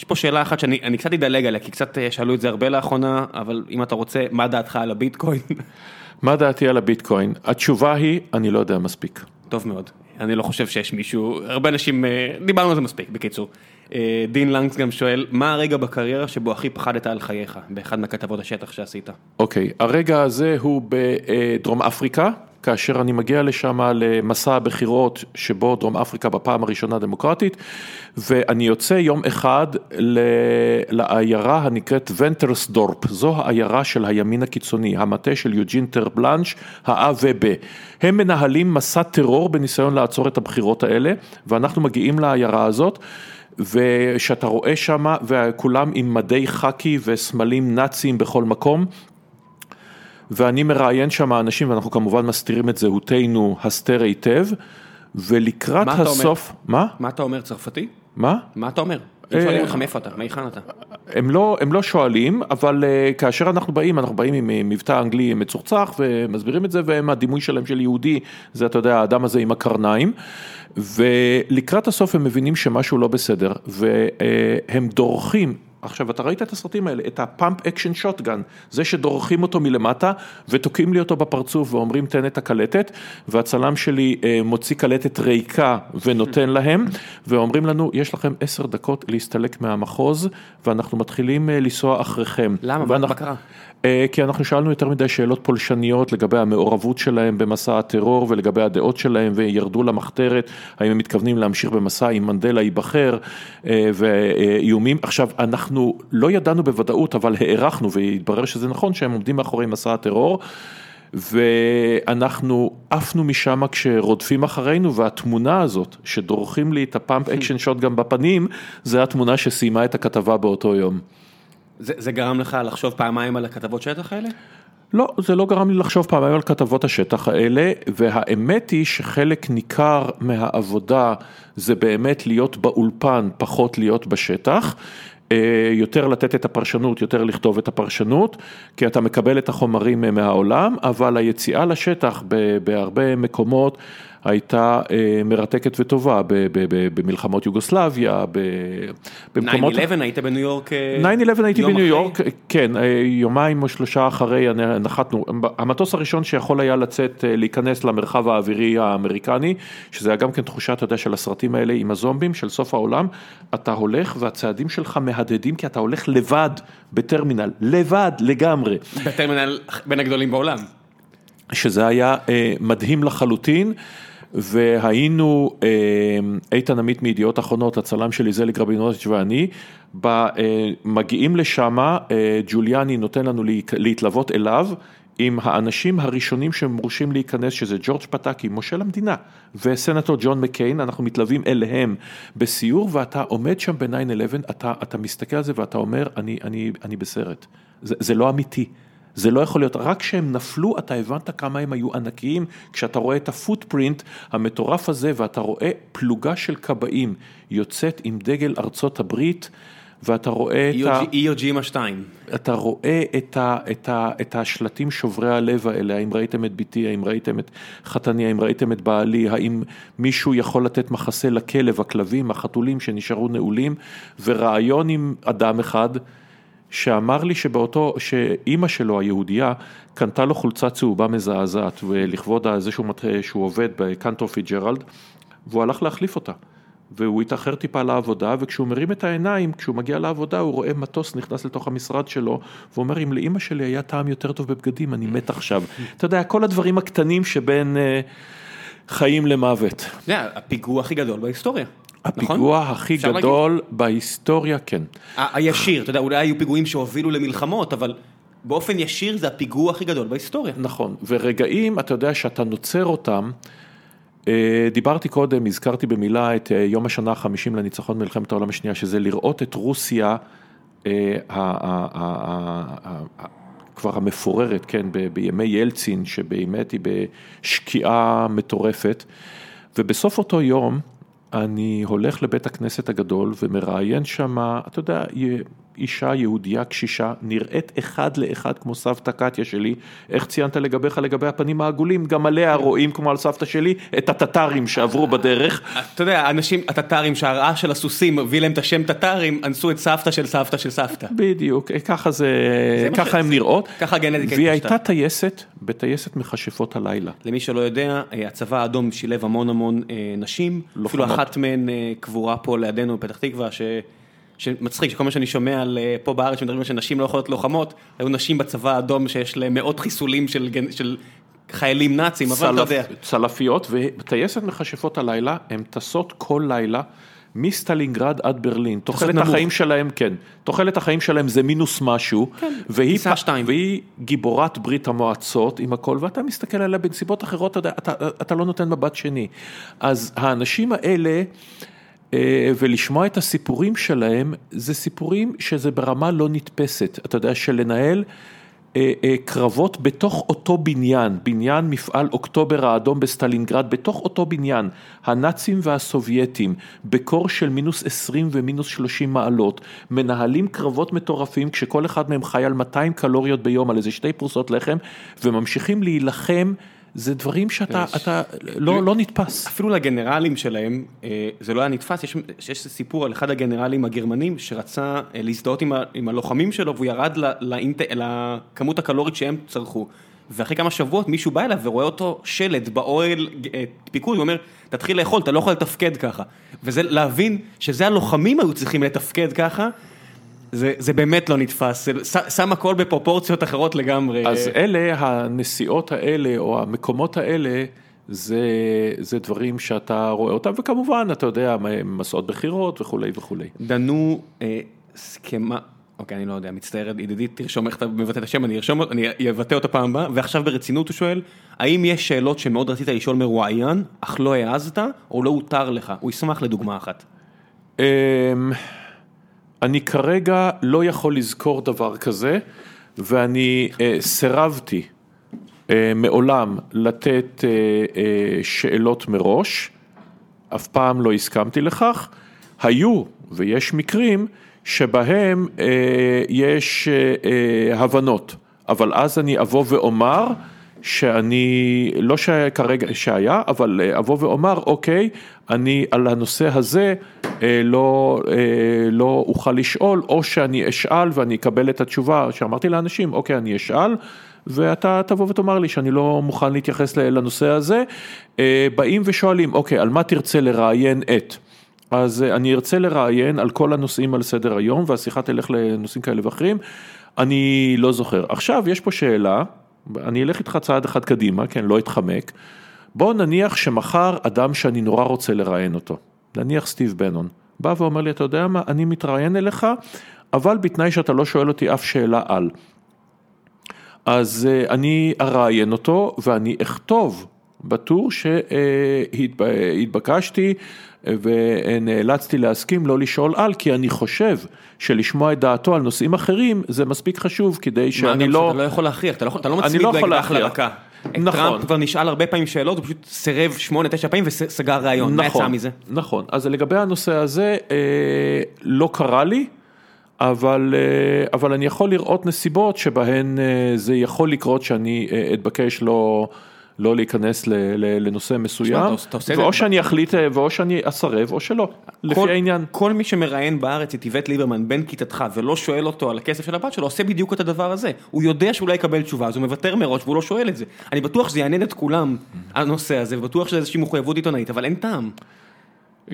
יש פה שאלה אחת שאני אני קצת אדלג עליה, כי קצת אה, שאלו את זה הרבה לאחרונה, אבל אם אתה רוצה, מה דעתך על הביטקוין? [laughs] מה דעתי על הביטקוין? התשובה היא, אני לא יודע מספיק. טוב מאוד. אני לא חושב שיש מישהו, הרבה אנשים, אה, דיברנו על זה מספיק, בקיצור. אה, דין לנגס גם שואל, מה הרגע בקריירה שבו הכי פחדת על חייך, באחד מהכתבות השטח שעשית? אוקיי, הרגע הזה הוא בדרום אפריקה, כאשר אני מגיע לשם למסע הבחירות שבו דרום אפריקה בפעם הראשונה דמוקרטית, ואני יוצא יום אחד לעיירה הנקראת ונטרסדורפ, זו העיירה של הימין הקיצוני, המטה של יוג'ין טרבלנש, ה-A ו-B. הם מנהלים מסע טרור בניסיון לעצור את הבחירות האלה, ואנחנו מגיעים לעיירה הזאת. ושאתה רואה שם, וכולם עם מדי חאקי וסמלים נאציים בכל מקום. ואני מראיין שם אנשים, ואנחנו כמובן מסתירים את זהותנו הסתר היטב, ולקראת מה אתה הסוף, מה? מה אתה אומר צרפתי? מה? מה אתה אומר? אה, הם שואלים אותך מאיפה אתה, מהיכן אתה? הם לא, הם לא שואלים, אבל uh, כאשר אנחנו באים, אנחנו באים עם אה, מבטא אנגלי מצוחצח ומסבירים את זה, והם הדימוי שלהם של יהודי, זה אתה יודע, האדם הזה עם הקרניים, ולקראת הסוף הם מבינים שמשהו לא בסדר, והם דורכים. עכשיו, אתה ראית את הסרטים האלה, את ה-pump action shotgun, זה שדורכים אותו מלמטה ותוקעים לי אותו בפרצוף ואומרים תן את הקלטת, והצלם שלי אה, מוציא קלטת ריקה ונותן [laughs] להם, ואומרים לנו, יש לכם עשר דקות להסתלק מהמחוז, ואנחנו מתחילים אה, לנסוע אחריכם. למה? ואנחנו, מה קרה? אה, כי אנחנו שאלנו יותר מדי שאלות פולשניות לגבי המעורבות שלהם במסע הטרור ולגבי הדעות שלהם וירדו למחתרת, האם הם מתכוונים להמשיך במסע אם מנדלה ייבחר ואיומים. עכשיו, אנחנו לא ידענו בוודאות, אבל הערכנו והתברר שזה נכון שהם עומדים מאחורי מסע הטרור. ואנחנו עפנו משם כשרודפים אחרינו והתמונה הזאת שדורכים לי את ה-pump action shotgun בפנים, זה התמונה שסיימה את הכתבה באותו יום. זה, זה גרם לך לחשוב פעמיים על הכתבות שטח האלה? לא, זה לא גרם לי לחשוב פעמיים על כתבות השטח האלה, והאמת היא שחלק ניכר מהעבודה זה באמת להיות באולפן, פחות להיות בשטח. אה, יותר לתת את הפרשנות, יותר לכתוב את הפרשנות, כי אתה מקבל את החומרים מהעולם, אבל היציאה לשטח בהרבה מקומות הייתה אה, מרתקת וטובה במלחמות יוגוסלביה, במקומות... 9-11 היית בניו יורק? 9-11 אה, הייתי בניו יורק, כן, אה, יומיים או שלושה אחרי נחתנו, המטוס הראשון שיכול היה לצאת, להיכנס למרחב האווירי האמריקני, שזה היה גם כן תחושה, אתה יודע, של הסרטים האלה עם הזומבים של סוף העולם, אתה הולך והצעדים שלך מהדהדים כי אתה הולך לבד בטרמינל, לבד לגמרי. בטרמינל בין הגדולים בעולם. שזה היה מדהים לחלוטין. והיינו, אה, איתן עמית מידיעות אחרונות, הצלם שלי זליג רבינוביץ' ואני, מגיעים לשם, אה, ג'וליאני נותן לנו להתלוות אליו. עם האנשים הראשונים שמורשים להיכנס, שזה ג'ורג' פטקי, מושל המדינה, וסנטור ג'ון מקיין, אנחנו מתלווים אליהם בסיור, ואתה עומד שם ב-9-11, אתה, אתה מסתכל על זה ואתה אומר, אני, אני, אני בסרט, זה, זה לא אמיתי. זה לא יכול להיות, רק כשהם נפלו אתה הבנת כמה הם היו ענקיים, כשאתה רואה את הפוטפרינט המטורף הזה ואתה רואה פלוגה של כבאים יוצאת עם דגל ארצות הברית ואתה רואה את ה... איוג'ימה 2. אתה רואה את, ה, את, ה, את השלטים שוברי הלב האלה, האם ראיתם את ביתי, האם ראיתם את חתני, האם ראיתם את בעלי, האם מישהו יכול לתת מחסה לכלב, הכלבים, החתולים שנשארו נעולים, ורעיון עם אדם אחד. שאמר לי שבאותו, שאימא שלו היהודייה קנתה לו חולצה צהובה מזעזעת ולכבוד זה שהוא, שהוא עובד בקנטורפי ג'רלד והוא הלך להחליף אותה. והוא התאחר טיפה לעבודה, וכשהוא מרים את העיניים, כשהוא מגיע לעבודה, הוא רואה מטוס נכנס לתוך המשרד שלו, ואומר, אם לאימא שלי היה טעם יותר טוב בבגדים, אני מת עכשיו. אתה יודע, כל הדברים הקטנים שבין uh, חיים למוות. זה הפיגוע הכי גדול בהיסטוריה. הפיגוע נכון? הכי גדול להגיד? בהיסטוריה, כן. הישיר, אתה יודע, אולי היו פיגועים שהובילו למלחמות, אבל באופן ישיר זה הפיגוע הכי גדול בהיסטוריה. נכון, ורגעים, אתה יודע, שאתה נוצר אותם, אה, דיברתי קודם, הזכרתי במילה את אה, יום השנה החמישים לניצחון מלחמת העולם השנייה, שזה לראות את רוסיה, אה, כבר המפוררת, כן, בימי ילצין, שבאמת היא בשקיעה מטורפת, ובסוף אותו יום, אני הולך לבית הכנסת הגדול ומראיין שם, אתה יודע, אישה יהודייה קשישה, נראית אחד לאחד כמו סבתא קטיה שלי, איך ציינת לגביך לגבי הפנים העגולים, גם עליה רואים כמו על סבתא שלי את הטטרים שעברו בדרך. אתה יודע, האנשים, הטטרים שהרעה של הסוסים הביא להם את השם טטרים, אנסו את סבתא של סבתא של סבתא. בדיוק, ככה זה, ככה הן נראות. ככה הגנטיקה והיא הייתה טייסת, בטייסת מכשפות הלילה. למי שלא יודע, אה, הצבא האדום שילב המון המון אה, נשים, אפילו אחת מהן אה, קבורה פה לידינו בפתח תקווה, ש... שמצחיק שכל מה שאני שומע על אה, פה בארץ שמדברים על שנשים לא יכולות לוחמות, היו נשים בצבא האדום שיש להם מאות חיסולים של, של חיילים נאצים, אבל אתה יודע. צלפיות וטייסת מכשפות הלילה, הן טסות כל לילה. מסטלינגרד עד ברלין, תוחלת נמוך. החיים שלהם, כן, תוחלת החיים שלהם זה מינוס משהו, כן, והיא, פ-. והיא גיבורת ברית המועצות עם הכל, ואתה מסתכל עליה בנסיבות אחרות, אתה, אתה, אתה לא נותן מבט שני. אז האנשים האלה, ולשמוע את הסיפורים שלהם, זה סיפורים שזה ברמה לא נתפסת, אתה יודע, של לנהל אה, אה, קרבות בתוך אותו בניין, בניין מפעל אוקטובר האדום בסטלינגרד, בתוך אותו בניין, הנאצים והסובייטים, בקור של מינוס 20 ומינוס 30 מעלות, מנהלים קרבות מטורפים כשכל אחד מהם חי על 200 קלוריות ביום, על איזה שתי פרוסות לחם, וממשיכים להילחם. זה דברים שאתה. אתה, לא, לא נתפס. אפילו לגנרלים שלהם, אה, זה לא היה נתפס, יש, יש סיפור על אחד הגנרלים הגרמנים שרצה אה, להזדהות עם, ה, עם הלוחמים שלו והוא ירד ל- לאינט, לכמות הקלורית שהם צרכו. ואחרי כמה שבועות מישהו בא אליו ורואה אותו שלד באוהל אה, פיקוד, הוא אומר, תתחיל לאכול, אתה לא יכול לתפקד ככה. וזה להבין שזה הלוחמים היו צריכים לתפקד ככה, זה, זה באמת לא נתפס, זה שם הכל בפרופורציות אחרות לגמרי. אז אלה, הנסיעות האלה, או המקומות האלה, זה, זה דברים שאתה רואה אותם, וכמובן, אתה יודע, מסעות בחירות וכולי וכולי. דנו אה, סכמה, אוקיי, אני לא יודע, מצטער, ידידי, תרשום איך אתה מבטא את השם, אני ארשום, אני אבטא אותו פעם הבאה, ועכשיו ברצינות הוא שואל, האם יש שאלות שמאוד רצית לשאול מרואיין, אך לא העזת, או לא הותר לך? הוא ישמח לדוגמה אחת. אמ, אני כרגע לא יכול לזכור דבר כזה, ואני אה, סירבתי אה, מעולם לתת אה, אה, שאלות מראש, אף פעם לא הסכמתי לכך. היו, ויש מקרים, שבהם אה, יש אה, אה, הבנות, אבל אז אני אבוא ואומר שאני, לא שכרגע, שהיה, אבל אה, אבוא ואומר, אוקיי, אני על הנושא הזה אה, לא, אה, לא אוכל לשאול, או שאני אשאל ואני אקבל את התשובה שאמרתי לאנשים, אוקיי, אני אשאל. ואתה תבוא ותאמר לי שאני לא מוכן להתייחס לנושא הזה, באים ושואלים, אוקיי, על מה תרצה לראיין את? אז אני ארצה לראיין על כל הנושאים על סדר היום, והשיחה תלך לנושאים כאלה ואחרים, אני לא זוכר. עכשיו, יש פה שאלה, אני אלך איתך צעד אחד קדימה, כן, לא אתחמק. בוא נניח שמחר אדם שאני נורא רוצה לראיין אותו, נניח סטיב בנון, בא ואומר לי, אתה יודע מה, אני מתראיין אליך, אבל בתנאי שאתה לא שואל אותי אף שאלה על. אז אה, אני אראיין אותו ואני אכתוב בטור שהתבקשתי ונאלצתי להסכים לא לשאול על, כי אני חושב שלשמוע את דעתו על נושאים אחרים זה מספיק חשוב כדי שאני לא... גם שאתה לא יכול להכריח, אתה לא, אתה לא מצמיד לא באקדח. לרקה. נכון. טראמפ כבר נשאל הרבה פעמים שאלות, הוא פשוט סירב שמונה, תשע פעמים וסגר ראיון. מה יצא נכון, מזה? נכון, אז לגבי הנושא הזה, אה, לא קרה לי, אבל, אה, אבל אני יכול לראות נסיבות שבהן אה, זה יכול לקרות שאני אה, אתבקש לא, לא להיכנס ל, ל, לנושא מסוים, ואו שאני אחליט, ואו שאני אסרב או שלא, לפי כל- העניין. כל מי שמראיין בארץ את איווט ליברמן בן כיתתך ולא שואל אותו על הכסף של הבת שלו, עושה בדיוק את הדבר הזה. הוא יודע שהוא לא יקבל תשובה, אז הוא מוותר מראש והוא לא שואל את זה. אני בטוח שזה יעניין את כולם, הנושא הזה, ובטוח שזה איזושהי מחויבות עיתונאית, אבל אין טעם.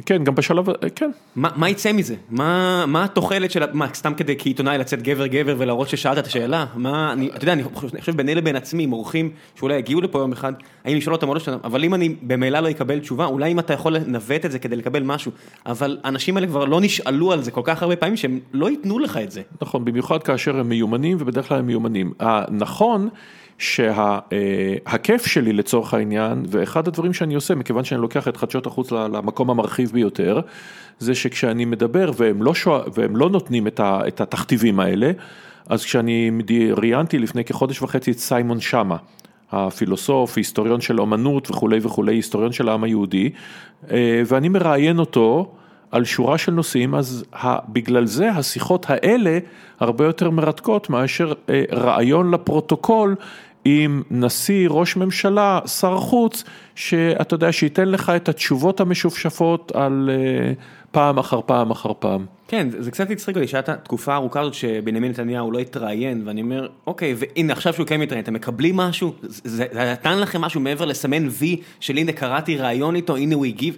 כן, גם בשלב, אה, כן, מה מה יצא מזה? מה מה התוחלת של, מה, סתם כדי כעיתונאי לצאת גבר גבר ולהראות ששאלת את השאלה? מה, אני, אתה יודע, אני חושב אני חושב ביני לבין עצמי, עם אורחים שאולי יגיעו לפה יום אחד, האם לשאול אותם או לא אותם, אבל אם אני במילא לא אקבל תשובה, אולי אם אתה יכול לנווט את זה כדי לקבל משהו, אבל האנשים האלה כבר לא נשאלו על זה כל כך הרבה פעמים שהם לא ייתנו לך את זה. נכון, במיוחד כאשר הם מיומנים, ובדרך כלל הם מיומנים. הנכון שהכיף שלי לצורך העניין, ואחד הדברים שאני עושה, מכיוון שאני לוקח את חדשות החוץ למקום המרחיב ביותר, זה שכשאני מדבר והם לא, שואל, והם לא נותנים את, ה, את התכתיבים האלה, אז כשאני ראיינתי לפני כחודש וחצי את סיימון שמה, הפילוסוף, היסטוריון של אומנות וכולי וכולי, היסטוריון של העם היהודי, אה, ואני מראיין אותו על שורה של נושאים, אז בגלל זה השיחות האלה הרבה יותר מרתקות מאשר אה, ראיון לפרוטוקול עם נשיא, ראש ממשלה, שר חוץ, שאתה יודע, שייתן לך את התשובות המשופשפות על אה, פעם אחר פעם אחר פעם. כן, זה קצת הצחיק אותי שהייתה תקופה ארוכה הזאת שבנימין נתניהו לא התראיין, ואני אומר, אוקיי, והנה עכשיו שהוא כן מתראיין, אתם מקבלים משהו? זה נתן לכם משהו מעבר לסמן וי של הנה קראתי ראיון איתו, הנה הוא הגיב?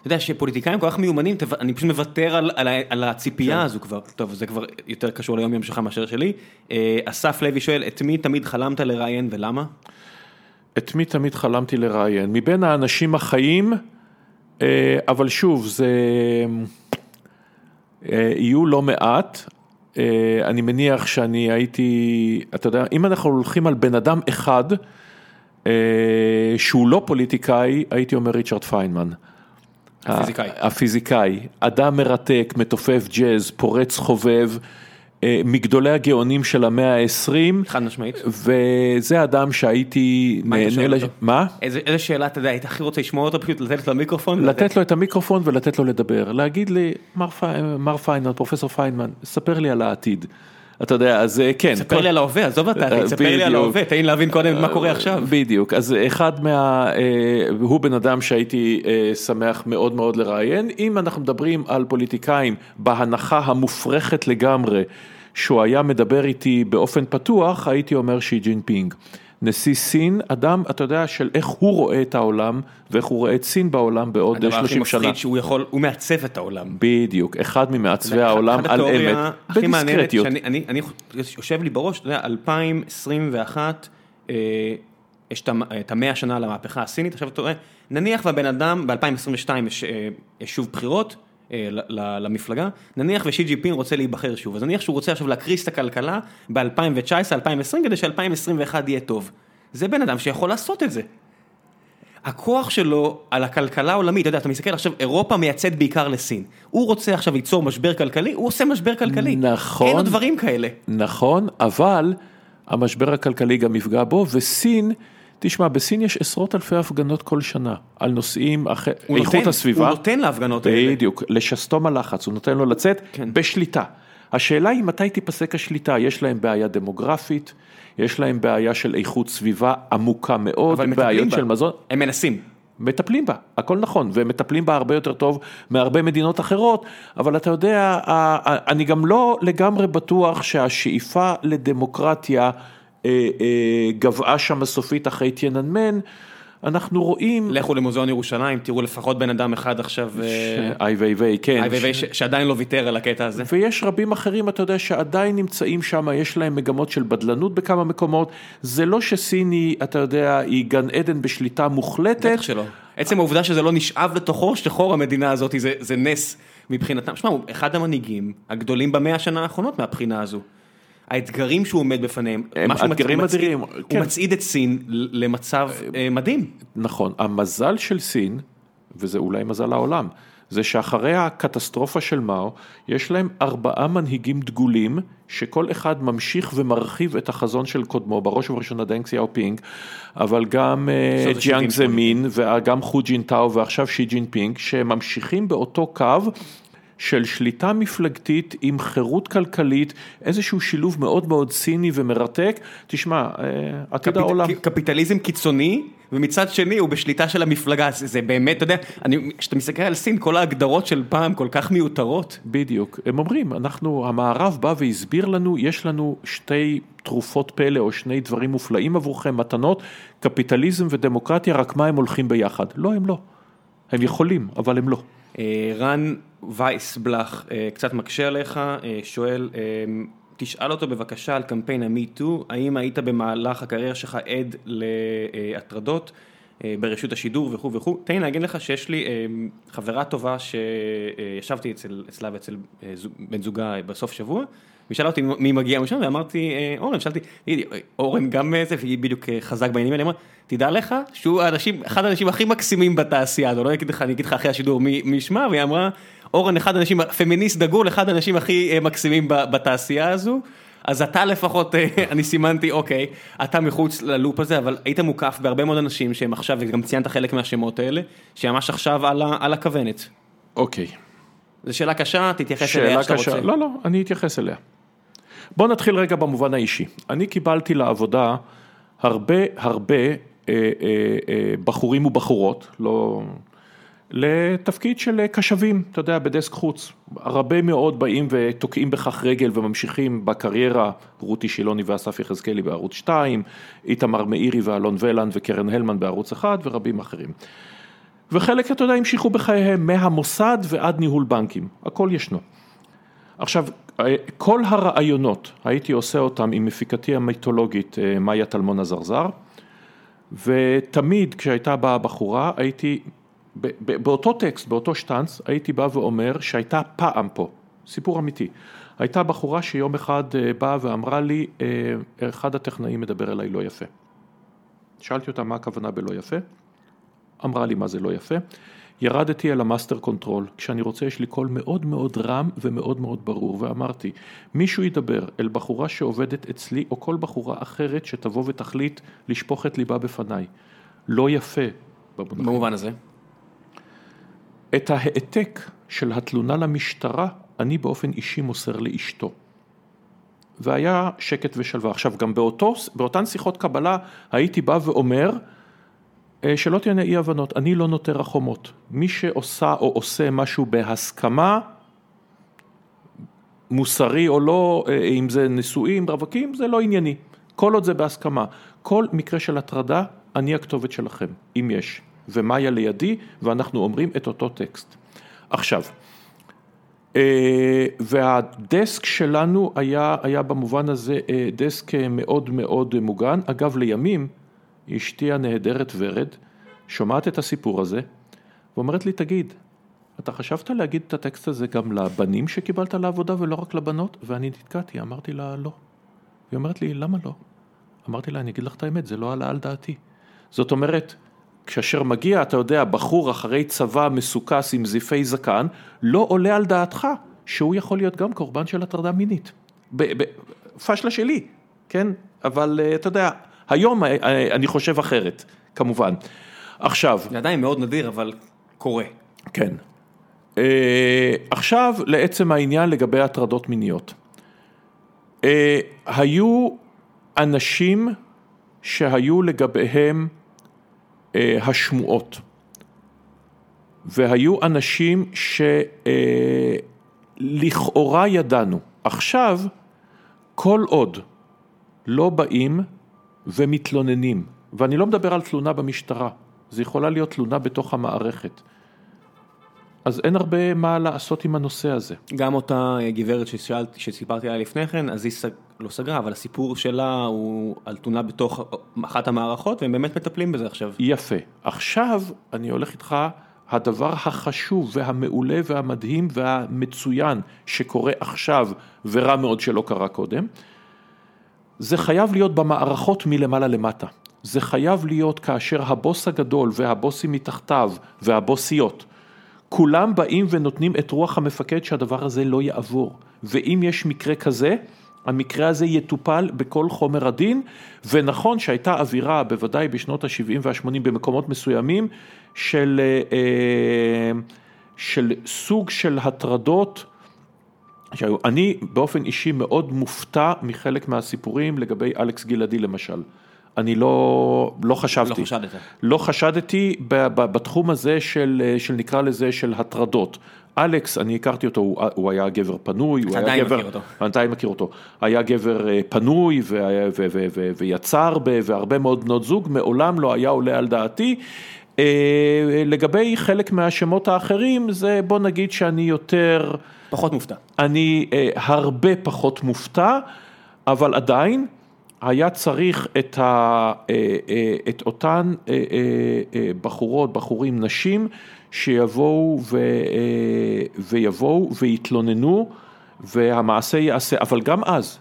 אתה יודע שפוליטיקאים כל כך מיומנים, אני פשוט מוותר על, על, על הציפייה הזו כבר. טוב, זה כבר יותר קשור ליום יום שלך מאשר שלי. אה, אסף לוי שואל, את מי תמיד חלמת לראיין ולמה? את מי תמיד חלמתי לראיין? מבין האנשים החיים, אה, אבל שוב, זה... אה, יהיו לא מעט. אני מניח שאני הייתי, אתה יודע, אם אנחנו הולכים על בן אדם אחד, שהוא לא פוליטיקאי, הייתי אומר ריצ'רד פיינמן. הפיזיקאי. הפיזיקאי, אדם מרתק, מתופף ג'אז, פורץ חובב. אה, מגדולי הגאונים של המאה ה-20. חד משמעית. וזה אדם שהייתי נהנה... לש... מה? איזה, איזה שאלה אתה יודע, היית הכי רוצה לשמוע אותו, פשוט לתת לו מיקרופון? לתת לו את המיקרופון ולתת לו לדבר. להגיד לי, מר, פי... מר פיינמן, פרופסור פיינמן, ספר לי על העתיד. אתה יודע, אז אה, כן. ספר כל... לי על ההווה, עזוב אתה, ספר לי על ההווה, תן לי להבין קודם מה קורה עכשיו. בדיוק, אז אחד מה... אה, הוא בן אדם שהייתי שמח מאוד מאוד לראיין. אם אנחנו מדברים על פוליטיקאים בהנחה המופרכת לגמרי, שהוא היה מדבר איתי באופן פתוח, הייתי אומר שי ג'ינפינג. נשיא סין, אדם, אתה יודע, של איך הוא רואה את העולם ואיך הוא רואה את סין בעולם בעוד 30 שנה. הדבר הכי מפחיד שהוא יכול, הוא מעצב את העולם. בדיוק, אחד ממעצבי העולם על אמת, בדיסקרטיות. אני, אני יושב לי בראש, אתה יודע, 2021, אה, יש את המאה שנה למהפכה הסינית, עכשיו אתה רואה, נניח והבן אדם ב-2022 יש, אה, יש שוב בחירות, למפלגה, נניח ושי ג'י פין רוצה להיבחר שוב, אז נניח שהוא רוצה עכשיו להקריס את הכלכלה ב-2019-2020 כדי ש-2021 יהיה טוב. זה בן אדם שיכול לעשות את זה. הכוח שלו על הכלכלה העולמית, אתה יודע, אתה מסתכל עכשיו, אירופה מייצאת בעיקר לסין. הוא רוצה עכשיו ליצור משבר כלכלי, הוא עושה משבר כלכלי. נכון. אין לו דברים כאלה. נכון, אבל המשבר הכלכלי גם יפגע בו, וסין... תשמע, בסין יש עשרות אלפי הפגנות כל שנה על נושאים, אח... איכות נותן, הסביבה. הוא נותן להפגנות האלה. בדיוק, לשסתום הלחץ, הוא נותן לו לצאת כן. בשליטה. השאלה היא מתי תיפסק השליטה, יש להם בעיה דמוגרפית, יש להם בעיה של איכות סביבה עמוקה מאוד, בעיות בה. של מזון. הם מנסים. מטפלים בה, הכל נכון, והם מטפלים בה הרבה יותר טוב מהרבה מדינות אחרות, אבל אתה יודע, אני גם לא לגמרי בטוח שהשאיפה לדמוקרטיה אה, אה, גבעה שם הסופית אחרי תיאננמן, אנחנו רואים... לכו למוזיאון ירושלים, תראו לפחות בן אדם אחד עכשיו... אה, איי ויי ויי, כן. איי ויי ויי שעדיין לא ויתר על הקטע הזה. ויש רבים אחרים, אתה יודע, שעדיין נמצאים שם, יש להם מגמות של בדלנות בכמה מקומות. זה לא שסין היא, אתה יודע, היא גן עדן בשליטה מוחלטת. בטח שלא. עצם העובדה שזה לא נשאב לתוכו, שחור המדינה הזאת, זה, זה נס מבחינתם. שמע, הוא אחד המנהיגים הגדולים במאה השנה האחרונות מהבחינה הזו. האתגרים שהוא עומד בפניהם, הם אתגרים אדירים, הוא כן. מצעיד את סין למצב אה, מדהים. נכון, המזל של סין, וזה אולי מזל העולם, זה שאחרי הקטסטרופה של מאו, יש להם ארבעה מנהיגים דגולים, שכל אחד ממשיך ומרחיב את החזון של קודמו, בראש ובראשונה דנג סיאו-פינג, אבל גם אה, ג'יאנג זמין, וגם חו ג'ינטאו ועכשיו שי ג'ינפינג, שממשיכים באותו קו. של שליטה מפלגתית עם חירות כלכלית, איזשהו שילוב מאוד מאוד ציני ומרתק. תשמע, אה, עתיד קפיט, העולם... קפיטליזם קיצוני, ומצד שני הוא בשליטה של המפלגה, זה, זה באמת, אתה יודע, כשאתה מסתכל על סין, כל ההגדרות של פעם כל כך מיותרות. בדיוק, הם אומרים, אנחנו, המערב בא והסביר לנו, יש לנו שתי תרופות פלא או שני דברים מופלאים עבורכם, מתנות, קפיטליזם ודמוקרטיה, רק מה הם הולכים ביחד? לא, הם לא. הם יכולים, אבל הם לא. אה, רן וייסבלח אה, קצת מקשה עליך, אה, שואל, תשאל אותו בבקשה על קמפיין ה-MeToo, האם היית במהלך הקריירה שלך עד להטרדות ברשות השידור וכו' וכו', תן לי להגיד לך שיש לי חברה טובה שישבתי אצל, אצלה ואצל בן זוגה בסוף שבוע, והיא שאלה אותי מי מגיע משם, ואמרתי, אורן, שאלתי, אורן גם זה, והיא בדיוק חזק בעניינים האלה, אמרה, תדע לך שהוא האנשים, אחד האנשים הכי מקסימים בתעשייה הזו, לא אגיד לך, אני אגיד לך אחרי השידור מי ישמע, והיא אמרה, אורן אחד האנשים, פמיניסט דגול, אחד האנשים הכי אה, מקסימים בתעשייה הזו. אז אתה לפחות, אה, [laughs] אני סימנתי, אוקיי, אתה מחוץ ללופ הזה, אבל היית מוקף בהרבה מאוד אנשים שהם עכשיו, וגם ציינת חלק מהשמות האלה, שממש עכשיו על, על הכוונת. אוקיי. זו שאלה קשה, תתייחס אליה איך שאתה רוצה. לא, לא, אני אתייחס אליה. בוא נתחיל רגע במובן האישי. אני קיבלתי לעבודה הרבה הרבה אה, אה, אה, בחורים ובחורות, לא... לתפקיד של קשבים, אתה יודע, בדסק חוץ. הרבה מאוד באים ותוקעים בכך רגל וממשיכים בקריירה, רותי שילוני ואסף יחזקאלי בערוץ 2, איתמר מאירי ואלון ולנד וקרן הלמן בערוץ 1 ורבים אחרים. וחלק, אתה יודע, המשיכו בחייהם מהמוסד ועד ניהול בנקים, הכל ישנו. עכשיו, כל הרעיונות, הייתי עושה אותם עם מפיקתי המיתולוגית מאיה טלמון עזרזר, ותמיד כשהייתה באה בחורה, הייתי, באותו טקסט, באותו שטאנץ, הייתי בא ואומר שהייתה פעם פה, סיפור אמיתי. הייתה בחורה שיום אחד אה, באה ואמרה לי, אה, אחד הטכנאים מדבר אליי לא יפה. שאלתי אותה מה הכוונה בלא יפה, אמרה לי מה זה לא יפה. ירדתי אל ה master control, כשאני רוצה יש לי קול מאוד מאוד רם ומאוד מאוד ברור, ואמרתי, מישהו ידבר אל בחורה שעובדת אצלי, או כל בחורה אחרת שתבוא ותחליט לשפוך את ליבה בפניי. לא יפה. במובן הזה? את ההעתק של התלונה למשטרה, אני באופן אישי מוסר לאשתו. והיה שקט ושלווה. עכשיו, גם באותו, באותן שיחות קבלה הייתי בא ואומר, אה, שלא תהיינה אי הבנות, אני לא נוטה רחומות. מי שעושה או עושה משהו בהסכמה, מוסרי או לא, אה, אם זה נשואים, רווקים, זה לא ענייני. כל עוד זה בהסכמה. כל מקרה של הטרדה, אני הכתובת שלכם, אם יש. ומאיה לידי, ואנחנו אומרים את אותו טקסט. עכשיו, אה, והדסק שלנו היה, היה במובן הזה דסק מאוד מאוד מוגן. אגב, לימים, אשתי הנהדרת ורד, שומעת את הסיפור הזה, ואומרת לי, תגיד, אתה חשבת להגיד את הטקסט הזה גם לבנים שקיבלת לעבודה ולא רק לבנות? ואני נתקעתי, אמרתי לה, לא. היא אומרת לי, למה לא? אמרתי לה, אני אגיד לך את האמת, זה לא עלה על דעתי. זאת אומרת, כאשר מגיע, אתה יודע, בחור אחרי צבא מסוכס עם זיפי זקן, לא עולה על דעתך שהוא יכול להיות גם קורבן של הטרדה מינית. פשלה שלי, כן? אבל אה, אתה יודע, היום אה, אה, אני חושב אחרת, כמובן. עכשיו... זה עדיין מאוד נדיר, אבל קורה. כן. עכשיו לעצם העניין לגבי הטרדות מיניות. היו אנשים שהיו לגביהם השמועות, והיו אנשים שלכאורה ידענו. עכשיו, כל עוד לא באים ומתלוננים, ואני לא מדבר על תלונה במשטרה, זה יכולה להיות תלונה בתוך המערכת. אז אין הרבה מה לעשות עם הנושא הזה. גם אותה גברת ששאלת, שסיפרתי עליה לפני כן, אז היא לא סגרה, אבל הסיפור שלה הוא על תלונה בתוך אחת המערכות, והם באמת מטפלים בזה עכשיו. יפה. עכשיו אני הולך איתך, הדבר החשוב והמעולה והמדהים והמצוין שקורה עכשיו, ורע מאוד שלא קרה קודם, זה חייב להיות במערכות מלמעלה למטה. זה חייב להיות כאשר הבוס הגדול והבוסים מתחתיו והבוסיות, כולם באים ונותנים את רוח המפקד שהדבר הזה לא יעבור. ואם יש מקרה כזה, המקרה הזה יטופל בכל חומר הדין, ונכון שהייתה אווירה, בוודאי בשנות ה-70 וה-80 במקומות מסוימים, של, אה, של סוג של הטרדות אני באופן אישי מאוד מופתע מחלק מהסיפורים לגבי אלכס גלעדי למשל. אני לא, לא חשבתי. לא חשדת. לא חשדתי בתחום הזה של, של נקרא לזה של הטרדות. אלכס, אני הכרתי אותו, הוא, הוא היה גבר פנוי, הוא היה גבר, אותו. עדיין מכיר אותו, היה גבר אה, פנוי ו, ו, ו, ו, ויצר בהרבה מאוד בנות זוג, מעולם לא היה עולה על דעתי. אה, לגבי חלק מהשמות האחרים, זה בוא נגיד שאני יותר... פחות מופתע. אני אה, הרבה פחות מופתע, אבל עדיין היה צריך את, ה, את אותן בחורות, בחורים, נשים, שיבואו ו, אה, ויבואו ויתלוננו והמעשה יעשה, אבל גם אז,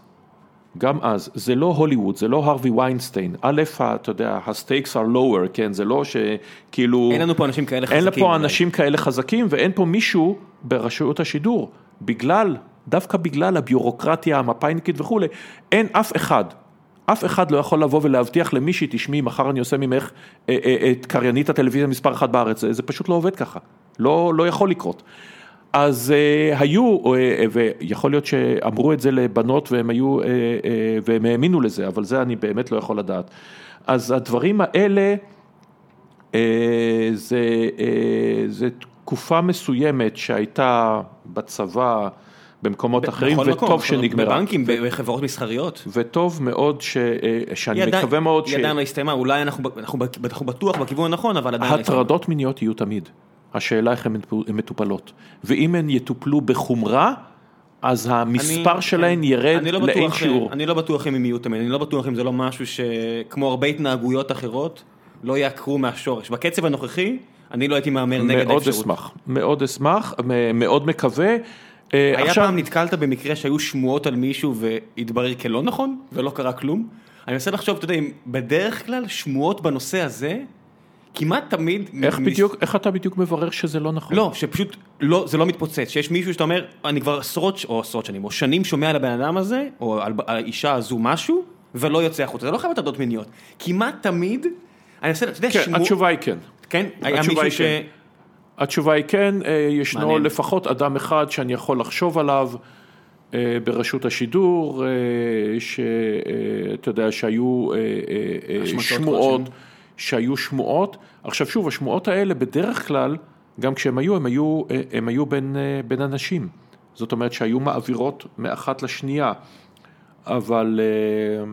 גם אז, זה לא הוליווד, זה לא הרווי ויינסטיין, א', אתה יודע, ה stakes are lower, כן, זה לא שכאילו... אין לנו פה אנשים כאלה חזקים. אין פה אנשים כאלה חזקים ואין פה מישהו ברשויות השידור, בגלל, דווקא בגלל הביורוקרטיה המפא"יניקית וכולי, אין אף אחד, אף אחד לא יכול לבוא ולהבטיח למישהי, תשמעי, מחר אני עושה ממך אה, אה, את קריינית הטלוויזיה מספר אחת בארץ, זה פשוט לא עובד ככה, לא, לא יכול לקרות. אז uh, היו, uh, ויכול להיות שאמרו את זה לבנות והם היו, uh, uh, והם האמינו לזה, אבל זה אני באמת לא יכול לדעת. אז הדברים האלה, uh, זה, uh, זה תקופה מסוימת שהייתה בצבא, במקומות אחרים, וטוב מקום, שנגמרה. בבנקים, בחברות מסחריות. וטוב מאוד, ש... שאני ידע, מקווה מאוד ש... ידענו הסתיימה, אולי אנחנו, אנחנו, אנחנו בטוח בכיוון הנכון, אבל עדיין... הטרדות מיניות יהיו תמיד. השאלה איך הן מטופלות. ואם הן יטופלו בחומרה, אז המספר אני, שלהן ירד לא לאין שיעור. אני לא בטוח אם הן יהיו תמיד, אני לא בטוח אם זה לא משהו שכמו הרבה התנהגויות אחרות, לא יעקרו מהשורש. בקצב הנוכחי, אני לא הייתי מהמר נגד מאוד האפשרות. אשמח, מאוד אשמח, מאוד מקווה. אה, היה עכשיו- פעם נתקלת במקרה שהיו שמועות על מישהו והתברר כלא נכון, ולא קרה כלום? אני מנסה לחשוב, אתה יודע, אם בדרך כלל שמועות בנושא הזה, כמעט תמיד... איך בדיוק, איך אתה בדיוק מברר שזה לא נכון? לא, שפשוט לא, זה לא מתפוצץ, שיש מישהו שאתה אומר, אני כבר עשרות, או עשרות שנים, או שנים שומע על הבן אדם הזה, או על האישה הזו משהו, ולא יוצא החוצה, זה לא חייב להיות הטרדות מיניות. כמעט תמיד, אני מנסה, אתה יודע, כן, שמועות, התשובה היא כן. כן, היה מישהו ש... התשובה היא כן, אה, ישנו מעניין. לפחות אדם אחד שאני יכול לחשוב עליו אה, ברשות השידור, שאתה יודע שהיו אה, אה, אה, שמועות. שהיו שמועות. עכשיו שוב, השמועות האלה בדרך כלל, גם כשהם היו, הם היו, אה, הם היו בין, אה, בין אנשים. זאת אומרת שהיו מעבירות מאחת לשנייה. אבל אה,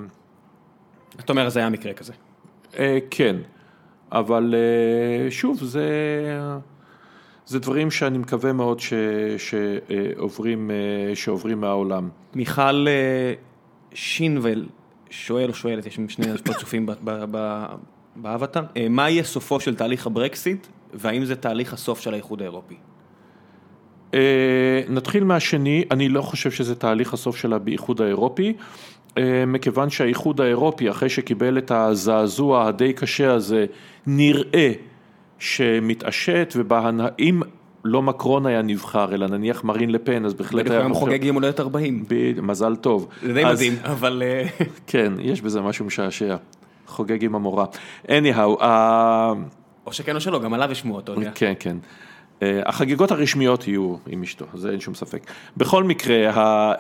אתה אומר, זה היה מקרה כזה. אה, כן, אבל אה, שוב, זה, זה דברים שאני מקווה מאוד ש, שעוברים, אה, שעוברים מהעולם. מיכל אה, שינבל שואל שואלת, יש שני פרצופים באבטר, אה, מה יהיה סופו של תהליך הברקסיט, והאם זה תהליך הסוף של האיחוד האירופי? אה, נתחיל מהשני, אני לא חושב שזה תהליך הסוף שלה באיחוד האירופי, אה, מכיוון שהאיחוד האירופי, אחרי שקיבל את הזעזוע הדי קשה הזה, נראה שמתעשת, ואם לא מקרון היה נבחר, אלא נניח מרין לפן, אז בהחלט בדיוק היה היום בוחר- חוגג יום הולדת 40. ב- מזל טוב. זה די אז- מדהים, אבל... אה, [laughs] כן, יש בזה משהו משעשע. חוגג עם המורה. anyhow, ה- או שכן או שלא, גם עליו יש שמועות, אתה יודע. כן, כן. אה, החגיגות הרשמיות יהיו עם אשתו, זה אין שום ספק. בכל מקרה, ה-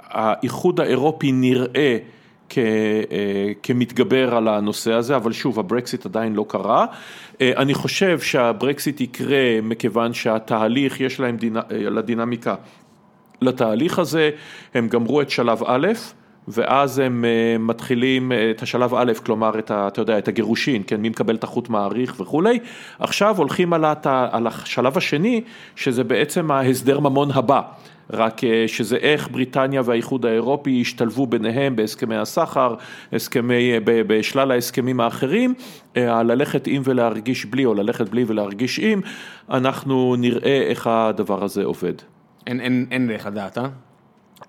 האיחוד האירופי נראה אה, כמתגבר על הנושא הזה, אבל שוב, הברקסיט עדיין לא קרה. אה, אני חושב שהברקסיט יקרה מכיוון שהתהליך, יש להם דינה- אה, לדינמיקה לתהליך הזה, הם גמרו את שלב א', ואז הם אה, מתחילים אה, את השלב א', כלומר, את ה, אתה יודע, את הגירושין, כן, מי מקבל את החוט מעריך וכולי, עכשיו הולכים על, הת, על השלב השני, שזה בעצם ההסדר ממון הבא. רק אה, שזה איך בריטניה והאיחוד האירופי ישתלבו ביניהם בהסכמי הסחר, הסכמי, ב- בשלל ההסכמים האחרים, אה, ללכת עם ולהרגיש בלי, או ללכת בלי ולהרגיש עם, אנחנו נראה איך הדבר הזה עובד. אין- אין אין דרך לדעת, אה?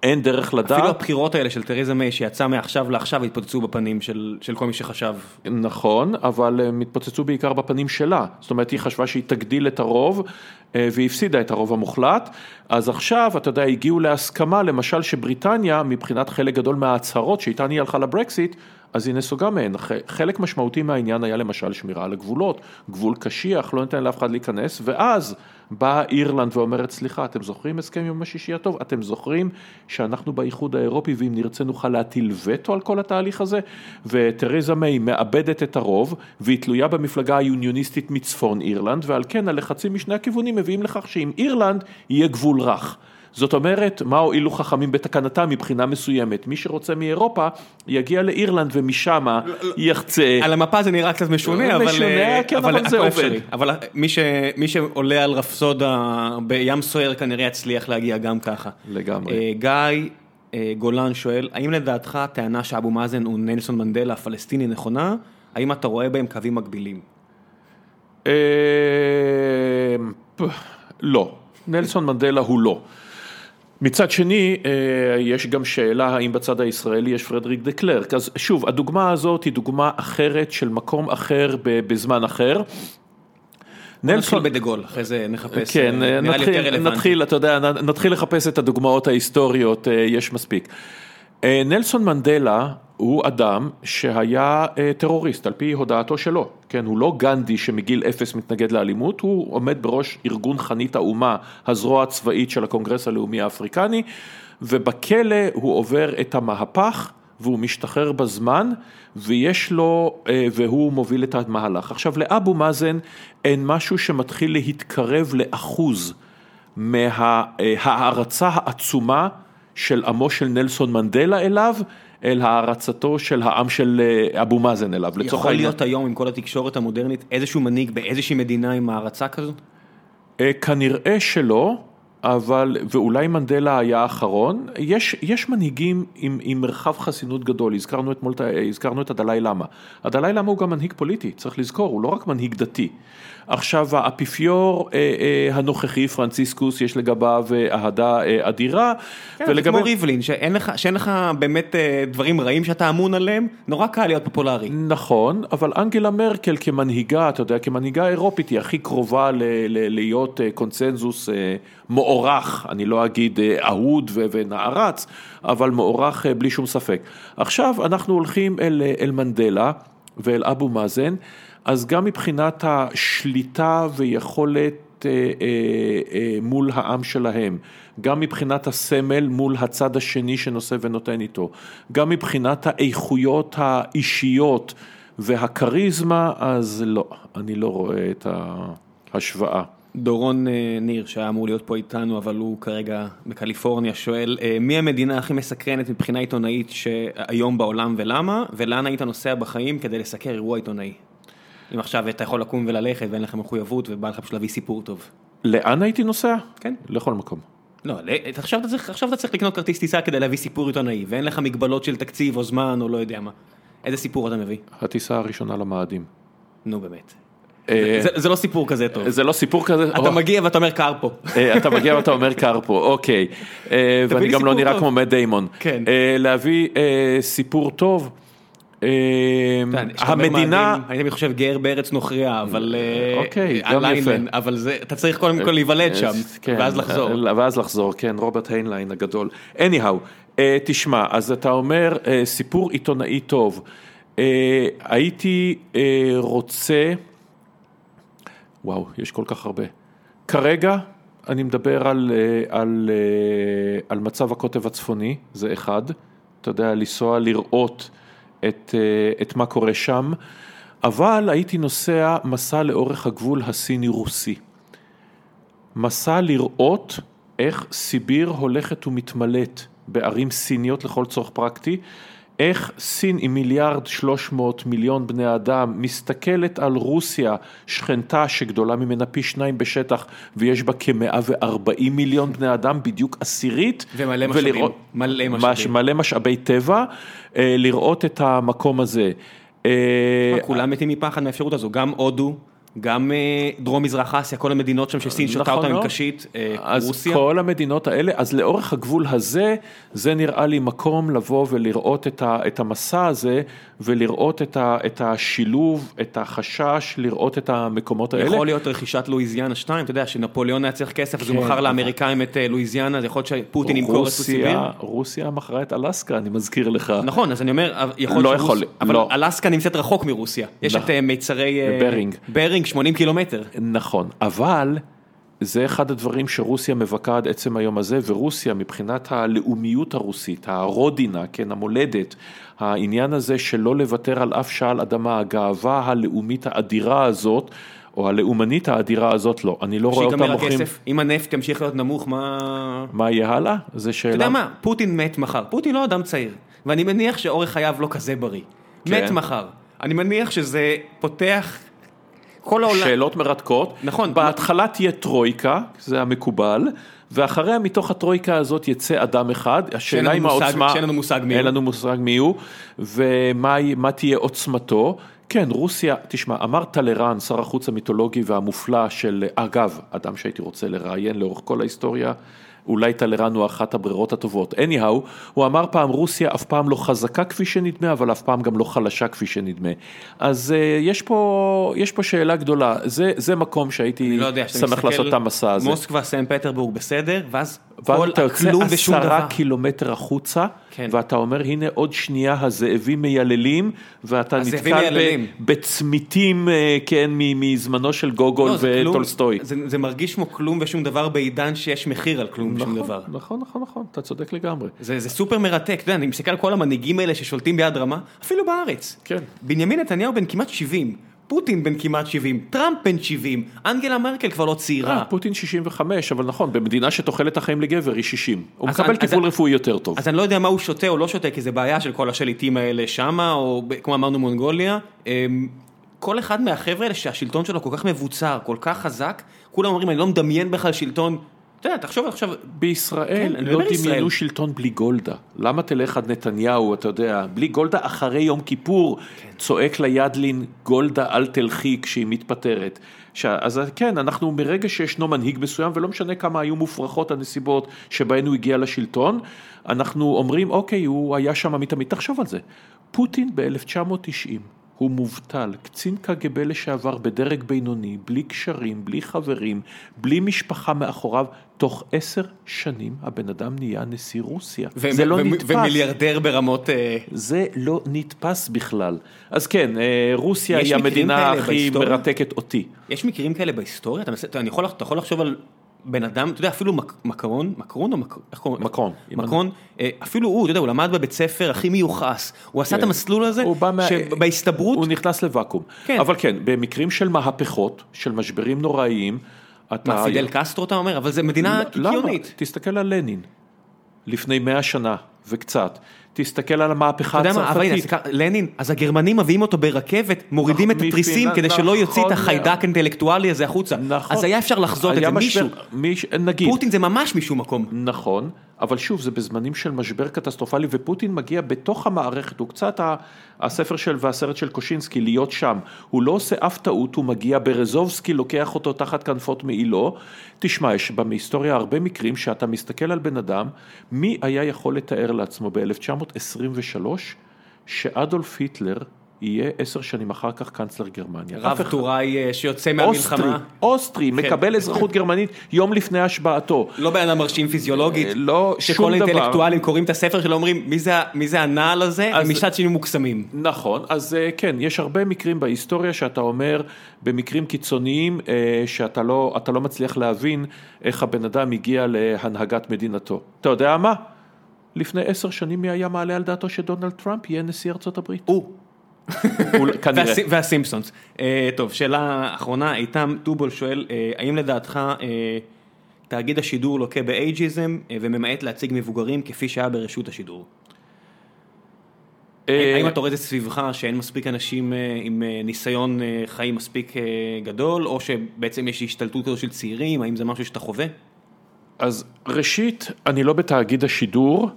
אין דרך לדעת. אפילו הבחירות האלה של תרזה מיי שיצאה מעכשיו לעכשיו התפוצצו בפנים של של כל מי שחשב. נכון, אבל הם התפוצצו בעיקר בפנים שלה. זאת אומרת, היא חשבה שהיא תגדיל את הרוב, אה, והיא הפסידה את הרוב המוחלט. אז עכשיו, אתה יודע, הגיעו להסכמה, למשל, שבריטניה, מבחינת חלק גדול מההצהרות שאיתן היא הלכה לברקסיט, אז היא נסוגה מהן. חלק משמעותי מהעניין היה למשל שמירה על הגבולות. גבול קשיח, לא ניתן לאף אחד להיכנס, ואז באה אירלנד ואומרת, סליחה, אתם זוכרים הסכם יום השישי הטוב? אתם זוכרים שאנחנו באיחוד האירופי, ואם נרצה נוכל להטיל וטו על כל התהליך הזה? ותרזה מיי מאבדת את הרוב, והיא תלויה במפלגה היוניוניסטית מצפון אירלנד, ועל כן הלחצים משני הכיוונים מביאים לכך שעם אירלנד יהיה גבול רך. זאת אומרת, מה הועילו חכמים בתקנתם מבחינה מסוימת? מי שרוצה מאירופה, יגיע לאירלנד ומשם יחצה. על המפה זה נראה קצת משונה, אבל... משונה, אה, כן, אבל זה עובד. אבל מי שעולה על רפסודה בים סוער כנראה יצליח להגיע גם ככה. לגמרי. אה, גיא אה, גולן שואל, האם לדעתך הטענה שאבו מאזן הוא נלסון מנדלה הפלסטיני נכונה? האם אתה רואה בהם קווים מקבילים? לא, נלסון מנדלה הוא לא. מצד שני, אה, יש גם שאלה האם בצד הישראלי יש פרדריק דה קלרק. אז שוב, הדוגמה הזאת היא דוגמה אחרת של מקום אחר בזמן אחר. נתחיל בדה גול, אחרי זה נחפש, כן, אה, נראה לי יותר נתחיל, רלוונטי. נתחיל, אתה יודע, נתחיל לחפש את הדוגמאות ההיסטוריות, אה, יש מספיק. נלסון מנדלה הוא אדם שהיה טרוריסט על פי הודעתו שלו, כן, הוא לא גנדי שמגיל אפס מתנגד לאלימות, הוא עומד בראש ארגון חנית האומה, הזרוע הצבאית של הקונגרס הלאומי האפריקני, ובכלא הוא עובר את המהפך. והוא משתחרר בזמן, ויש לו, אה, והוא מוביל את המהלך. עכשיו, לאבו מאזן אין משהו שמתחיל להתקרב לאחוז מההערצה העצומה של עמו של נלסון מנדלה אליו, אל הערצתו של העם של אה, אבו מאזן אליו, לצורך יכול העניין. להיות היום עם כל התקשורת המודרנית איזשהו מנהיג באיזושהי מדינה עם הערצה כזאת? אה, כנראה שלא, אבל, ואולי מנדלה היה האחרון, יש, יש מנהיגים עם, עם מרחב חסינות גדול, הזכרנו אתמול, הזכרנו את הדלאי למה. הדלאי למה הוא גם מנהיג פוליטי, צריך לזכור, הוא לא רק מנהיג דתי. עכשיו האפיפיור אה, אה, הנוכחי, פרנציסקוס, יש לגביו אה, אהדה אה, אדירה. כן, ולגבי... כמו ריבלין, שאין לך, שאין לך באמת אה, דברים רעים שאתה אמון עליהם, נורא קל להיות פופולרי. נכון, אבל אנגלה מרקל כמנהיגה, אתה יודע, כמנהיגה אירופית היא הכי קרובה ל, ל, להיות אה, קונצנזוס אה, מוערך, אני לא אגיד אה, אהוד ו, ונערץ, אבל מוערך אה, בלי שום ספק. עכשיו אנחנו הולכים אל, אה, אל מנדלה ואל אבו מאזן. אז גם מבחינת השליטה ויכולת אה, אה, אה, מול העם שלהם, גם מבחינת הסמל מול הצד השני שנושא ונותן איתו, גם מבחינת האיכויות האישיות והכריזמה, אז לא, אני לא רואה את ההשוואה. דורון ניר שהיה אמור להיות פה איתנו אבל הוא כרגע בקליפורניה שואל מי המדינה הכי מסקרנת מבחינה עיתונאית שהיום בעולם ולמה ולאן היית נוסע בחיים כדי לסקר אירוע עיתונאי? אם עכשיו אתה יכול לקום וללכת ואין לך מחויבות ובא לך פשוט להביא סיפור טוב. לאן הייתי נוסע? כן. לכל מקום. לא, עכשיו אתה צריך, עכשיו אתה צריך לקנות כרטיס טיסה כדי להביא סיפור עיתונאי ואין לך מגבלות של תקציב או זמן או לא יודע מה. איזה סיפור אתה מביא? הטיסה הראשונה למאדים. נו באמת. אה, זה, זה לא סיפור כזה טוב. זה לא סיפור כזה, אתה מגיע ואתה אומר קר פה. אה, אתה מגיע ואתה אומר קר פה, אוקיי. אה, ואני גם לא נראה כמו מאט דיימון. כן. להביא סיפור טוב. המדינה, אני חושב גר בארץ נוכריה, אבל אוקיי, גם יפה, אבל אתה צריך קודם כל להיוולד שם, כן, ואז לחזור. ואז לחזור, כן, רוברט היינליין הגדול. anyhow, תשמע, אז אתה אומר סיפור עיתונאי טוב, הייתי רוצה, וואו, יש כל כך הרבה. כרגע אני מדבר על, על, על מצב הקוטב הצפוני, זה אחד, אתה יודע, לנסוע לראות את, את מה קורה שם, אבל הייתי נוסע מסע לאורך הגבול הסיני-רוסי. מסע לראות איך סיביר הולכת ומתמלאת בערים סיניות לכל צורך פרקטי, איך סין עם מיליארד שלוש מאות מיליון בני אדם מסתכלת על רוסיה, שכנתה שגדולה ממנה פי שניים בשטח ויש בה כמאה וארבעים מיליון בני אדם, בדיוק עשירית. ומלא משאבים, ולראות, מלא משאבים. מלא משאבי טבע, אה, לראות את המקום הזה. אה, כולם מתים מפחד מהאפשרות הזו, גם הודו. גם אה, דרום מזרח אסיה, כל המדינות שם שסין שותה נכון אותם עם קשית, אה, אז רוסיה. אז כל המדינות האלה, אז לאורך הגבול הזה, זה נראה לי מקום לבוא ולראות את, ה, את המסע הזה, ולראות את, ה, את השילוב, את החשש, לראות את המקומות האלה. יכול להיות רכישת לואיזיאנה 2, אתה יודע, שנפוליאון היה צריך כסף, אז הוא מכר כן, לאמריקאים את אה, לואיזיאנה, אז יכול להיות שפוטין ימכור את סיביר. רוסיה מכרה את אלסקה, אני מזכיר לך. נכון, אז אני אומר, יכול להיות לא יכול, אבל לא. אלסקה נמצאת רחוק מרוסיה. יש את מיצרי... ברינג. ברינג. 80 קילומטר. נכון, אבל זה אחד הדברים שרוסיה מבכה עד עצם היום הזה, ורוסיה מבחינת הלאומיות הרוסית, הרודינה, כן, המולדת, העניין הזה שלא לוותר על אף שעל אדמה, הגאווה הלאומית האדירה הזאת, או הלאומנית האדירה הזאת, לא, אני לא רואה אותה מוכרים. שיגמר הכסף, אם הנפט ימשיך להיות נמוך, מה... מה יהיה הלאה? זה שאלה. אתה יודע מה, פוטין מת מחר, פוטין לא אדם צעיר, ואני מניח שאורך חייו לא כזה בריא. כן. מת מחר. אני מניח שזה פותח כל העולם... שאלות מרתקות. נכון. בהתחלה תהיה טרויקה, זה המקובל, ואחריה מתוך הטרויקה הזאת יצא אדם אחד, השאלה אם העוצמה... שאין לנו מושג מי הוא. אין לנו מושג מי הוא, ומה תהיה עוצמתו. כן, רוסיה, תשמע, אמר טלרן, שר החוץ המיתולוגי והמופלא של, אגב, אדם שהייתי רוצה לראיין לאורך כל ההיסטוריה, אולי טלרן הוא אחת הברירות הטובות. anyhow, הוא אמר פעם רוסיה אף פעם לא חזקה כפי שנדמה, אבל אף פעם גם לא חלשה כפי שנדמה. אז uh, יש, פה, יש פה שאלה גדולה, זה, זה מקום שהייתי לא יודע, שמח לעשות את המסע הזה. מוסקבה, סן פטרבורג בסדר, ואז כל הכלום ושום דבר. עשרה קילומטר החוצה, כן. ואתה אומר הנה עוד שנייה הזאבים מייללים, ואתה נתקל בצמיתים, אה, כן, מזמנו של גוגול לא, וטולסטוי. זה, זה מרגיש כמו כלום ושום דבר בעידן שיש מחיר על כלום נכון, ושום דבר. נכון, נכון, נכון, אתה צודק לגמרי. זה, זה סופר מרתק, אתה יודע, אני מסתכל על כל המנהיגים האלה ששולטים ביד רמה, אפילו בארץ. כן. בנימין נתניהו בן כמעט 70. פוטין בן כמעט 70, טראמפ בן 70, אנגלה מרקל כבר לא צעירה. אה, פוטין 65, אבל נכון, במדינה שתוחלת החיים לגבר היא 60. הוא מקבל טיפול רפואי יותר טוב. אז אני לא יודע מה הוא שותה או לא שותה, כי זה בעיה של כל השליטים האלה שמה, או כמו אמרנו מונגוליה. אמ, כל אחד מהחבר'ה האלה שהשלטון שלו כל כך מבוצר, כל כך חזק, כולם אומרים, אני לא מדמיין בכלל שלטון אתה יודע, תחשוב עכשיו, בישראל כן, לא. דמיינו שלטון בלי גולדה. למה תלך עד נתניהו, אתה יודע, בלי גולדה אחרי יום כיפור, כן. צועק לידלין, גולדה אל תלכי כשהיא מתפטרת. ש... אז כן, אנחנו מרגע שישנו מנהיג מסוים, ולא משנה כמה היו מופרכות הנסיבות שבהן הוא הגיע לשלטון, אנחנו אומרים, אוקיי, הוא היה שם מתמיד. תחשוב על זה, פוטין ב-1990. הוא מובטל, קצין קג"ב לשעבר בדרג בינוני, בלי קשרים, בלי חברים, בלי משפחה מאחוריו, תוך עשר שנים הבן אדם נהיה נשיא רוסיה. ו- זה לא ו- נתפס. ומיליארדר ברמות... אה, זה לא נתפס בכלל. אז כן, אה, רוסיה היא המדינה הכי בהיסטוריה? מרתקת אותי. יש מקרים כאלה בהיסטוריה? אתה, אתה, יכול, אתה יכול לחשוב על בן אדם, אתה יודע, אפילו מק, מקרון, מקרון או מק, איך קוראים? מקרון. מקרון, אה, אפילו הוא, אתה יודע, הוא למד בבית ספר הכי מיוחס, הוא עשה את כן. המסלול הזה, שבהסתברות, הוא נכנס לוואקום. כן. אבל כן, במקרים של מהפכות, של משברים נוראיים, אתה... מה, פידל קסטרו אתה אומר? אבל זה מדינה למה? קיקיונית. תסתכל על לנין, לפני מאה שנה וקצת. תסתכל על המהפכה הצרפתית. לנין, אז הגרמנים מביאים אותו ברכבת, מורידים את נכון, התריסים כדי שלא יוציא את נכון החיידק. האינטלקטואלי הזה החוצה. נכון. אז היה אפשר לחזות את זה, מישהו. מיש- נגיד. פוטין זה ממש משום מקום. נכון, אבל שוב, זה בזמנים של משבר קטסטרופלי, ופוטין מגיע בתוך המערכת, הוא קצת הספר של והסרט של קושינסקי, להיות שם. הוא לא עושה אף טעות, הוא מגיע ברזובסקי, לוקח אותו תחת כנפות מעילו. תשמע, יש בהיסטוריה הרבה מקרים שאתה מסתכל על בן אדם, מי היה יכול לתאר לעצמו ב-1923 שאדולף היטלר יהיה עשר שנים אחר כך קנצלר גרמניה. רב טוראי אה, שיוצא אוסטרי, מהמלחמה. אוסטרי, מקבל אזרחות [laughs] גרמנית יום לפני השבעתו. לא בן אדם מרשים פיזיולוגית, אה, לא, שכל שום דבר. האינטלקטואלים קוראים את הספר שלו אומרים מי זה, מי זה הנעל הזה, אז- ומצד שני מוקסמים. נכון, אז אה, כן, יש הרבה מקרים בהיסטוריה שאתה אומר, במקרים קיצוניים, שאתה לא, לא מצליח להבין איך הבן אדם הגיע להנהגת מדינתו. אתה יודע מה? לפני עשר שנים מי היה מעלה על דעתו שדונלד טראמפ יהיה נשיא ארצות הברית? הוא. [laughs] כנראה. והסי- והסימפסונס. אה, טוב, שאלה אחרונה, איתם טובול שואל, אה, האם לדעתך אה, תאגיד השידור לוקה באייג'יזם וממעט להציג מבוגרים כפי שהיה ברשות השידור? האם אתה רואה את זה סביבך שאין מספיק אנשים עם ניסיון חיים מספיק גדול, או שבעצם יש השתלטות כזו של צעירים, האם זה משהו שאתה חווה? אז ראשית, אני לא בתאגיד השידור,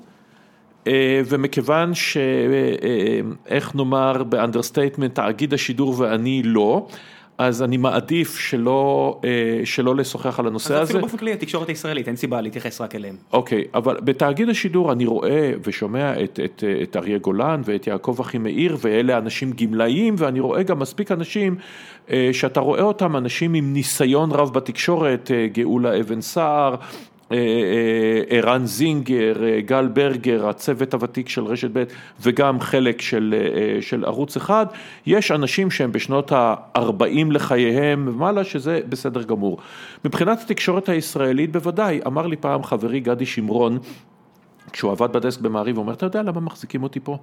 ומכיוון ש... אה, אה, נאמר ב understatement, תאגיד השידור ואני לא, אז אני מעדיף שלא, אה, שלא לשוחח על הנושא אז הזה. אפילו באופן כללי התקשורת הישראלית, אין סיבה להתייחס רק אליהם. אוקיי, אבל בתאגיד השידור אני רואה ושומע את, את, את אריה גולן ואת יעקב אחימאיר ואלה אנשים גמלאים ואני רואה גם מספיק אנשים אה, שאתה רואה אותם אנשים עם ניסיון רב בתקשורת, אה, גאולה אבן סער, אה, אה, ערן זינגר, אה, גל ברגר, הצוות הוותיק של רשת ב' וגם חלק של, אה, של ערוץ אחד, יש אנשים שהם בשנות ה-40 לחייהם ומעלה, שזה בסדר גמור. מבחינת התקשורת הישראלית בוודאי, אמר לי פעם חברי גדי שמרון, כשהוא עבד בדסק במעריב, הוא אומר, אתה יודע למה מחזיקים אותי פה?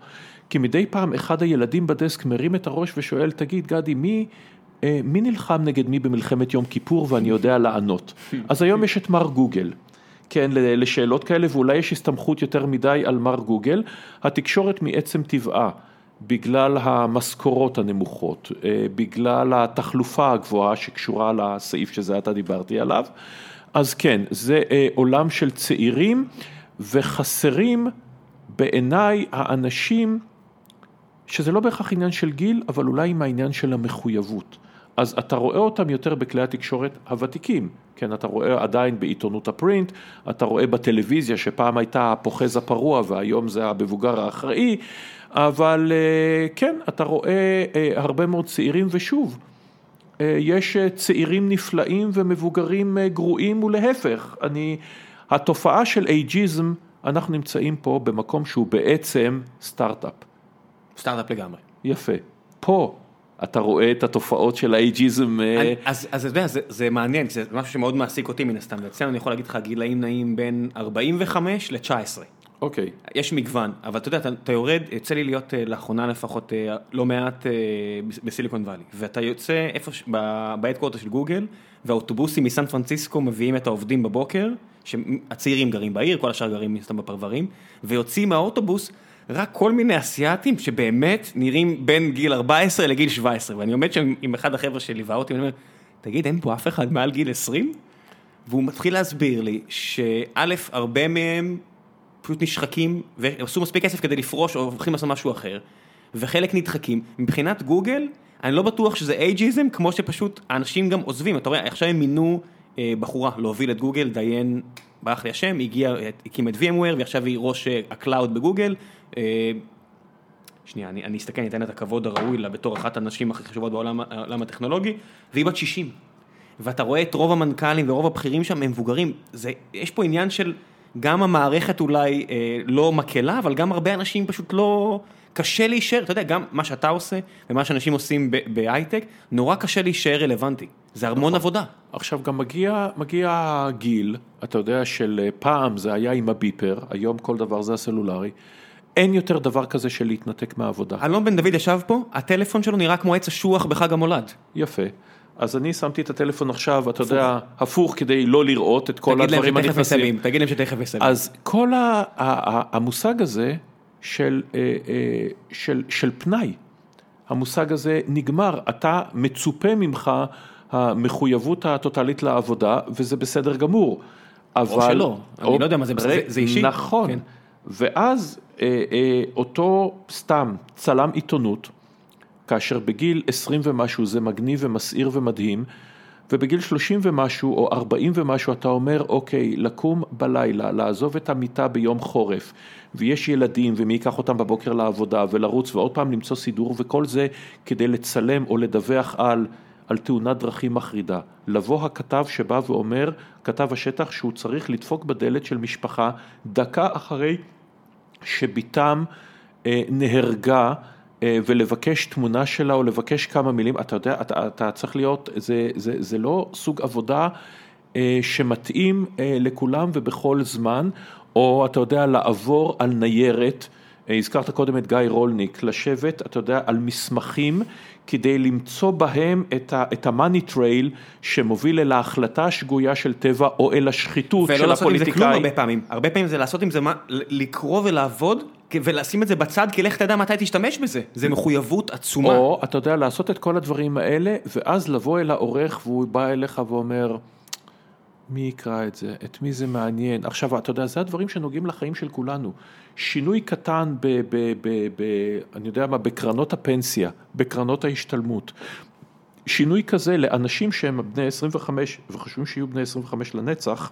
כי מדי פעם אחד הילדים בדסק מרים את הראש ושואל, תגיד גדי, מי... אה, מי נלחם נגד מי במלחמת יום כיפור ואני יודע לענות. [laughs] אז היום יש את מר גוגל, כן, לשאלות כאלה, ואולי יש הסתמכות יותר מדי על מר גוגל. התקשורת מעצם טבעה, בגלל המשכורות הנמוכות, אה, בגלל התחלופה הגבוהה שקשורה לסעיף שזה עתה דיברתי עליו, אז כן, זה אה, עולם של צעירים, וחסרים בעיניי האנשים שזה לא בהכרח עניין של גיל, אבל אולי עם העניין של המחויבות. אז אתה רואה אותם יותר בכלי התקשורת הוותיקים, כן, אתה רואה עדיין בעיתונות הפרינט, אתה רואה בטלוויזיה שפעם הייתה הפוחז הפרוע והיום זה המבוגר האחראי, אבל אה, כן, אתה רואה אה, הרבה מאוד צעירים ושוב, אה, יש צעירים נפלאים ומבוגרים גרועים ולהפך, אני, התופעה של אייג'יזם, אנחנו נמצאים פה במקום שהוא בעצם סטארט-אפ. סטארט-אפ לגמרי. יפה. פה אתה רואה את התופעות של האייג'יזם. אה, אז אתה יודע, זה- זה מעניין, זה משהו שמאוד מעסיק אותי מן הסתם, ואצלנו אני יכול להגיד לך גילאים נעים בין 45 ל-19. אוקיי. יש מגוון, אבל אתה יודע, אתה, אתה יורד, יוצא לי להיות אה, לאחרונה לפחות אה, לא מעט בסיליקון וואלי, ואתה יוצא איפה, בהדקורטר של גוגל, והאוטובוסים מסן פרנסיסקו מביאים את העובדים בבוקר, שהצעירים גרים בעיר, כל השאר גרים מסתם בפרברים, ויוצאים מהאוטובוס רק כל מיני אסיאתים שבאמת נראים בין גיל 14 לגיל 17, ואני עומד שם עם אחד החבר'ה שליווה אותי, ואני אומר, תגיד, אין פה אף אחד מעל גיל 20? והוא מתחיל להסביר לי שא', הרבה מהם פשוט נשחקים ועשו מספיק כסף כדי לפרוש או הולכים לעשות משהו אחר, וחלק נדחקים. מבחינת גוגל, אני לא בטוח שזה ageism, כמו שפשוט האנשים גם עוזבים, אתה רואה, עכשיו הם מינו אה, בחורה להוביל את גוגל, דיאן, ברח לי השם, הגיע, הקים את VMware ועכשיו היא ראש אה, ה cloud בגוגל. אה, שנייה, אני, אני אסתכל, אני אתן את הכבוד הראוי לה בתור אחת הנשים הכי חשובות בעולם העולם הטכנולוגי, והיא בת 60. ואתה רואה את רוב המנכ"לים ורוב הבכירים שם הם מבוגרים, זה, יש פה עניין של גם המערכת אולי אה, לא מקלה, אבל גם הרבה אנשים פשוט לא, קשה להישאר, אתה יודע, גם מה שאתה עושה ומה שאנשים עושים בהייטק, נורא קשה להישאר רלוונטי, זה המון נכון. עבודה. עכשיו גם מגיע, מגיע גיל, אתה יודע, של אה, פעם זה היה עם הביפר, היום כל דבר זה הסלולרי. אין יותר דבר כזה של להתנתק מהעבודה. אלון בן דוד ישב פה, הטלפון שלו נראה כמו עץ אשוח בחג המולד. יפה. אז אני שמתי את הטלפון עכשיו, אתה יודע, הפוך כדי לא לראות את כל הדברים הנכנסים. תגיד להם שתכף מסיימים. אז כל המושג הזה של, אה, אה, של, של פנאי, המושג הזה נגמר, אתה מצופה ממך המחויבות הטוטלית לעבודה, וזה בסדר גמור. אבל... או שלא. אני לא יודע מה זה, זה, אישי. נכון, כן. ואז אותו סתם צלם עיתונות, כאשר בגיל 20 ומשהו זה מגניב ומסעיר ומדהים, ובגיל 30 ומשהו או 40 ומשהו אתה אומר, אוקיי, לקום בלילה, לעזוב את המיטה ביום חורף, ויש ילדים ומי ייקח אותם בבוקר לעבודה ולרוץ ועוד פעם למצוא סידור וכל זה כדי לצלם או לדווח על, על תאונת דרכים מחרידה. לבוא הכתב שבא ואומר, כתב השטח שהוא צריך לדפוק בדלת של משפחה דקה אחרי שבתם אה, נהרגה אה, ולבקש תמונה שלה או לבקש כמה מילים, אתה יודע, אתה, אתה צריך להיות, זה, זה, זה לא סוג עבודה אה, שמתאים לכולם ובכל זמן, או אתה יודע, לעבור על ניירת, הזכרת קודם את גיא רולניק, לשבת, אתה יודע, על מסמכים כדי למצוא בהם את ה money trail שמוביל אל ההחלטה השגויה של טבע או אל השחיתות של הפוליטיקאי. ולא לעשות עם זה כלום הרבה פעמים, הרבה פעמים זה לעשות עם זה, לקרוא ולעבוד ולשים את זה בצד, כי לך תדע מתי תשתמש בזה, זה מחויבות עצומה. או אתה יודע, לעשות את כל הדברים האלה, ואז לבוא אל העורך והוא בא אליך ואומר, מי יקרא את זה, את מי זה מעניין. עכשיו, אתה יודע, זה הדברים שנוגעים לחיים של כולנו. שינוי קטן ב... ב, ב, ב אני יודע מה, בקרנות הפנסיה, בקרנות ההשתלמות. שינוי כזה לאנשים שהם בני 25 וחושבים שיהיו בני 25 לנצח,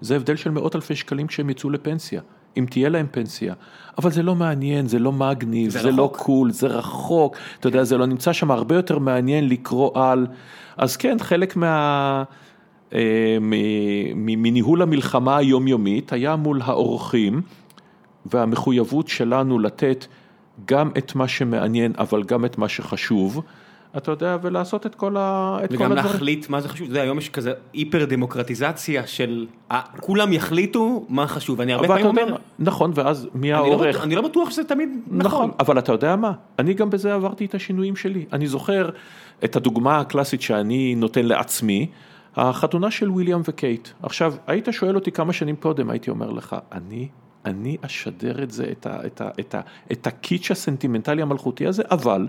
זה הבדל של מאות אלפי שקלים כשהם יצאו לפנסיה. אם תהיה להם פנסיה, אבל זה לא מעניין, זה לא מגניב, זה, זה לא קול, זה רחוק, אתה יודע, זה לא נמצא שם, הרבה יותר מעניין לקרוא על, אז כן, חלק מה... אה, מניהול המלחמה היומיומית היה מול האורחים והמחויבות שלנו לתת גם את מה שמעניין אבל גם את מה שחשוב. אתה יודע, ולעשות את כל, ה... את כל הדברים. וגם להחליט מה זה חשוב, אתה יודע, היום יש כזה היפר דמוקרטיזציה של כולם יחליטו מה חשוב, אני הרבה פעמים אומר... נכון, ואז מי העורך? לא, אני לא בטוח שזה תמיד נכון. נכון. אבל אתה יודע מה, אני גם בזה עברתי את השינויים שלי. אני זוכר את הדוגמה הקלאסית שאני נותן לעצמי, החתונה של וויליאם וקייט. עכשיו, היית שואל אותי כמה שנים קודם, הייתי אומר לך, אני, אני אשדר את זה, את, ה, את, ה, את, ה, את הקיץ' הסנטימנטלי המלכותי הזה, אבל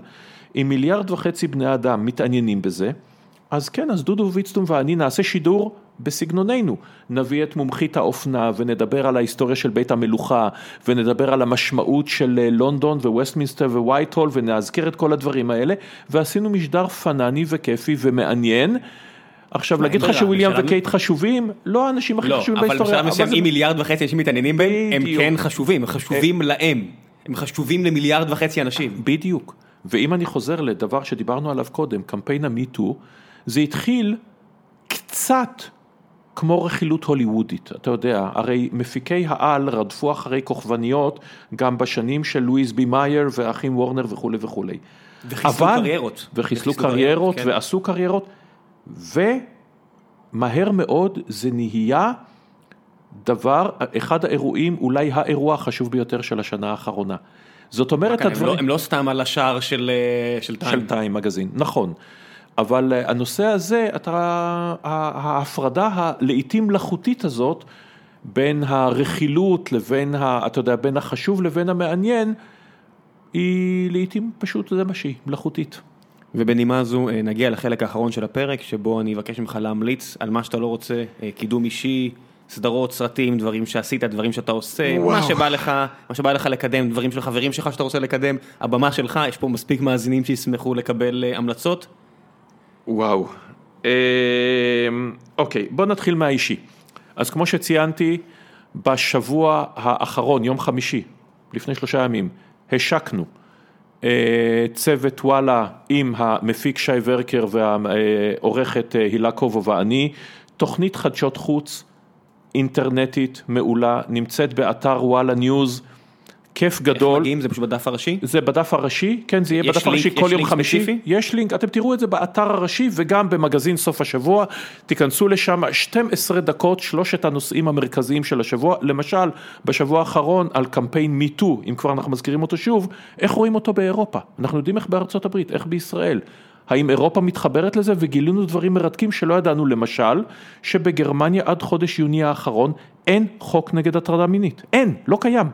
אם מיליארד וחצי בני אדם מתעניינים בזה, אז כן, אז דודו ויצטום ואני נעשה שידור בסגנוננו. נביא את מומחית האופנה ונדבר על ההיסטוריה של בית המלוכה ונדבר על המשמעות של אה, לונדון וווסטמינסטר ווייטהול ונאזכר את כל הדברים האלה ועשינו משדר פנאני וכיפי ומעניין עכשיו להגיד לך שוויליאם וקייט חשובים, לא האנשים הכי חשובים בהיסטוריה. לא, אבל בשלב מסוים אם מיליארד וחצי אנשים מתעניינים בהם, הם כן חשובים, הם חשובים אה. להם. הם חשובים למיליארד וחצי אנשים. בדיוק. ואם אני חוזר לדבר שדיברנו עליו קודם, קמפיין המיטו, זה התחיל קצת כמו רכילות הוליוודית, אתה יודע, הרי מפיקי העל רדפו אחרי כוכבניות גם בשנים של לואיס בי מאייר והאחים וורנר וכולי וכולי. וחיסלו קריירות. וחיסלו קריירות, כן. ועשו קריירות. ומהר מאוד זה נהיה דבר, אחד האירועים, אולי האירוע החשוב ביותר של השנה האחרונה. זאת אומרת, הדברים... הם לא, הם לא סתם על השער של, אה, של טיים. של טיים מגזין, נכון. אבל אה, הנושא הזה, אתה, ההפרדה הלעיתים מלאכותית הזאת, בין הרכילות לבין, ה, אתה יודע, בין החשוב לבין המעניין, היא לעיתים פשוט זה מה שהיא, מלאכותית. ובנימה זו אה, נגיע לחלק האחרון של הפרק, שבו אני אבקש ממך להמליץ על מה שאתה לא רוצה, אה, קידום אישי, סדרות, סרטים, דברים שעשית, דברים שאתה עושה, וואו. מה שבא לך, מה שבא לך לקדם, דברים של חברים שלך שאתה רוצה לקדם, הבמה שלך, יש פה מספיק מאזינים שישמחו לקבל אה, המלצות. וואו. אמ, אוקיי, בוא נתחיל מהאישי. אז כמו שציינתי, בשבוע האחרון, יום חמישי, לפני שלושה ימים, השקנו אה, צוות וואלה עם המפיק שי ורקר והעורכת אה, הילה קובו ואני, תוכנית חדשות חוץ אינטרנטית מעולה, נמצאת באתר וואלה ניוז, כיף איך גדול. מגיעים? זה פשוט בדף הראשי? זה בדף הראשי, כן זה יהיה יש בדף לינק- הראשי יש כל יום לינק חמישי, ספציפי? יש לינק, אתם תראו את זה באתר הראשי וגם במגזין סוף השבוע, תיכנסו לשם 12 דקות, שלושת הנושאים המרכזיים של השבוע, למשל בשבוע האחרון על קמפיין MeToo, אם כבר אנחנו מזכירים אותו שוב, איך רואים אותו באירופה, אנחנו יודעים איך בארצות הברית, איך בישראל. האם אירופה מתחברת לזה וגילינו דברים מרתקים שלא ידענו, למשל, שבגרמניה עד חודש יוני האחרון אין חוק נגד הטרדה מינית, אין, לא קיים.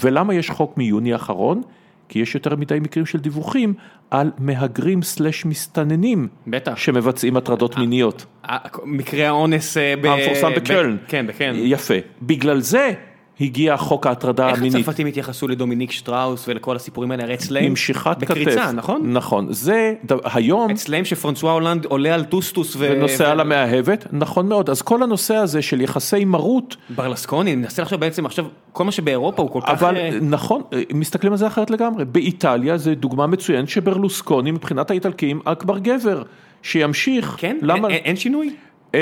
ולמה יש חוק מיוני האחרון? כי יש יותר מדי מקרים של דיווחים על מהגרים slash מסתננים בטח. שמבצעים הטרדות מיניות. אה, מקרה האונס אה, ב... המפורסם ב- בקלן. כן, בקלן. יפה. בגלל זה הגיע חוק ההטרדה איך המינית. הצרפתים התייחסו לדומיניק שטראוס ולכל הסיפורים האלה? הרי אצלהם, עם משיכת כתף. בקריצה, נכון? נכון. זה, היום, אצלהם שפרנסואה הולנד עולה על טוסטוס ו... ונוסע ו- למאהבת, נכון מאוד. אז כל הנושא הזה של יחסי מרות, ברלסקוני, אני מנסה לחשוב בעצם עכשיו, כל מה שבאירופה הוא כל כך... אבל אה, נכון, מסתכלים על זה אחרת לגמרי. באיטליה זה דוגמה מצוינת שברלוסקוני מבחינת האיטלקים אכבר גבר, שימשיך. כן? למה? אין- אין שינוי? אה,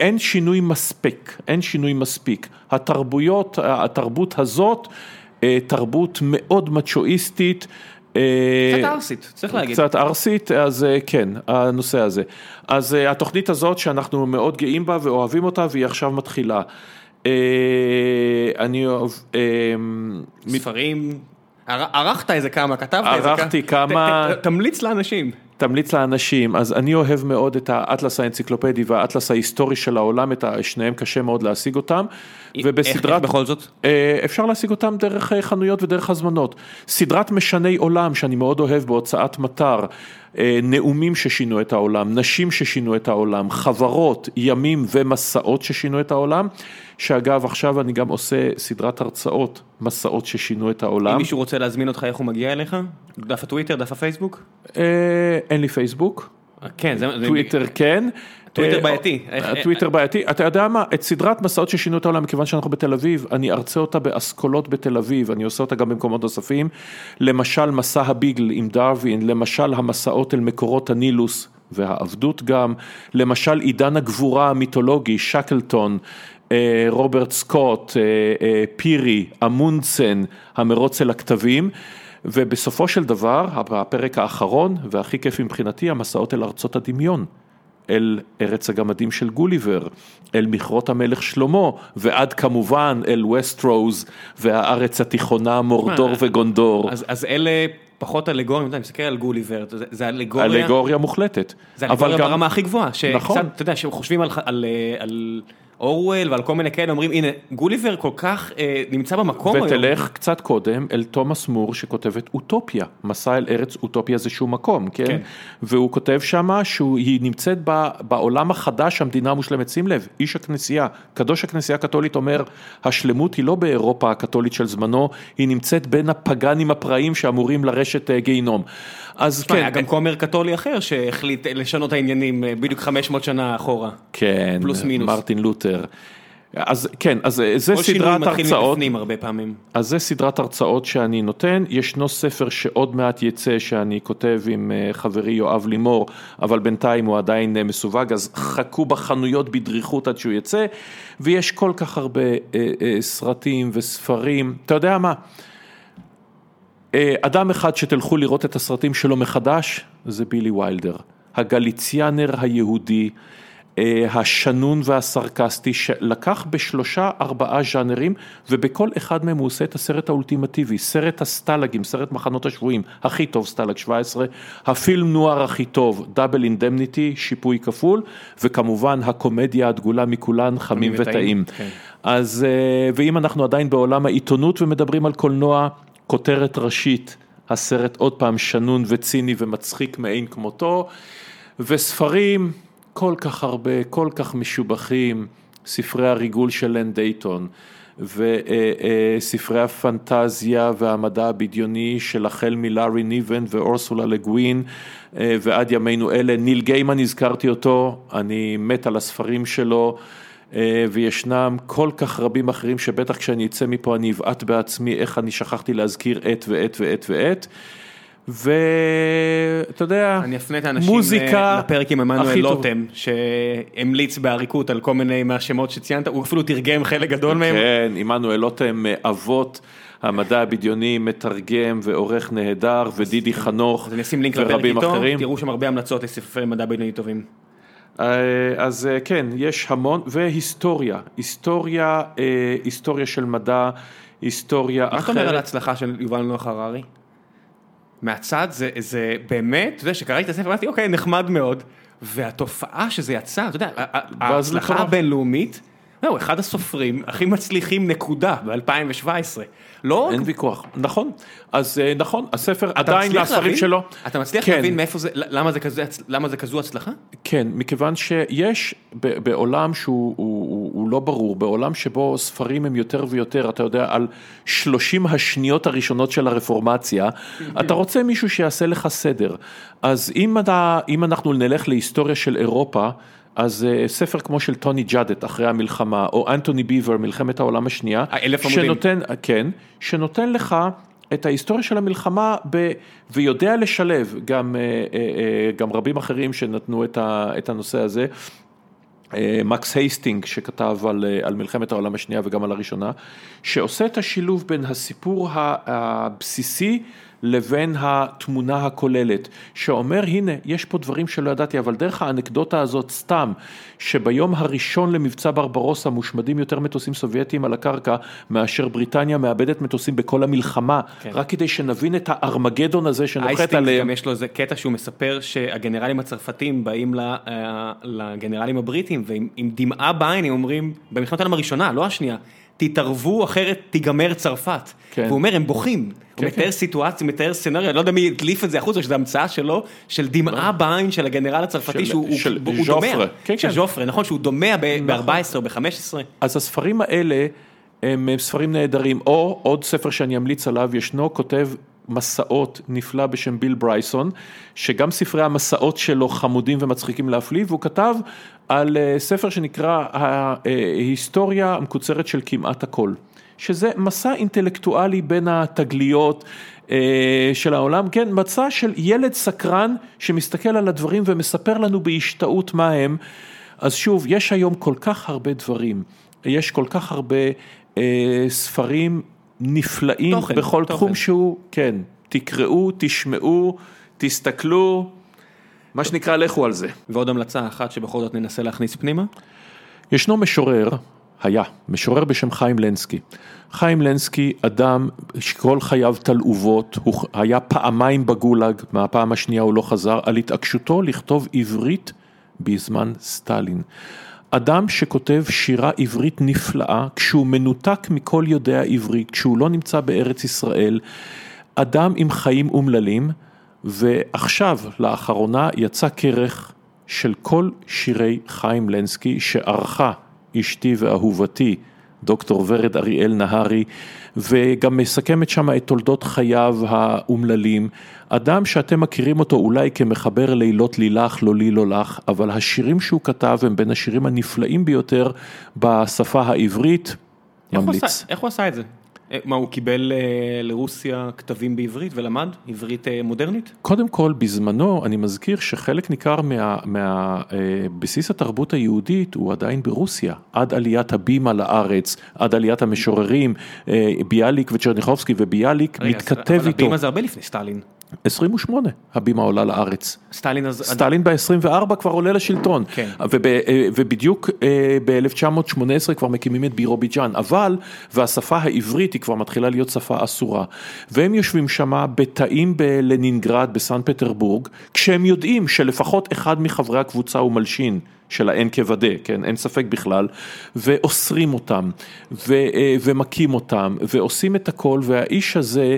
אין שינוי מספיק, אין שינוי מספיק. התרבויות, התרבות הזאת, אה, תרבות מאוד מצ'ואיסטית. אה, קצת ערסית, צריך להגיד. קצת ערסית, אז אה, כן, הנושא הזה. אז אה, התוכנית הזאת שאנחנו מאוד גאים בה ואוהבים אותה והיא עכשיו מתחילה. אה, אני אוהב, אה, ספרים, ער- ערכת איזה כמה, כתבת איזה כמה. ערכתי כמה- תמליץ לאנשים. תמליץ לאנשים, אז אני אוהב מאוד את האטלס האנציקלופדי והאטלס ההיסטורי של העולם, את שניהם קשה מאוד להשיג אותם, ובסדרת, איך בכל זאת? אה, אפשר להשיג אותם דרך אה, חנויות ודרך הזמנות. סדרת משני עולם שאני מאוד אוהב בהוצאת מטר, אה, נאומים ששינו את העולם, נשים ששינו את העולם, חברות, ימים ומסעות ששינו את העולם, שאגב עכשיו אני גם עושה סדרת הרצאות, מסעות ששינו את העולם. אם מישהו רוצה להזמין אותך, איך הוא מגיע אליך? דף הטוויטר, דף הפייסבוק? אה, אין לי פייסבוק. כן. זה- טוויטר כן. טוויטר אה, בעייתי. איך- הטוויטר בעייתי. אתה יודע מה, את סדרת מסעות ששינו את העולם, מכיוון שאנחנו בתל אביב, אני ארצה אותה באסכולות בתל אביב, אני עושה אותה גם במקומות נוספים. למשל מסע הביגל עם דרווין, למשל המסעות אל מקורות הנילוס והעבדות גם, למשל עידן הגבורה המיתולוגי, שקלטון. אה, רוברט סקוט, אה, אה, פירי, אמונדסן, המרוץ אל הכתבים, ובסופו של דבר, הפרק האחרון והכי כיף מבחינתי, המסעות אל ארצות הדמיון. אל ארץ הגמדים של גוליבר, אל מכרות המלך שלמה, ועד כמובן אל ווסטרוז והארץ התיכונה מורדור מה, וגונדור. אז, אז אלה פחות אלגוריים, אתה מסתכל על גוליבר, זה, זה אלגוריה, אלגוריה מוחלטת. זה אלגוריה גם- ברמה הכי גבוהה, שקצת, נכון. אתה יודע, שחושבים על, על, אה, על אורוול ועל כל מיני כאלה, אומרים, הנה, גוליבר כל כך אה, נמצא במקום היום. ותלך קצת קודם אל תומאס מור שכותב את אוטופיה, מסע אל ארץ אוטופיה זה שום מקום, כן? כן. והוא כותב שמה שהיא נמצאת ב, בעולם החדש המדינה המושלמת, שים לב, איש הכנסייה, קדוש הכנסייה הקתולית אומר, השלמות היא לא באירופה הקתולית של זמנו, היא נמצאת בין הפגאנים הפראיים שאמורים לרשת אה, גיהינום. אז תשמע, כן, היה גם כומר קתולי אחר שהחליט לשנות העניינים אה, בדיוק 500 שנה אחורה. כן, פלוס מינוס. מרטין לותר. אז כן, אז זה כל שינוי סדרת מתחיל הרצאות. מבפנים הרבה פעמים. אז זה סדרת הרצאות שאני נותן, ישנו ספר שעוד מעט יצא שאני כותב עם אה, חברי יואב לימור, אבל בינתיים הוא עדיין אה, מסווג, אז חכו בחנויות בדריכות עד שהוא יצא, ויש כל כך הרבה אה, אה, סרטים וספרים, אתה יודע מה? אה, אדם אחד שתלכו לראות את הסרטים שלו מחדש, זה בילי ויילדר, הגליציאנר היהודי. אה, השנון והסרקסטי שלקח בשלושה ארבעה ז'אנרים ובכל אחד מהם הוא עושה את הסרט האולטימטיבי, סרט הסטלגים, סרט מחנות השבויים, הכי טוב סטלג 17, ה film noir הכי טוב, Double Indemnity, שיפוי כפול, וכמובן הקומדיה הדגולה מכולן, חמים וטעים. כן. אז, אה, ואם אנחנו עדיין בעולם העיתונות ומדברים על קולנוע, כותרת ראשית, הסרט עוד פעם שנון וציני ומצחיק מאין כמותו, וספרים כל כך הרבה, כל כך משובחים, ספרי הריגול של לן דייטון. וספרי הפנטזיה והמדע הבדיוני של החל מלארי ניבן ואורסולה לגווין ועד ימינו אלה, ניל גיימן הזכרתי אותו, אני מת על הספרים שלו וישנם כל כך רבים אחרים שבטח כשאני אצא מפה אני אבעט בעצמי איך אני שכחתי להזכיר את ואת ואת ואת. ואתה יודע, אני אפנה את האנשים מוזיקה לפרק עם עמנואל. לוטם, שהמליץ בעריקות על כל מיני מהשמות שציינת, הוא אפילו תרגם חלק גדול מהם. כן, עמנואל לוטם, אבות המדע הבדיוני, מתרגם ועורך נהדר, ודידי חנוך אז אני אשים לינק לפרק ורבים איתו, אחרים. תראו שם הרבה המלצות לספרי מדע בדיוני טובים. אה, אז אה, כן, יש המון, והיסטוריה, היסטוריה, אה, היסטוריה של מדע, היסטוריה מה אתה אומר על אחרת. ההצלחה של יובל נוח הררי? מהצד זה, זה באמת, אתה יודע, שקראתי את הספר, אמרתי, אוקיי, נחמד מאוד, והתופעה שזה יצא, אתה יודע, ההצלחה. הבינלאומית, הוא אחד הסופרים הכי מצליחים נקודה ב-2017. לא, אין ויכוח, נכון, אז אה, נכון, הספר עדיין להבין? שלו, אתה מצליח כן. להבין מאיפה זה, למה זה כזה, למה זה כזו הצלחה? כן, מכיוון שיש בעולם שהוא הוא, הוא, הוא לא ברור, בעולם שבו ספרים הם יותר ויותר, אתה יודע, על 30 השניות הראשונות של הרפורמציה, אתה רוצה מישהו שיעשה לך סדר. אז אם, אתה, אם אנחנו נלך להיסטוריה של אירופה, אז uh, ספר כמו של טוני ג'אדט אחרי המלחמה, או אנטוני ביבר, מלחמת העולם השנייה, האלף עמודים. שנותן, כן, שנותן לך את ההיסטוריה של המלחמה ב, ויודע לשלב גם, אה, אה, אה, גם רבים אחרים שנתנו את, ה, את הנושא הזה. אה, מקס הייסטינג שכתב על, אה, על מלחמת העולם השנייה וגם על הראשונה, שעושה את השילוב בין הסיפור הבסיסי לבין התמונה הכוללת, שאומר הנה יש פה דברים שלא ידעתי אבל דרך האנקדוטה הזאת סתם, שביום הראשון למבצע ברברוסה מושמדים יותר מטוסים סובייטיים על הקרקע מאשר בריטניה מאבדת מטוסים בכל המלחמה, כן. רק כדי שנבין את הארמגדון הזה שנוחת עליהם. גם יש לו איזה קטע שהוא מספר שהגנרלים הצרפתים באים אה, לגנרלים הבריטים ועם עם דמעה בעין הם אומרים במלחמת העולם הראשונה לא השנייה תתערבו אחרת תיגמר צרפת. כן. והוא אומר הם בוכים. כן, הוא מתאר סיטואציה, מתאר סצנריו, אני לא יודע מי הדליף את זה החוצה, שזו המצאה שלו, של דמעה בעין של הגנרל הצרפתי של- שהוא הוא- של הוא ז'ופרה. דומע. כן, של כן. ז'ופרה, נכון, שהוא דומע ב-14 או ב-15. אז הספרים האלה הם ספרים נהדרים, או עוד ספר שאני אמליץ עליו, ישנו כותב מסעות נפלא בשם ביל ברייסון, שגם ספרי המסעות שלו חמודים ומצחיקים להפליא, והוא כתב על אה, ספר שנקרא ההיסטוריה המקוצרת של כמעט הכל, שזה מסע אינטלקטואלי בין התגליות. אה, של העולם, כן, מצע של ילד סקרן שמסתכל על הדברים ומספר לנו בהשתאות מה הם. אז שוב, יש היום כל כך הרבה דברים, יש כל כך הרבה אה, ספרים נפלאים תוכן, בכל תוכן. תחום שהוא, כן, תקראו, תשמעו, תסתכלו, מה שנקרא לכו על זה. ועוד המלצה אחת שבכל זאת ננסה להכניס פנימה. ישנו משורר, היה, משורר בשם חיים לנסקי. חיים לנסקי, אדם שכל חייו תלעובות, הוא היה פעמיים בגולאג, מהפעם השנייה הוא לא חזר, על התעקשותו לכתוב עברית בזמן סטלין. אדם שכותב שירה עברית נפלאה, כשהוא מנותק מכל יודע עברית, כשהוא לא נמצא בארץ ישראל, אדם עם חיים אומללים, ועכשיו, לאחרונה, יצא כרך של כל שירי חיים לנסקי שערכה אשתי ואהובתי, דוקטור ורד אריאל נהרי, וגם מסכמת שם את תולדות חייו האומללים. אדם שאתם מכירים אותו אולי כמחבר לילות לילך, לא לי לא לך, אבל השירים שהוא כתב הם בין השירים הנפלאים ביותר בשפה העברית. איך הוא ממליץ. עשה- איך הוא עשה את זה? אה, מה, הוא קיבל אה, לרוסיה כתבים בעברית ולמד עברית אה, מודרנית? קודם כל, בזמנו, אני מזכיר שחלק ניכר מהבסיס מה, התרבות היהודית הוא עדיין ברוסיה, עד עליית הבימה לארץ, עד עליית המשוררים, ביאליק וצ'רניחובסקי וביאליק רגע, מתכתב אבל איתו. הבימה זה הרבה לפני סטלין. 28, הבימה עולה לארץ. סטלין אז... סטלין ב-24 כבר עולה לשלטון, כן. וב, אה, ובדיוק ב-1918 כבר מקימים את בירוביג'אן, אבל, והשפה העברית היא כבר מתחילה להיות שפה אסורה, והם יושבים שמה בתאים בלנינגרד בסן פטרבורג, כשהם יודעים שלפחות אחד מחברי הקבוצה הוא מלשין. של האנקוודה, כן, אין ספק בכלל, ואוסרים אותם, ו, אה, ומכים אותם, ועושים את הכל, והאיש הזה אה,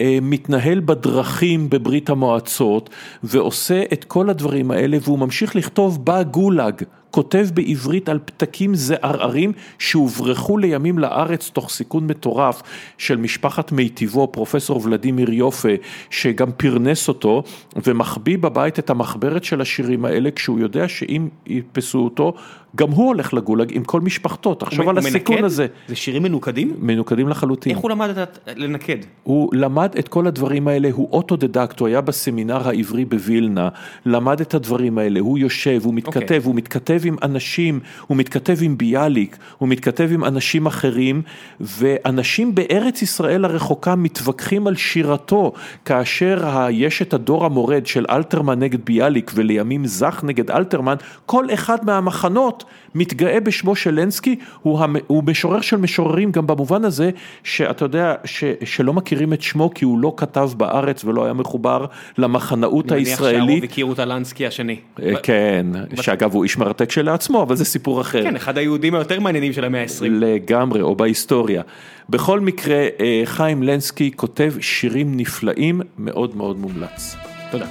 מתנהל בדרכים בברית המועצות ועושה את כל הדברים האלה והוא ממשיך לכתוב בגולאג. כותב בעברית על פתקים זערערים שהוברחו לימים לארץ תוך סיכון מטורף של משפחת מיטיבו, פרופסור ולדימיר יופה, שגם פרנס אותו, ומחביא בבית את המחברת של השירים האלה, כשהוא יודע שאם יתפסו אותו, גם הוא הולך לגולג עם כל משפחתו, תחשוב על הסיכון מנקד? הזה. זה שירים מנוקדים? מנוקדים לחלוטין. איך הוא למד את לנקד? הוא למד את כל הדברים האלה, הוא אוטודידקט, הוא היה בסמינר העברי בווילנה, למד את הדברים האלה, הוא יושב, הוא מתכתב, אוקיי. הוא מתכתב עם אנשים, הוא מתכתב עם ביאליק, הוא מתכתב עם אנשים אחרים, ואנשים בארץ ישראל הרחוקה מתווכחים על שירתו, כאשר יש את הדור המורד של אלתרמן נגד ביאליק ולימים זך נגד אלתרמן, כל אחד מהמחנות מתגאה בשמו של לנסקי, הוא, המ- הוא משורר של משוררים גם במובן הזה שאתה יודע ש, שלא מכירים את שמו כי הוא לא כתב בארץ ולא היה מחובר למחנאות אני מניח שהרוב הישראלית. הכירו את הלנסקי השני. אה, כן, שאגב הוא איש מרתק שלעצמו, אבל זה סיפור אחר. כן, אחד היהודים היותר מעניינים של המאה ה-20. לגמרי, או בהיסטוריה. בכל מקרה, אה, חיים לנסקי כותב שירים נפלאים, מאוד מאוד מומלץ. תודה.